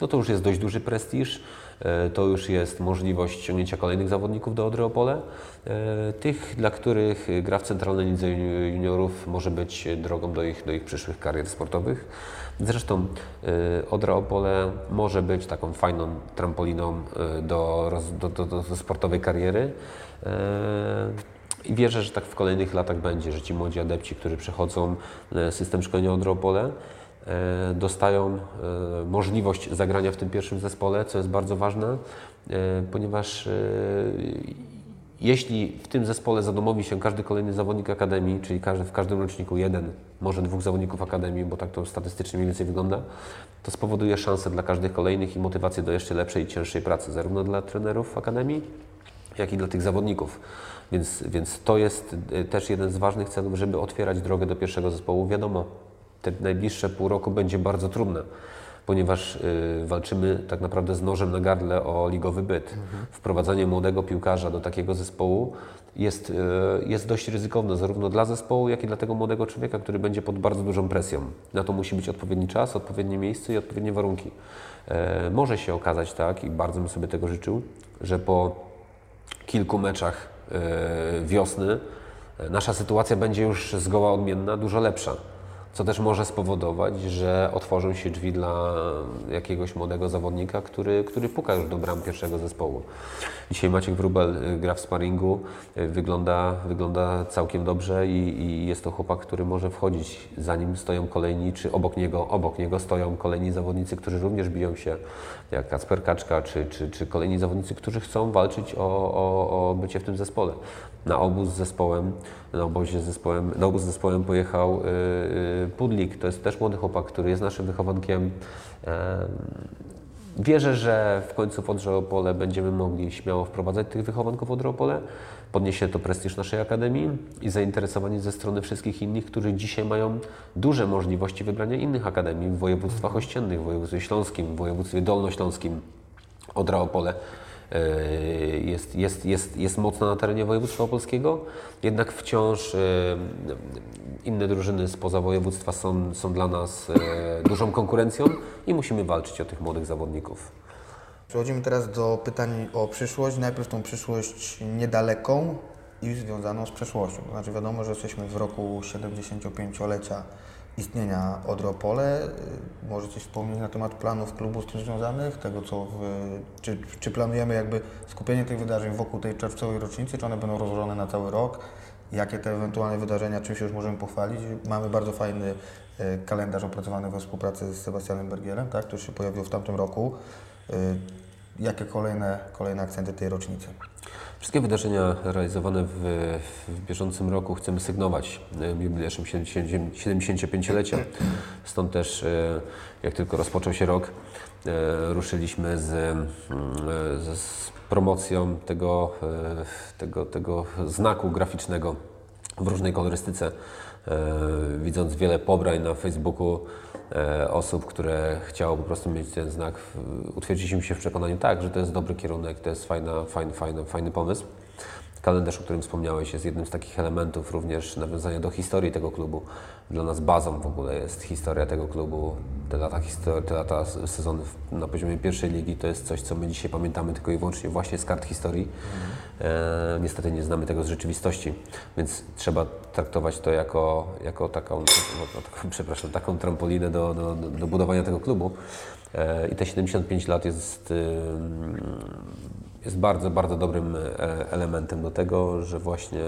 No to już jest dość duży prestiż, e, to już jest możliwość ściągnięcia kolejnych zawodników do Odry Opole. E, Tych, dla których gra w centralnej lidze juni- juniorów może być drogą do ich, do ich przyszłych karier sportowych. Zresztą y, Odra Opole może być taką fajną trampoliną y, do, do, do, do sportowej kariery. Y, I wierzę, że tak w kolejnych latach będzie, że ci młodzi adepci, którzy przechodzą system szkolenia Odra Opole, dostają możliwość zagrania w tym pierwszym zespole, co jest bardzo ważne, ponieważ jeśli w tym zespole zadomowi się każdy kolejny zawodnik akademii, czyli każdy, w każdym roczniku jeden, może dwóch zawodników akademii, bo tak to statystycznie mniej więcej wygląda, to spowoduje szansę dla każdych kolejnych i motywację do jeszcze lepszej i cięższej pracy, zarówno dla trenerów akademii, jak i dla tych zawodników. Więc, więc to jest y, też jeden z ważnych celów, żeby otwierać drogę do pierwszego zespołu. Wiadomo, te najbliższe pół roku będzie bardzo trudne ponieważ y, walczymy tak naprawdę z nożem na gardle o ligowy byt. Wprowadzanie młodego piłkarza do takiego zespołu jest, y, jest dość ryzykowne, zarówno dla zespołu, jak i dla tego młodego człowieka, który będzie pod bardzo dużą presją. Na to musi być odpowiedni czas, odpowiednie miejsce i odpowiednie warunki. E, może się okazać tak, i bardzo bym sobie tego życzył, że po kilku meczach e, wiosny e, nasza sytuacja będzie już zgoła odmienna, dużo lepsza co też może spowodować, że otworzą się drzwi dla jakiegoś młodego zawodnika, który, który puka już do bram pierwszego zespołu. Dzisiaj Maciek Wrubel y, gra w sparingu, y, wygląda, wygląda całkiem dobrze i, i jest to chłopak, który może wchodzić, zanim stoją kolejni, czy obok niego, obok niego stoją kolejni zawodnicy, którzy również biją się, jak Kacper Kaczka, czy, czy, czy kolejni zawodnicy, którzy chcą walczyć o, o, o bycie w tym zespole na obóz z zespołem, na obozie z zespołem, na obóz z zespołem pojechał yy, Pudlik, to jest też młody chłopak, który jest naszym wychowankiem. Wierzę, że w końcu w Odrze Opole będziemy mogli śmiało wprowadzać tych wychowanków w Odrze Opole. Podniesie to prestiż naszej Akademii i zainteresowanie ze strony wszystkich innych, którzy dzisiaj mają duże możliwości wybrania innych akademii w województwach ościennych, w województwie śląskim, w województwie dolnośląskim, Odra Opole. E, jest, jest, jest, jest mocna na terenie województwa opolskiego, jednak wciąż e, inne drużyny spoza województwa są, są dla nas e, dużą konkurencją i musimy walczyć o tych młodych zawodników. Przechodzimy teraz do pytań o przyszłość. Najpierw tą przyszłość niedaleką i związaną z przeszłością. Znaczy wiadomo, że jesteśmy w roku 75-lecia istnienia Odropole. Może coś wspomnieć na temat planów klubu z tym związanych, tego co w, czy, czy planujemy jakby skupienie tych wydarzeń wokół tej czerwcowej rocznicy, czy one będą rozłożone na cały rok? Jakie te ewentualne wydarzenia, czym się już możemy pochwalić? Mamy bardzo fajny e, kalendarz opracowany we współpracy z Sebastianem Bergierem, tak, który się pojawił w tamtym roku. E, jakie kolejne, kolejne akcenty tej rocznicy? Wszystkie wydarzenia realizowane w, w bieżącym roku chcemy sygnować jubileuszem 75-lecia. Stąd też, e, jak tylko rozpoczął się rok, e, ruszyliśmy z, mm, z, promocją tego, e, tego, tego znaku graficznego w różnej kolorystyce. Widząc wiele pobrań na Facebooku, E, osób, które chciało po prostu mieć ten znak, utwierdziliśmy się w przekonaniu tak, że to jest dobry kierunek, to jest fajna, fajny, fajny, fajny pomysł. Kalendarz, o którym wspomniałeś, jest jednym z takich elementów również nawiązania do historii tego klubu. Dla nas bazą w ogóle jest historia tego klubu. Te lata, te lata sezonów na poziomie pierwszej ligi to jest coś, co my dzisiaj pamiętamy tylko i wyłącznie właśnie z kart historii. E, niestety nie znamy tego z rzeczywistości, więc trzeba traktować to jako, jako taką, no, no, przepraszam, taką trampolinę do, do, do budowania tego klubu. E, I te 75 lat jest jest bardzo, bardzo dobrym e, elementem do tego, że właśnie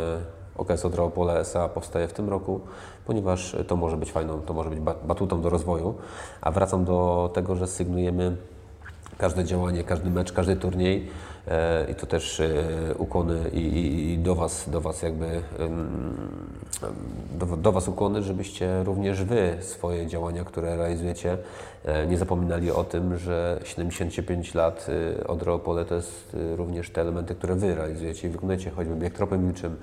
OKS Odropole SA powstaje w tym roku, ponieważ to może być fajną, to może być batutą do rozwoju. A wracam do tego, że sygnujemy każde działanie, każdy mecz, każdy turniej i to też e, ukłony i, do Was, do Was jakby do, do Was ukłony, żebyście również Wy swoje działania, które realizujecie, e, nie zapominali o tym, że 75 lat od Opole to jest również te elementy, które Wy realizujecie i wykonujecie, choćby bieg tropem milczym,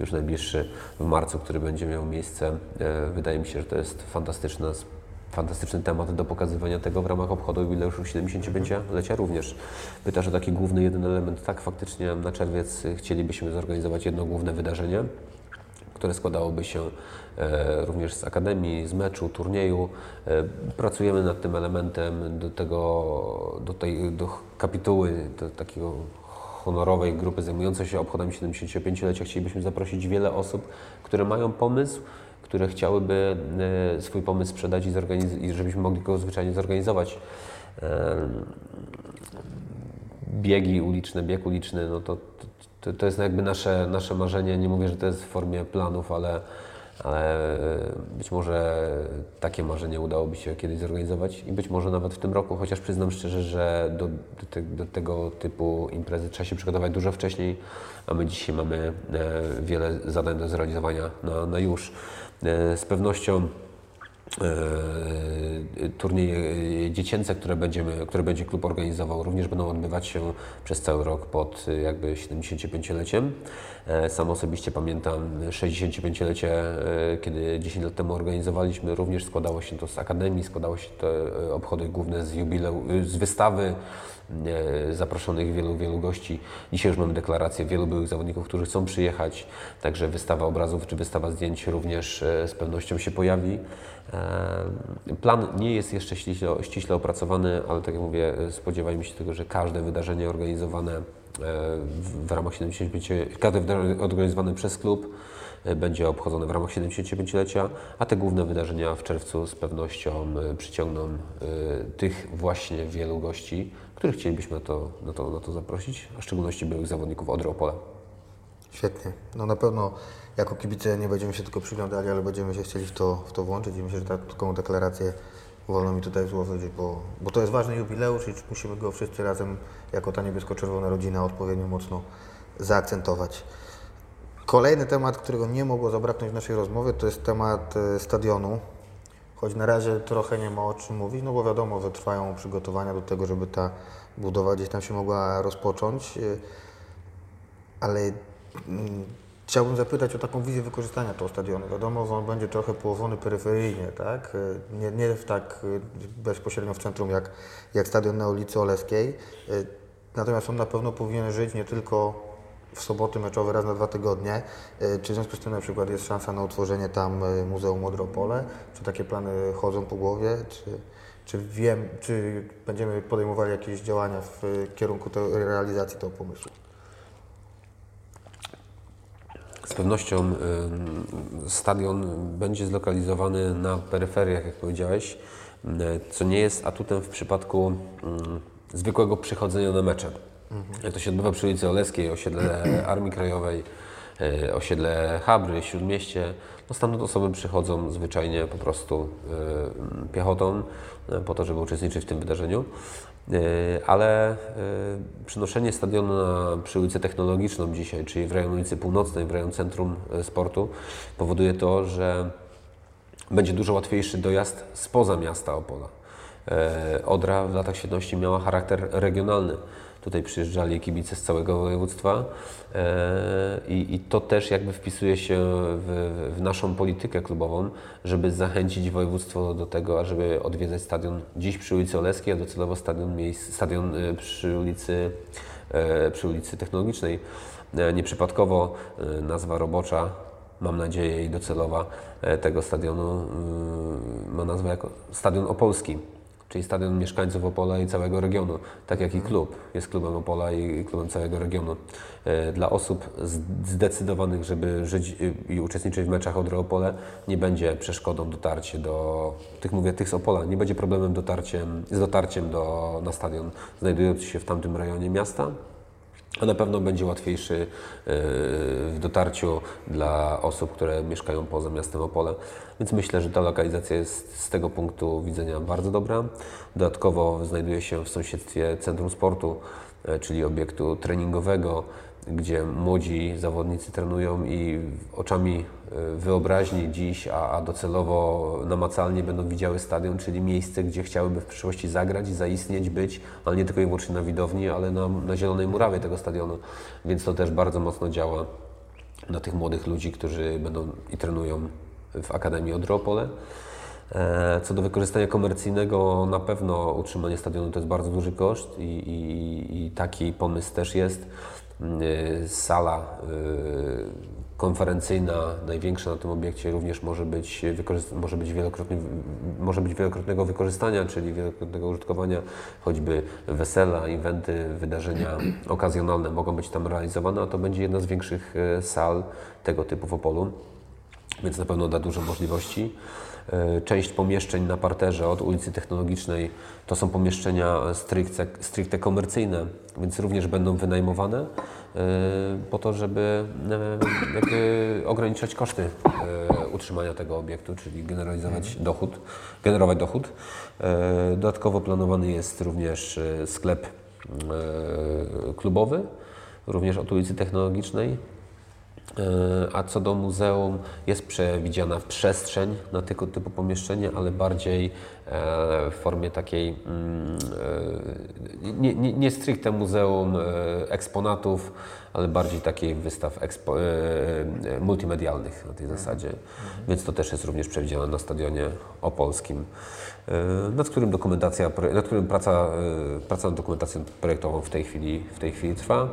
już najbliższy w marcu, który będzie miał miejsce. Wydaje mi się, że to jest fantastyczna fantastyczny temat do pokazywania tego w ramach obchodu jubileuszu 75-lecia również. Pytasz o taki główny jeden element. Tak, faktycznie na czerwiec chcielibyśmy zorganizować jedno główne wydarzenie, które składałoby się e, również z akademii, z meczu, turnieju. E, pracujemy nad tym elementem do tego, do tej do kapituły, do takiego honorowej grupy zajmującej się obchodami 75-lecia. Chcielibyśmy zaprosić wiele osób, które mają pomysł, które chciałyby e, swój pomysł sprzedać i, i żebyśmy mogli go zwyczajnie zorganizować. E, biegi uliczne, bieg uliczny, no to, to, to jest jakby nasze, nasze marzenie. Nie mówię, że to jest w formie planów, ale, ale być może takie marzenie udałoby się kiedyś zorganizować i być może nawet w tym roku, chociaż przyznam szczerze, że do, do, te, do tego typu imprezy trzeba się przygotować dużo wcześniej, a my dzisiaj mamy e, wiele zadań do zrealizowania na, na już. E, z pewnością E, turnieje dziecięce, które, będziemy, które będzie klub organizował, również będą odbywać się przez cały rok pod jakby 75-leciem. E, sam osobiście pamiętam 65-lecie, kiedy 10 lat temu organizowaliśmy, również składało się to z akademii, składało się to obchody główne z jubileu, z wystawy, zaproszonych wielu, wielu gości. Dzisiaj już mamy deklarację wielu byłych zawodników, którzy chcą przyjechać, także wystawa obrazów czy wystawa zdjęć również z pewnością się pojawi. Plan nie jest jeszcze ściśle, ściśle opracowany, ale tak jak mówię, spodziewajmy się tego, że każde wydarzenie organizowane w, ramach 75, każde wydarzenie organizowane przez klub e, będzie obchodzone w ramach 75-lecia, a te główne wydarzenia w czerwcu z pewnością e, przyciągną e, tych właśnie wielu gości, których chcielibyśmy na to, na to, na to zaprosić, a w szczególności byłych zawodników Odry Opola. Świetnie. No na pewno jako kibice nie będziemy się tylko przyglądali, ale będziemy się chcieli w to, w to włączyć i myślę, że taką deklarację wolno mi tutaj złożyć, bo, bo to jest ważny jubileusz i musimy go wszyscy razem jako ta niebiesko-czerwona rodzina odpowiednio mocno zaakcentować. Kolejny temat, którego nie mogło zabraknąć w naszej rozmowie, to jest temat e, stadionu. Choć na razie trochę nie ma o czym mówić, no bo wiadomo, że trwają przygotowania do tego, żeby ta budowa gdzieś tam się mogła rozpocząć. E, ale mm, Chciałbym zapytać o taką wizję wykorzystania tego stadionu. Wiadomo, że on będzie trochę położony peryferyjnie, tak? Nie, nie w tak bezpośrednio w centrum jak, jak stadion na ulicy Oleskiej. Natomiast on na pewno powinien żyć nie tylko w soboty meczowe raz na dwa tygodnie. Czy w związku z tym na przykład jest szansa na utworzenie tam Muzeum Modropole? Czy takie plany chodzą po głowie? Czy, czy wiem, czy będziemy podejmowali jakieś działania w kierunku realizacji tego pomysłu? Z pewnością stadion będzie zlokalizowany na peryferiach, jak powiedziałeś, co nie jest atutem w przypadku zwykłego przychodzenia na mecze. Jak to się odbywa przy ulicy Oleskiej, osiedle Armii Krajowej, e, osiedle Habry, Śródmieście, no stamtąd osoby przychodzą zwyczajnie po prostu piechotą e, po to, żeby uczestniczyć w tym wydarzeniu. E, ale e, przynoszenie stadionu na, przy ulicy Technologiczną dzisiaj, czyli w rejon ulicy Północnej, w rejon centrum e, sportu, powoduje to, że będzie dużo łatwiejszy dojazd spoza miasta Opola. Odra w latach świetności miała charakter regionalny. Tutaj przyjeżdżali kibice z całego województwa e, i, i to też jakby wpisuje się w, w, naszą politykę klubową, żeby zachęcić województwo do tego, ażeby odwiedzać stadion dziś przy ulicy Oleskiej, a docelowo stadion, stadion e, przy ulicy, e, przy ulicy Technologicznej. Nieprzypadkowo nazwa robocza mam nadzieję i docelowa tego stadionu ma nazwę jako Stadion Opolski czyli stadion mieszkańców Opola i całego regionu, tak jak i klub jest klubem Opola i klubem całego regionu. E, dla osób zdecydowanych, żeby żyć i uczestniczyć w meczach Odry Opole, nie będzie przeszkodą dotarcie do, tych mówię, tych z Opola, nie będzie problemem dotarciem, z dotarciem do, na stadion znajdujący się w tamtym rejonie miasta, a na pewno będzie łatwiejszy e, w dotarciu dla osób, które mieszkają poza miastem Opole. Więc myślę, że ta lokalizacja jest z tego punktu widzenia bardzo dobra. Dodatkowo znajduje się w sąsiedztwie Centrum Sportu, e, czyli obiektu treningowego, gdzie młodzi zawodnicy trenują i oczami e, wyobraźni dziś, a, docelowo namacalnie będą widziały stadion, czyli miejsce, gdzie chciałyby w przyszłości zagrać, zaistnieć, być, ale nie tylko i wyłącznie na widowni, ale na, na zielonej murawie tego stadionu. Więc to też bardzo mocno działa na tych młodych ludzi, którzy będą i trenują w Akademii Odropole. E, co do wykorzystania komercyjnego, na pewno utrzymanie stadionu to jest bardzo duży koszt i, i, i taki pomysł też jest. Y, sala y, konferencyjna, największa na tym obiekcie, również może być, może być, wielokrotnie, może być wielokrotnego wykorzystania, czyli wielokrotnego użytkowania, choćby wesela, eventy, wydarzenia okazjonalne mogą być tam realizowane, a to będzie jedna z większych sal tego typu w Opolu. Więc na pewno da dużo możliwości. E, Część pomieszczeń na parterze od ulicy Technologicznej to są pomieszczenia stricte, stricte komercyjne, więc również będą wynajmowane e, po to, żeby e, ograniczać koszty utrzymania tego obiektu, czyli generalizować dochód, generować dochód. Dodatkowo planowany jest również sklep klubowy, również od ulicy Technologicznej. E, A co do muzeum, jest przewidziana przestrzeń na tego typu pomieszczenie, ale bardziej e, w formie takiej mm, e, nie, nie, nie stricte muzeum eksponatów, ale bardziej takiej wystaw ekspo, multimedialnych na tej zasadzie. Więc to też jest również przewidziane na stadionie opolskim, nad którym dokumentacja, nad którym praca, praca nad dokumentacją projektową w tej chwili, w tej chwili trwa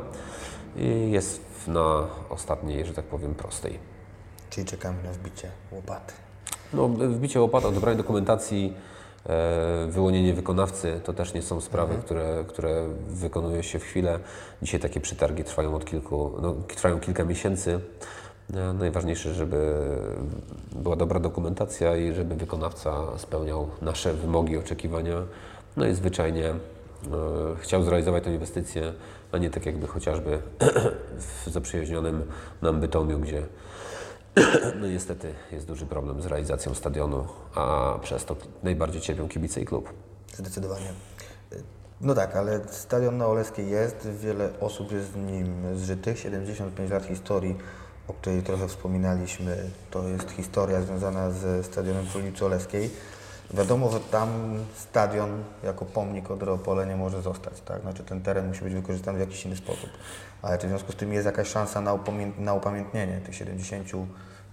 i jest na ostatniej, że tak powiem, prostej. Czyli czekamy na wbicie łopaty. No, wbicie łopata, odebranie dokumentacji, e, wyłonienie wykonawcy to też nie są sprawy, które, które wykonuje się w chwilę. Dzisiaj takie przetargi trwają od kilku, no, trwają kilka miesięcy. E, Najważniejsze, żeby była dobra dokumentacja i żeby wykonawca spełniał nasze wymogi, oczekiwania. No i zwyczajnie e, chciał zrealizować tę inwestycję, a nie tak jakby chociażby w zaprzyjaźnionym nam Bytomiu, gdzie no niestety jest duży problem z realizacją stadionu, a przez to najbardziej cierpią kibice i klub. Zdecydowanie. No tak, ale stadion na Oleskiej jest, wiele osób jest z nim zżytych, 75 lat historii, o której trochę wspominaliśmy, to jest historia związana ze stadionem przy ulicy Oleskiej. Wiadomo, że tam stadion jako pomnik Odry Opole nie może zostać, tak? Znaczy ten teren musi być wykorzystany w jakiś inny sposób. Ale czy w związku z tym jest jakaś szansa na, na upamiętnienie tych 70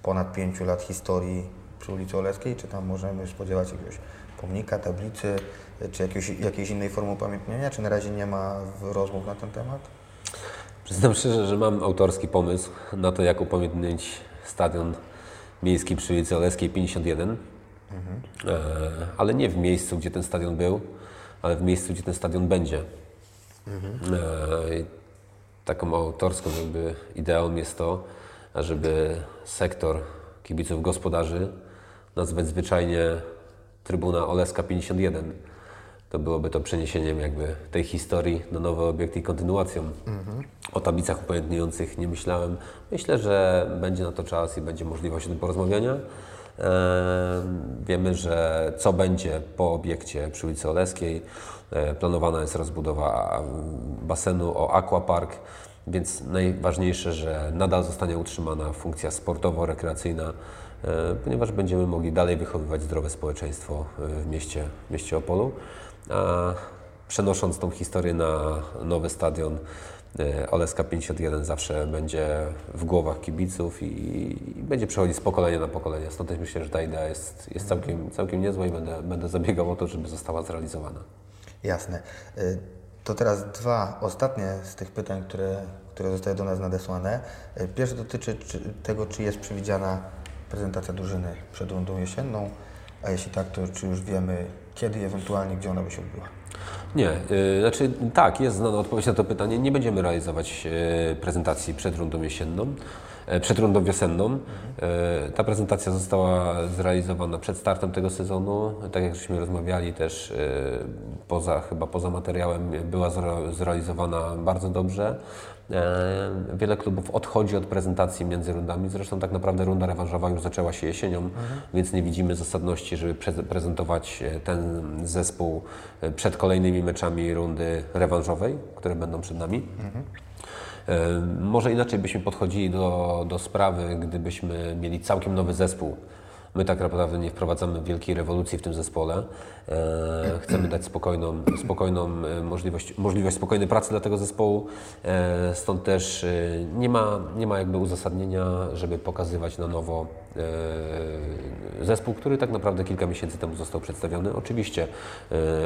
ponad 5 lat historii przy ulicy Oleskiej? Czy tam możemy spodziewać jakiegoś pomnika, tablicy, czy jakiegoś, jakiejś innej formy upamiętnienia? Czy na razie nie ma rozmów na ten temat? Przyznam szczerze, że mam autorski pomysł na to, jak upamiętnić stadion miejski przy ulicy Oleskiej 51, e, ale nie w miejscu, gdzie ten stadion był, ale w miejscu, gdzie ten stadion będzie. E, i taką autorską jakby ideą jest to, żeby sektor kibiców gospodarzy nazwać zwyczajnie Trybuna Oleska 51. To byłoby to przeniesieniem jakby tej historii na nowy obiekt i kontynuacją. O tablicach upamiętniających nie myślałem. Myślę, że będzie na to czas i będzie możliwość o tym porozmawiania. Wiemy, że co będzie po obiekcie przy ulicy Oleskiej. E, Planowana jest rozbudowa basenu o aquapark, więc najważniejsze, że nadal zostanie utrzymana funkcja sportowo-rekreacyjna, e, ponieważ będziemy mogli dalej wychowywać zdrowe społeczeństwo e, w mieście, w mieście Opolu. A przenosząc tą historię na nowy stadion, Oleska 51 zawsze będzie w głowach kibiców i, i będzie przechodzić z pokolenia na pokolenie. Stąd też myślę, że ta idea jest, jest całkiem, całkiem niezła i będę, będę zabiegał o to, żeby została zrealizowana. Jasne. Y, To teraz dwa ostatnie z tych pytań, które, które zostały do nas nadesłane. Y, Pierwsze dotyczy czy, tego, czy jest przewidziana prezentacja drużyny przed rundą jesienną, a jeśli tak, to czy już wiemy kiedy i ewentualnie gdzie ona by się odbyła. Nie, y, znaczy tak, jest znana odpowiedź na to pytanie. Nie będziemy realizować y, prezentacji przed rundą jesienną, e, przed rundą wiosenną. E, Ta prezentacja została zrealizowana przed startem tego sezonu. Tak jak żeśmy rozmawiali też y, poza, chyba poza materiałem była zre- zrealizowana bardzo dobrze. E, Wiele klubów odchodzi od prezentacji między rundami. Zresztą tak naprawdę runda rewanżowa już zaczęła się jesienią, więc nie widzimy zasadności, żeby prezentować e, ten zespół e, przed kolejnymi meczami rundy rewanżowej, które będą przed nami. E, Może inaczej byśmy podchodzili do, do sprawy, gdybyśmy mieli całkiem nowy zespół. My tak naprawdę nie wprowadzamy wielkiej rewolucji w tym zespole. E, chcemy dać spokojną, spokojną e, możliwość, możliwość spokojnej pracy dla tego zespołu. E, stąd też nie ma, nie ma jakby uzasadnienia, żeby pokazywać na nowo zespół, który tak naprawdę kilka miesięcy temu został przedstawiony. Oczywiście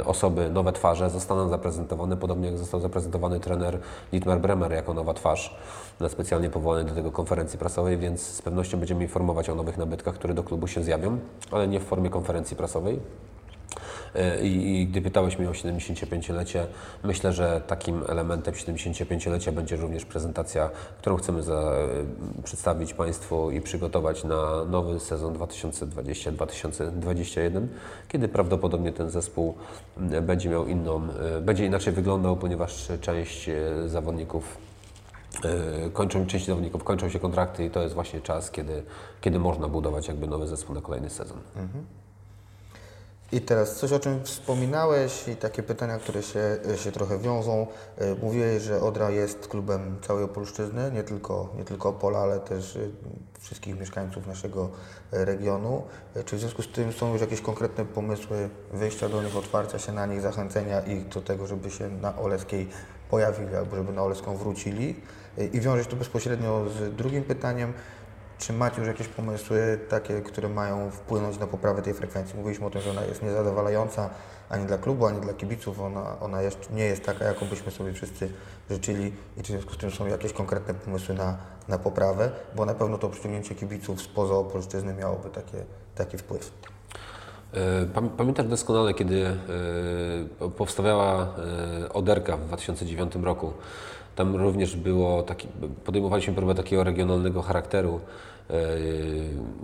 osoby, nowe twarze zostaną zaprezentowane, podobnie jak został zaprezentowany trener Dietmar Bremer jako nowa twarz na specjalnie powołany do tego konferencji prasowej, więc z pewnością będziemy informować o nowych nabytkach, które do klubu się zjawią, ale nie w formie konferencji prasowej. E, I, I gdy pytałeś mnie o 75-lecie, myślę, że takim elementem 75-lecia będzie również prezentacja, którą chcemy za, e, przedstawić Państwu i przygotować na nowy sezon 2020-2021, kiedy prawdopodobnie ten zespół będzie miał inną, e, będzie inaczej wyglądał, ponieważ część zawodników kończą, część zawodników kończą się kontrakty i to jest właśnie czas, kiedy, kiedy można budować jakby nowy zespół na kolejny sezon. I teraz coś, o czym wspominałeś i takie pytania, które się, się trochę wiążą. E, Mówiłeś, że Odra jest klubem całej Opolszczyzny, nie tylko, nie tylko Opola, ale też e, wszystkich mieszkańców naszego e, regionu. E, Czy w związku z tym są już jakieś konkretne pomysły wyjścia do nich, otwarcia się na nich, zachęcenia ich do tego, żeby się na Oleskiej pojawili albo żeby na Oleską wrócili? I wiążesz to bezpośrednio z drugim pytaniem. Czy macie już jakieś pomysły takie, które mają wpłynąć na poprawę tej frekwencji? Mówiliśmy o tym, że ona jest niezadowalająca ani dla klubu, ani dla kibiców. Ona, ona jeszcze nie jest taka, jaką byśmy sobie wszyscy życzyli i czy w związku z tym są jakieś konkretne pomysły na, na poprawę, bo na pewno to przyciągnięcie kibiców spoza Opolszczyzny miałoby takie, taki wpływ. E, pam- Pamiętasz doskonale, kiedy e, po- powstawała e, Oderka w 2009 roku. Tam również było taki, podejmowaliśmy próbę takiego regionalnego charakteru. E,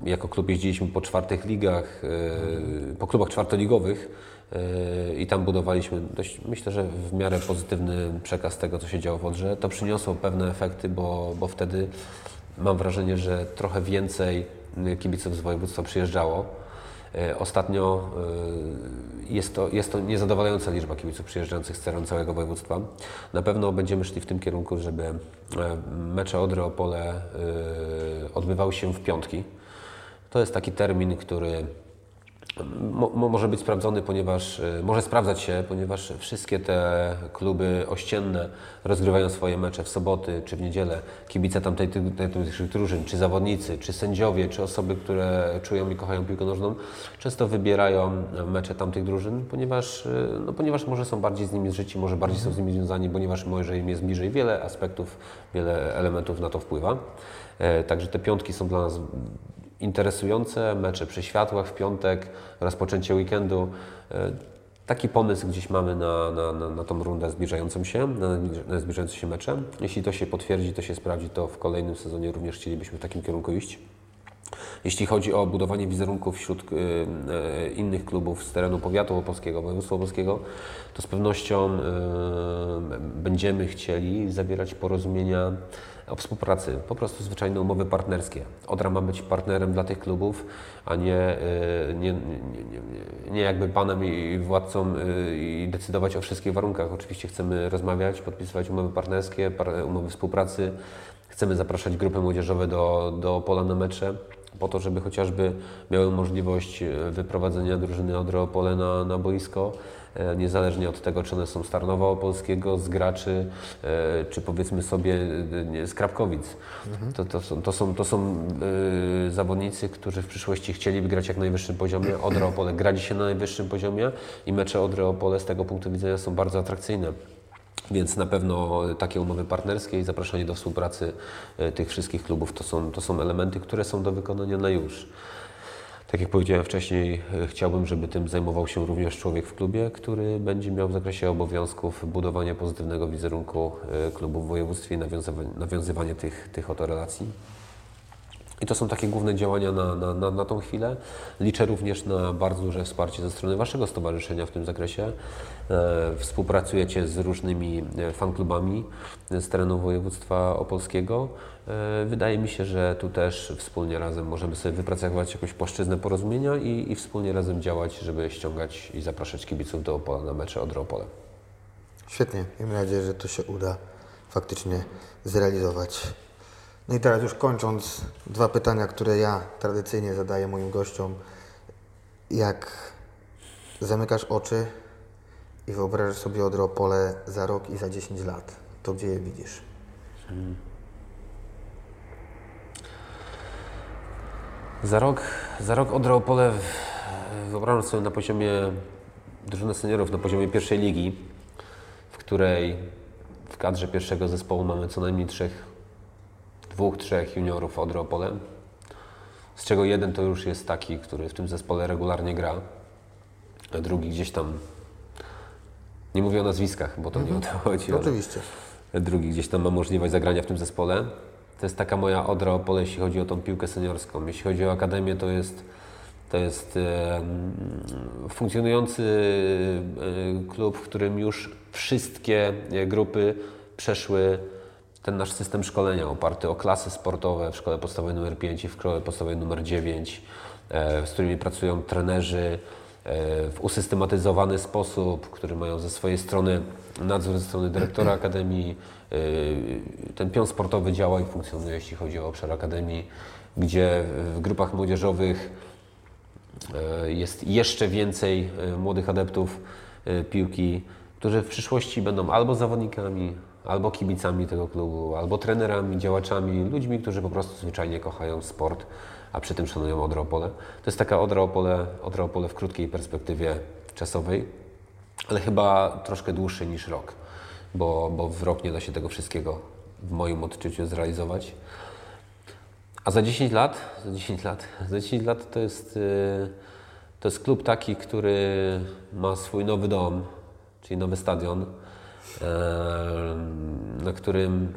Jako klub jeździliśmy po czwartych ligach, e, po klubach czwartoligowych e, i tam budowaliśmy dość, myślę, że w miarę pozytywny przekaz tego, co się działo w Odrze. To przyniosło pewne efekty, bo, bo wtedy mam wrażenie, że trochę więcej kibiców z województwa przyjeżdżało. E, Ostatnio e, jest to, jest to niezadowalająca liczba kibiców przyjeżdżających z teren całego województwa. Na pewno będziemy szli w tym kierunku, żeby e, mecze Odry Opole odbywały się w piątki. To jest taki termin, który Mo, mo, może być sprawdzony, ponieważ y, może sprawdzać się, ponieważ wszystkie te kluby ościenne rozgrywają swoje mecze w soboty czy w niedzielę. Kibice tamtej tych drużyn, czy zawodnicy, czy sędziowie, czy osoby, które czują i kochają piłkę nożną, często wybierają mecze tamtych drużyn, ponieważ, y, no, ponieważ może są bardziej z nimi zżyci, może bardziej są z nimi związani, ponieważ może im jest bliżej. Wiele aspektów, wiele elementów na to wpływa. E, Także te piątki są dla nas interesujące, mecze przy światłach w piątek, rozpoczęcie weekendu. E, Taki pomysł gdzieś mamy na, na, na, na tą rundę zbliżającą się, na, na zbliżające się mecze. Jeśli to się potwierdzi, to się sprawdzi, to w kolejnym sezonie również chcielibyśmy w takim kierunku iść. Jeśli chodzi o budowanie wizerunków wśród y, y, innych klubów z terenu powiatu opolskiego, województwa opolskiego, to z pewnością y, będziemy chcieli zawierać porozumienia o współpracy, po prostu zwyczajne umowy partnerskie. Odra ma być partnerem dla tych klubów, a nie, y, nie, nie, nie, jakby panem i władcą y, i decydować o wszystkich warunkach. Oczywiście chcemy rozmawiać, podpisywać umowy partnerskie, par, umowy współpracy. Chcemy zapraszać grupy młodzieżowe do, do pola na mecze, po to, żeby chociażby miały możliwość e, wyprowadzenia drużyny Odry Opole na, na boisko, e, niezależnie od tego, czy one są z Tarnowa Opolskiego, z Graczy, e, czy powiedzmy sobie e, z Krapkowic. To, to są, to są, to są e, zawodnicy, którzy w przyszłości chcieliby grać jak na najwyższym poziomie. Odra Opole gra dzisiaj na najwyższym poziomie i mecze Odry Opole z tego punktu widzenia są bardzo atrakcyjne. Więc na pewno takie umowy partnerskie i zapraszanie do współpracy e, tych wszystkich klubów to są, to są elementy, które są do wykonania na już. Tak jak powiedziałem wcześniej, e, chciałbym, żeby tym zajmował się również człowiek w klubie, który będzie miał w zakresie obowiązków budowania pozytywnego wizerunku e, klubu w województwie i nawiązywanie, nawiązywanie tych, tych oto relacji. I to są takie główne działania na, na, na, na tą chwilę. Liczę również na bardzo duże wsparcie ze strony Waszego stowarzyszenia w tym zakresie. E, współpracujecie z różnymi fanklubami z terenu województwa opolskiego. E, wydaje mi się, że tu też wspólnie razem możemy sobie wypracować jakąś płaszczyznę porozumienia i, i wspólnie razem działać, żeby ściągać i zapraszać kibiców do Opola na mecze Odry Opole. Świetnie. Miejmy nadzieję, że to się uda faktycznie zrealizować. No i teraz już kończąc, dwa pytania, które ja tradycyjnie zadaję moim gościom. Jak zamykasz oczy i wyobrażasz sobie Odropole za rok i za 10 lat, to gdzie je widzisz? Za rok, za rok Odra Opole wyobrażam sobie na poziomie drużyny seniorów, na poziomie pierwszej ligi, w której w kadrze pierwszego zespołu mamy co najmniej trzech, dwóch, trzech juniorów Odry Opole, z czego jeden to już jest taki, który w tym zespole regularnie gra. a drugi gdzieś tam, nie mówię o nazwiskach, bo to nie o to chodzi, Oczywiście. drugi gdzieś tam ma możliwość zagrania w tym zespole. To jest taka moja odra Opole, jeśli chodzi o tą piłkę seniorską. Jeśli chodzi o akademię, to jest, to jest e, funkcjonujący e, klub, w którym już wszystkie e, grupy przeszły ten nasz system szkolenia oparty o klasy sportowe w szkole podstawowej nr 5 i w szkole podstawowej nr 9, e, z którymi pracują trenerzy e, w usystematyzowany sposób, który mają ze swojej strony nadzór ze strony dyrektora akademii. Ten pion sportowy działa i funkcjonuje, jeśli chodzi o obszar akademii, gdzie w grupach młodzieżowych E, Jest jeszcze więcej e, młodych adeptów e, piłki, którzy w przyszłości będą albo zawodnikami, albo kibicami tego klubu, albo trenerami, działaczami, ludźmi, którzy po prostu zwyczajnie kochają sport, a przy tym szanują Odra Opole. To jest taka Odra Opole, Odra Opole w krótkiej perspektywie czasowej, ale chyba troszkę dłuższej niż rok, bo, bo w rok nie da się tego wszystkiego w moim odczuciu zrealizować. A za 10 lat, za 10 lat, za 10 lat to jest, y, to jest klub taki, który ma swój nowy dom, czyli nowy stadion, em, na którym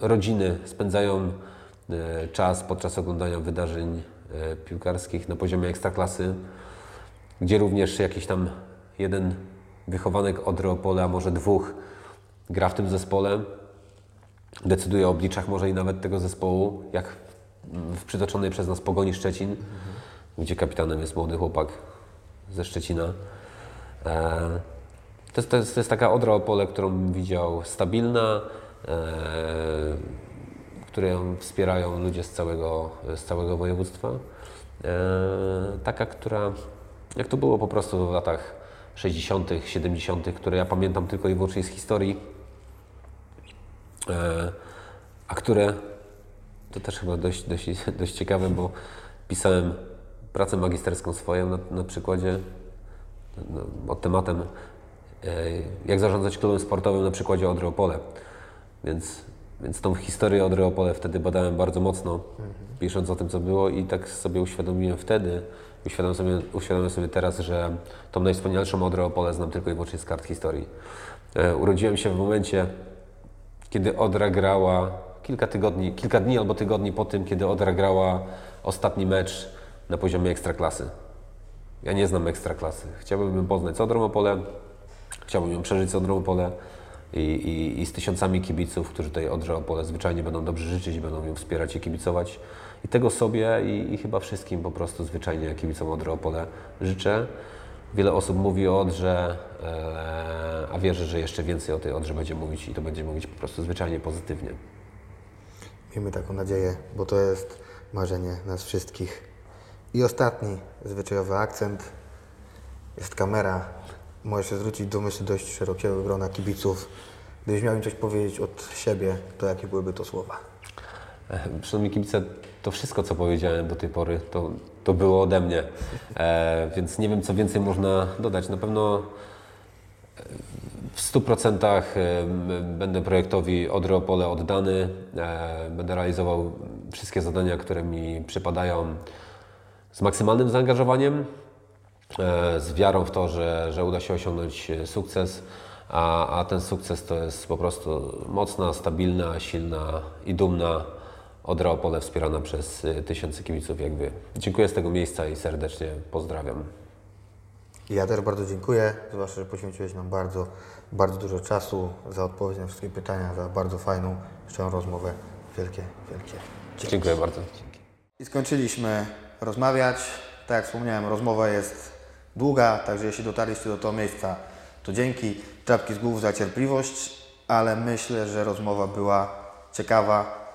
rodziny spędzają e, czas podczas oglądania wydarzeń e, piłkarskich na poziomie ekstraklasy, gdzie również jakiś tam jeden wychowanek a może dwóch gra w tym zespole decyduje o obliczach może i nawet tego zespołu, jak w przytoczonej przez nas Pogoni Szczecin, gdzie kapitanem jest młody chłopak ze Szczecina. E, to, jest, to, jest, to jest taka Odra Opole, którą widział stabilna, e, którą wspierają ludzie z całego, z całego województwa. E, taka, która, jak to było po prostu w latach 60., 70., które ja pamiętam tylko i wyłącznie z historii, e, a które to też chyba dość, dość, dość ciekawe, bo pisałem pracę magisterską swoją na, na przykładzie no, pod tematem e, jak zarządzać klubem sportowym na przykładzie Odry Opole. Więc, więc tą historię Odry Opole wtedy badałem bardzo mocno, pisząc o tym, co było i tak sobie uświadomiłem wtedy, uświadomiłem sobie, sobie teraz, że tą najwspanialszą Odrę Opole znam tylko i wyłącznie z kart historii. E, urodziłem się w momencie, kiedy Odra grała kilka tygodni, kilka dni albo tygodni po tym, kiedy Odra grała ostatni mecz na poziomie ekstraklasy. Ja nie znam ekstraklasy. Chciałbym poznać Odrą Opole, chciałbym ją przeżyć z Odrą Opole i, i, i z tysiącami kibiców, którzy tej Odrze Opole zwyczajnie będą dobrze życzyć, będą ją wspierać i kibicować. I tego sobie i, i chyba wszystkim po prostu zwyczajnie kibicom Odry Opole życzę. Wiele osób mówi o Odrze, e, a wierzę, że jeszcze więcej o tej Odrze będzie mówić i to będzie mówić po prostu zwyczajnie pozytywnie. Miejmy taką nadzieję, bo to jest marzenie nas wszystkich. I ostatni zwyczajowy akcent jest kamera. Możesz się zwrócić do myśli dość szerokiego grona kibiców. Gdybyś miał im coś powiedzieć od siebie, to jakie byłyby to słowa? E, Szanowni kibice, to wszystko, co powiedziałem do tej pory, to, to było ode mnie. E, więc nie wiem, co więcej można dodać. Na pewno e, w 100% e, będę projektowi Odry Opole oddany. E, będę realizował wszystkie zadania, które mi przypadają z maksymalnym zaangażowaniem, z wiarą w to, że, że uda się osiągnąć sukces, a, a ten sukces to jest po prostu mocna, stabilna, silna i dumna Odra Opole wspierana przez e, tysiące kibiców jak Wy. Dziękuję z tego miejsca i serdecznie pozdrawiam. Ja też bardzo dziękuję, zwłaszcza, że poświęciłeś nam bardzo, bardzo dużo czasu za odpowiedź na wszystkie pytania, za bardzo fajną, szczerą rozmowę. Wielkie, wielkie dzięki. Dziękuję bardzo. I skończyliśmy rozmawiać. Tak jak wspomniałem, rozmowa jest długa, także jeśli dotarliście do tego miejsca, to dzięki. Czapki z głów za cierpliwość, ale myślę, że rozmowa była ciekawa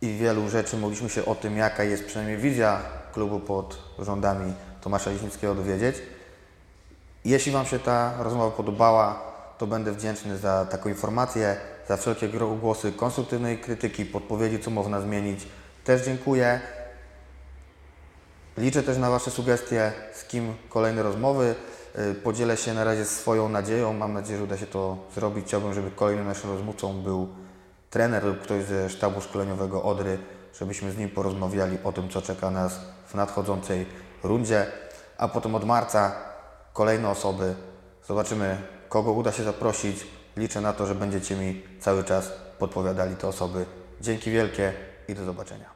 i wielu rzeczy mogliśmy się o tym, jaka jest przynajmniej wizja klubu pod rządami Tomasza Liśnickiego dowiedzieć. Jeśli Wam się ta rozmowa podobała, to będę wdzięczny za taką informację, za wszelkie głosy konstruktywnej krytyki, podpowiedzi, co można zmienić. Też dziękuję. Liczę też na Wasze sugestie, z kim kolejne rozmowy. Y, Podzielę się na razie swoją nadzieją. Mam nadzieję, że uda się to zrobić. Chciałbym, żeby kolejnym naszym rozmówcą był trener lub ktoś ze sztabu szkoleniowego Odry, żebyśmy z nim porozmawiali o tym, co czeka nas w nadchodzącej rundzie. A potem od marca kolejne osoby. Zobaczymy, kogo uda się zaprosić. Liczę na to, że będziecie mi cały czas podpowiadali te osoby. Dzięki wielkie i do zobaczenia.